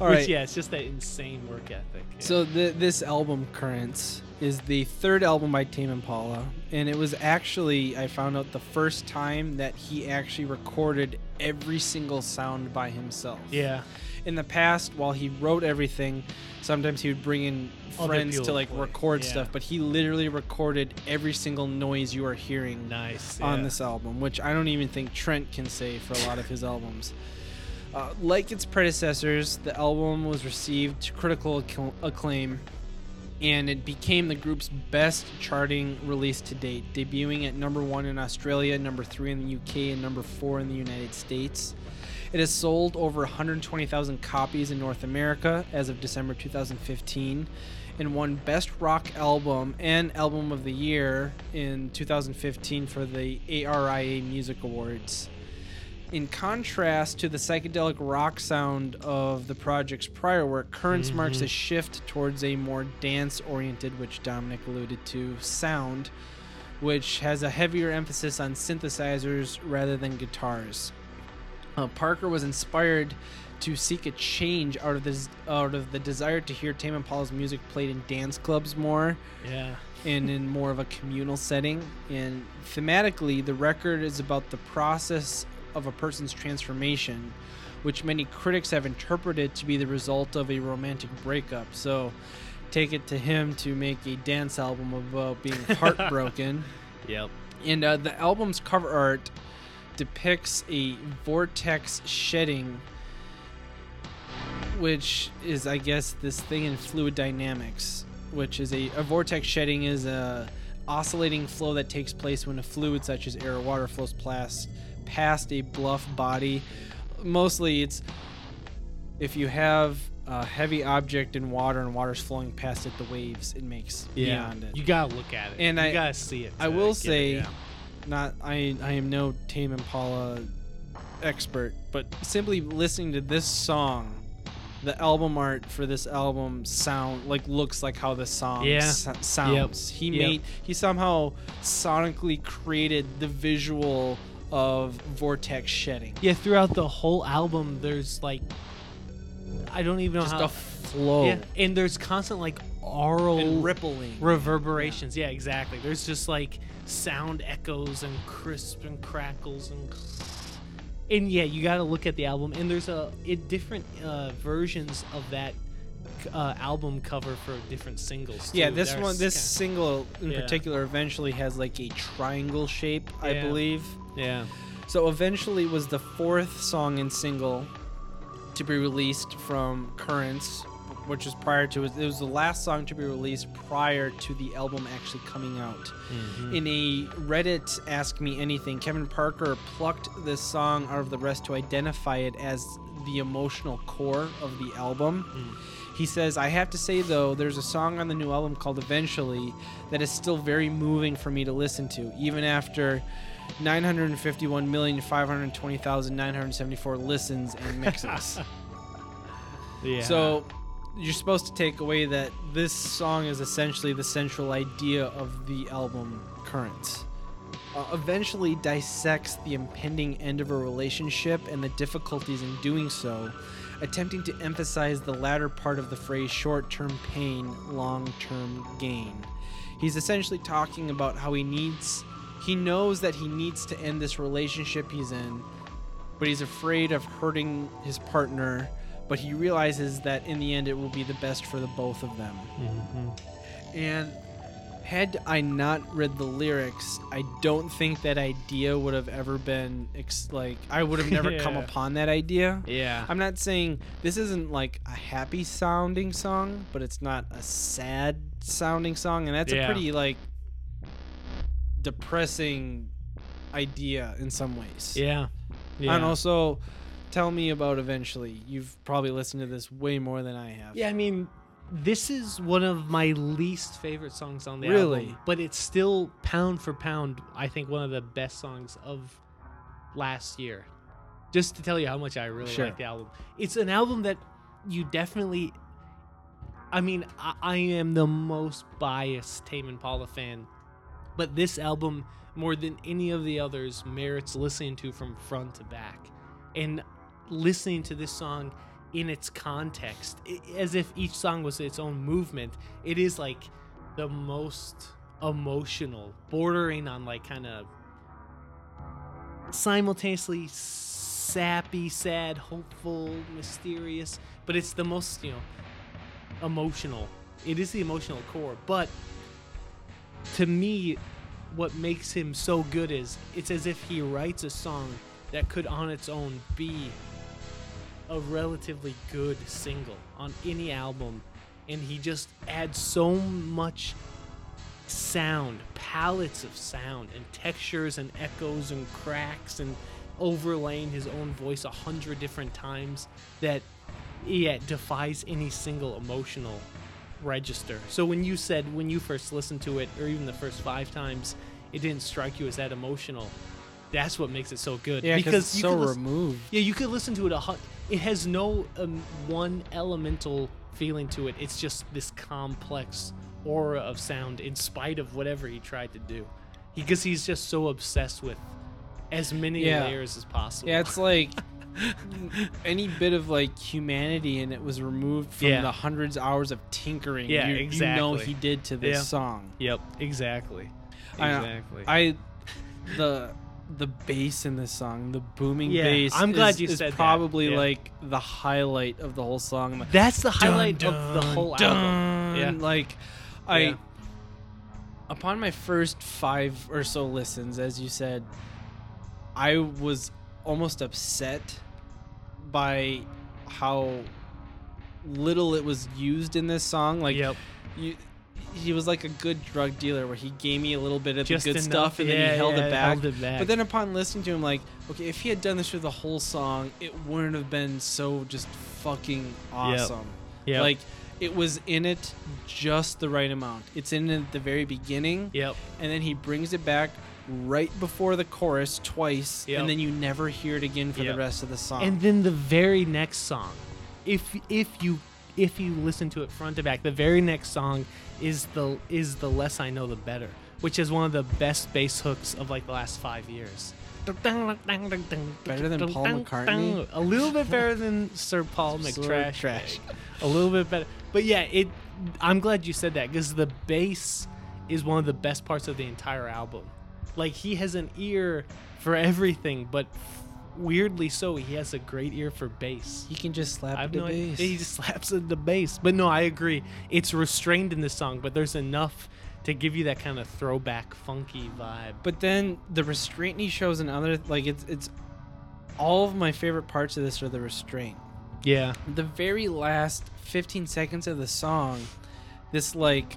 All Which yeah, it's just that insane work ethic. Yeah. So the, this album, Currents, is the third album by Tame Impala, and it was actually I found out the first time that he actually recorded every single sound by himself. yeah, In the past, while he wrote everything, sometimes he would bring in Other friends to like play, record yeah. stuff, but he literally recorded every single noise you are hearing nice on yeah. this album, which I don't even think Trent can say for a lot of his albums. Uh, like its predecessors, the album was received critical acclaim, and it became the group's best charting release to date, debuting at number one in Australia, number three in the UK, and number four in the United States. It has sold over 120,000 copies in North America as of December 2015, and won Best Rock Album and Album of the Year in 2015 for the ARIA Music Awards. In contrast to the psychedelic rock sound of the project's prior work, Currents marks a shift towards a more dance oriented, which Dominic alluded to, sound, which has a heavier emphasis on synthesizers rather than guitars. Uh, Parker was inspired to seek a change out of this out of the desire to hear Tame Impala's music played in dance clubs more Yeah. and in more of a communal setting. And thematically, the record is about the process of a person's transformation, which many critics have interpreted to be the result of a romantic breakup. So, take it to him to make a dance album about being heartbroken. Yep. And uh, the album's cover art depicts a vortex shedding, which is, I guess, this thing in fluid dynamics, which is a, a vortex shedding is a oscillating flow that takes place when a fluid such as air or water flows past, past a bluff body. Mostly, it's if you have a heavy object in water and water's flowing past it, the waves it makes Yeah. beyond it. You gotta look at it. And you I- gotta see it. I will get it, say, yeah. not I I am no Tame Impala expert, but simply listening to this song, the album art for this album sound like looks like how the song Yeah. sounds. He Yep. made he somehow sonically created the visual of vortex shedding. Yeah, throughout the whole album, there's like, I don't even know Just how. a flow yeah, and there's constant like aural and rippling. reverberations. Yeah. exactly. There's just like sound echoes and crisp and crackles and. And yeah, you got to look at the album, and there's a it, different uh, versions of that uh, album cover for different singles. Yeah, this There's one, this kinda- single in Yeah. particular, eventually has like a triangle shape, I Yeah. believe. Yeah, So eventually it was the fourth song and single to be released from Currents, which was prior to it. It was the last song to be released prior to the album actually coming out. Mm-hmm. In a Reddit Ask Me Anything, Kevin Parker plucked this song out of the rest to identify it as the emotional core of the album. Mm. He says, I have to say though, there's a song on the new album called Eventually that is still very moving for me to listen to, even after 951,520,974 listens and mixes. yeah. So you're supposed to take away that this song is essentially the central idea of the album Currents. Uh, eventually dissects the impending end of a relationship and the difficulties in doing so, attempting to emphasize the latter part of the phrase short term pain, long term gain. He's essentially talking about how he needs, he knows that he needs to end this relationship he's in, but he's afraid of hurting his partner. But he realizes that in the end, it will be the best for the both of them. Mhm. And had I not read the lyrics, I don't think that idea would have ever been ex- like I would have never come upon that idea. yeah, I'm not saying this isn't like a happy sounding song, but it's not a sad sounding song, and that's Yeah. a pretty like depressing idea in some ways. yeah, yeah. And also, tell me about eventually. You've probably listened to this way more than I have. Yeah, I mean, this is one of my least favorite songs on the album. Really? album, but it's still pound for pound. I think one of the best songs of last year. Just to tell you how much I really Sure. like the album. It's an album that you definitely. I mean, I, I am the most biased Tame Impala fan, but this album, more than any of the others, merits listening to from front to back. And listening to this song in its context, as if each song was its own movement, it is like the most emotional, bordering on like kind of simultaneously sappy, sad, hopeful, mysterious, but it's the most, you know, emotional. It is the emotional core, but to me, what makes him so good is it's as if he writes a song that could on its own be a relatively good single on any album and he just adds so much sound palettes of sound and textures and echoes and cracks and overlaying his own voice a hundred different times that yeah defies any single emotional register. So when you said when you first listened to it, or even the first five times, it didn't strike you as that emotional. That's what makes it so good. Yeah, because it's you so listen- removed. yeah, you could listen to it a It has no um, one elemental feeling to it. It's just this complex aura of sound, in spite of whatever he tried to do, because he's just so obsessed with as many Yeah. layers as possible. Yeah, it's like any bit of like humanity in it was removed from Yeah. the hundreds of hours of tinkering. Yeah, you, You know he did to this Yeah. song. Yep. Exactly. Uh, exactly. I the the bass in this song, the booming Yeah, bass. I'm glad is, you is said that. probably Yeah. like the highlight of the whole song. Like, That's the dun, highlight of the whole dun. album. Yeah. Like I Yeah. upon my first five or so listens, as you said, I was almost upset by how little it was used in this song. Like yep. you, he was like a good drug dealer where he gave me a little bit of Just the good enough, stuff and then he held yeah, it back. held it back. But then upon listening to him, like, okay, if he had done this for the whole song, it wouldn't have been so just fucking awesome. Yep. Like, it was in it just the right amount. It's in it at the very beginning, Yep. and then he brings it back right before the chorus twice, Yep. and then you never hear it again for Yep. the rest of the song. And then the very next song, if if you if you listen to it front to back, the very next song is the is the less I know the better, which is one of the best bass hooks of like the last five years. Better than Paul McCartney? A little bit better than Sir Paul Sir McTrash. Trash. A little bit better, but yeah, it. I'm glad you said that because the bass is one of the best parts of the entire album. Like he has an ear for everything, but weirdly so, he has a great ear for bass. he can just slap the no idea. bass. He just slaps at the bass. But no, I agree. It's restrained in this song, but there's enough to give you that kind of throwback, funky vibe. But then the restraint he shows in other like it's it's all of my favorite parts of this are the restraint. Yeah, The very last 15 seconds of the song, this like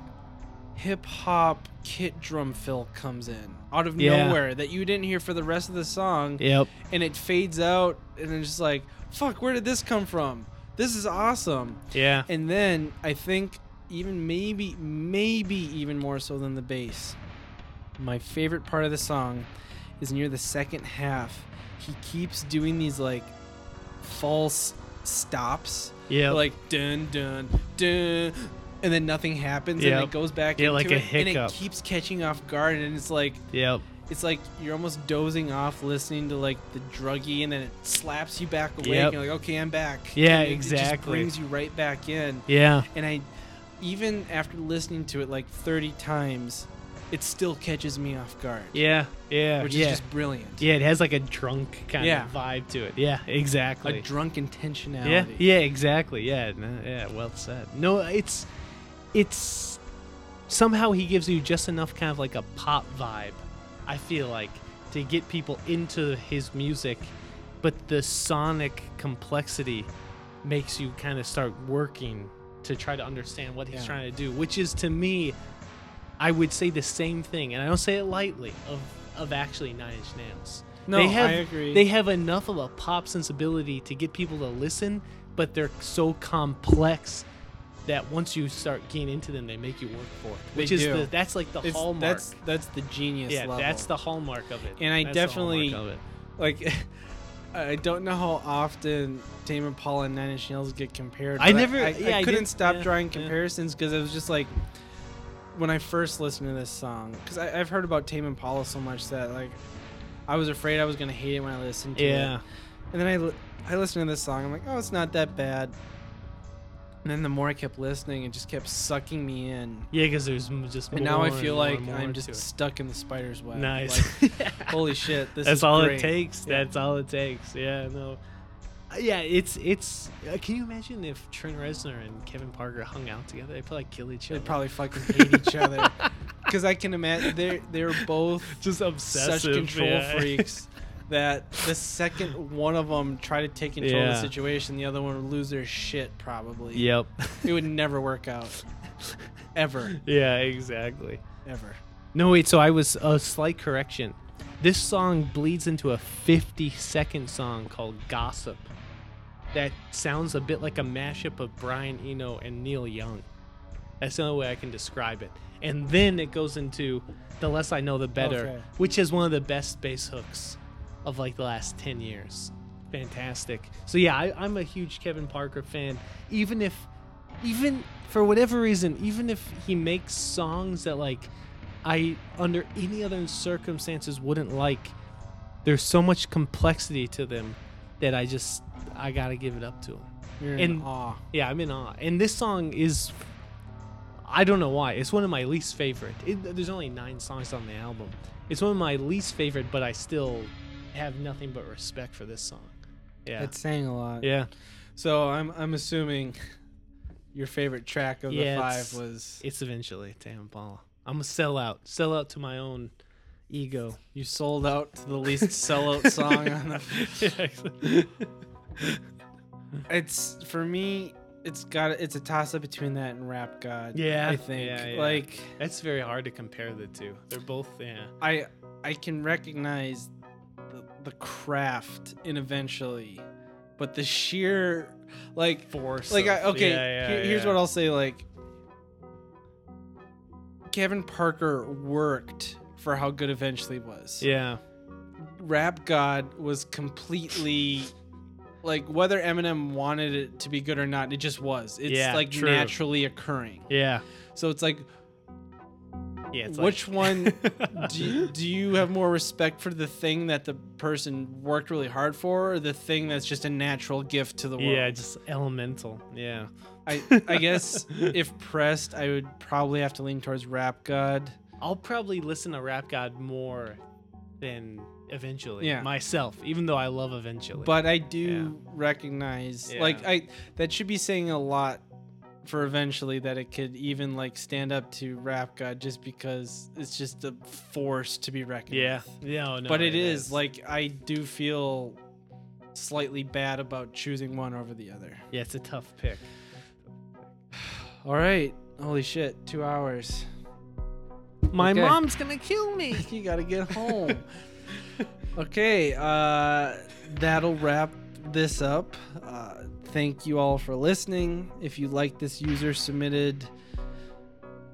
hip hop kit drum fill comes in out of Yeah. nowhere that you didn't hear for the rest of the song yep, and it fades out and it's just like fuck where did this come from? This is awesome. yeah, And then I think even maybe maybe even more so than the bass. My favorite part of the song is near the second half. He keeps doing these like false stops. yeah. Like dun dun dun and then nothing happens and it goes back Yeah, into like a it, and it keeps catching off guard and it's like yep. it's like you're almost dozing off listening to like the druggy and then it slaps you back awake Yep. and you're like okay I'm back Yeah, And it- it just exactly. brings you right back in Yeah, and I even after listening to it like 30 times, it still catches me off guard. yeah, yeah, which yeah. is just brilliant. yeah, it has like a drunk kind Yeah. of vibe to it. Yeah, exactly. A drunk intentionality. Yeah, yeah, exactly. Yeah, no, yeah, well said. No, it's it's somehow he gives you just enough kind of like a pop vibe. I feel like to get people into his music, but the sonic complexity makes you kind of start working to try to understand what he's Yeah. trying to do, which is to me I would say the same thing, and I don't say it lightly of of actually Nine Inch Nails. No, they have, I agree. They have enough of a pop sensibility to get people to listen, but they're so complex that once you start getting into them, they make you work for it. They Which is do. the that's like the It's- hallmark. that's that's the genius yeah, level. that's the hallmark of it. And I That's definitely- hallmark of it. like I don't know how often Tame Impala and Nine Inch Nails get compared. I never- I, yeah, I couldn't didn't- stop yeah, drawing comparisons because it was just like when I first listened to this song because I've heard about Tame Impala so much that like I was afraid I was gonna hate it when I listened to it. Yeah, And then I, I listened to this song. I'm like, oh, it's not that bad. And then the more I kept listening, it just kept sucking me in. yeah, because there's m- just And now I feel like I'm just stuck in the spider's web. nice. Like, holy shit, this That's is all great. it takes. Yeah. That's all it takes. Yeah, no. Uh, Yeah, it's it's. Uh, can you imagine if Trent Reznor and Kevin Parker hung out together? They'd probably kill each other. They'd probably fucking hate each other. Because I can imagine they're they're both just obsessive. such control yeah. freaks that the second one of them try to take control of Yeah. the situation, the other one would lose their shit probably. Yep. It would never work out. Ever. yeah, exactly. Ever. No, wait. So I was a slight correction. This song bleeds into a 50 second song called Gossip. That sounds a bit like a mashup of Brian Eno and Neil Young. That's the only way I can describe it. And then it goes into the less I know, the better, Okay. which is one of the best bass hooks of like the last 10 years. Fantastic. So yeah, I, I'm a huge Kevin Parker fan. Even if, even for whatever reason, even if he makes songs that like I under any other circumstances wouldn't like, there's so much complexity to them that I just I gotta give it up to him. You're in And- awe. Yeah, I'm in awe. And this song is, I don't know why. It's one of my least favorite. It, there's only nine songs on the album. It's one of my least favorite, but I still have nothing but respect for this song. Yeah. It's saying a lot. yeah. So I'm I'm assuming your favorite track of Yeah, the it's- five was It's eventually Tame Impala. I'm a sellout. Sell out to my own ego. you sold out to the least sellout song on the. Yeah. It's for me. It's got it's a toss up between that and Rap God. Yeah, I think yeah, yeah. like That's very hard to compare the two. They're both, yeah. I I can recognize the, craft in eventually, but the sheer like Force. like I, okay. yeah, yeah, here- here's what I'll say. Like Kevin Parker worked for how good eventually was. Yeah. Rap God was completely like whether Eminem wanted it to be good or not, it just was. It's Yeah, like true. naturally occurring. Yeah. So it's like Yeah. It's which one do you, do you have more respect for the thing that the person worked really hard for or the thing that's just a natural gift to the world? Yeah, just elemental. Yeah. I I guess if pressed, I would probably have to lean towards Rap God. I'll probably listen to Rap God more than eventually. Yeah. Myself, even though I love eventually. But I do recognize Yeah. like I that should be saying a lot for eventually that it could even like stand up to Rap God just because it's just a force to be reckoned yeah. with. Yeah. No, but it is, like I do feel slightly bad about choosing one over the other. Yeah, it's a tough pick. All right. Holy shit, 2 hours. My Okay. mom's gonna kill me. you got to get home. okay, uh that'll wrap this up. Uh thank you all for listening. If you like this user submitted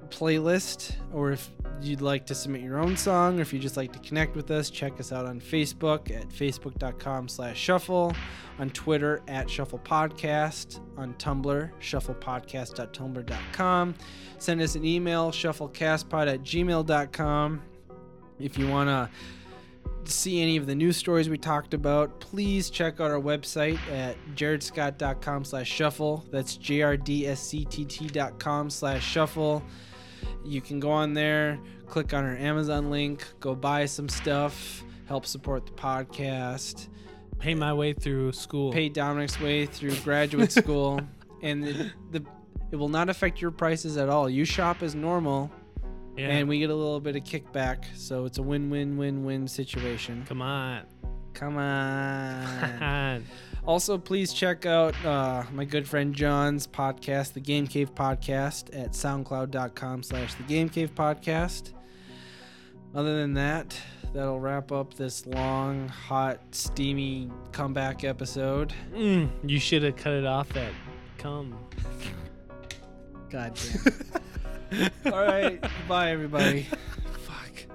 playlist or if you'd like to submit your own song or if you just like to connect with us check us out on facebook at facebook.com slash shuffle on twitter at shuffle podcast on tumblr shufflepodcast.tumblr.com send us an email shufflecastpod at gmail.com if you want to see any of the news stories we talked about please check out our website at jaredscott.com slash shuffle. That's jrdsctt.com slash shuffle. You can go on there click on our amazon link go buy some stuff help support the podcast. Pay my way through school. pay Dominic's way through graduate school, and the, the it will not affect your prices at all. You shop as normal, yeah. and we get a little bit of kickback, so it's a win-win-win-win situation. Come on. Come on. on. also, please check out uh, my good friend John's podcast, the Game Cave Podcast, at SoundCloud.com/slash The Game Cave Podcast. Other than that, that'll wrap up this long, hot, steamy comeback episode. Mm, you should have cut it off at come. God damn. All right. Bye, everybody. Fuck.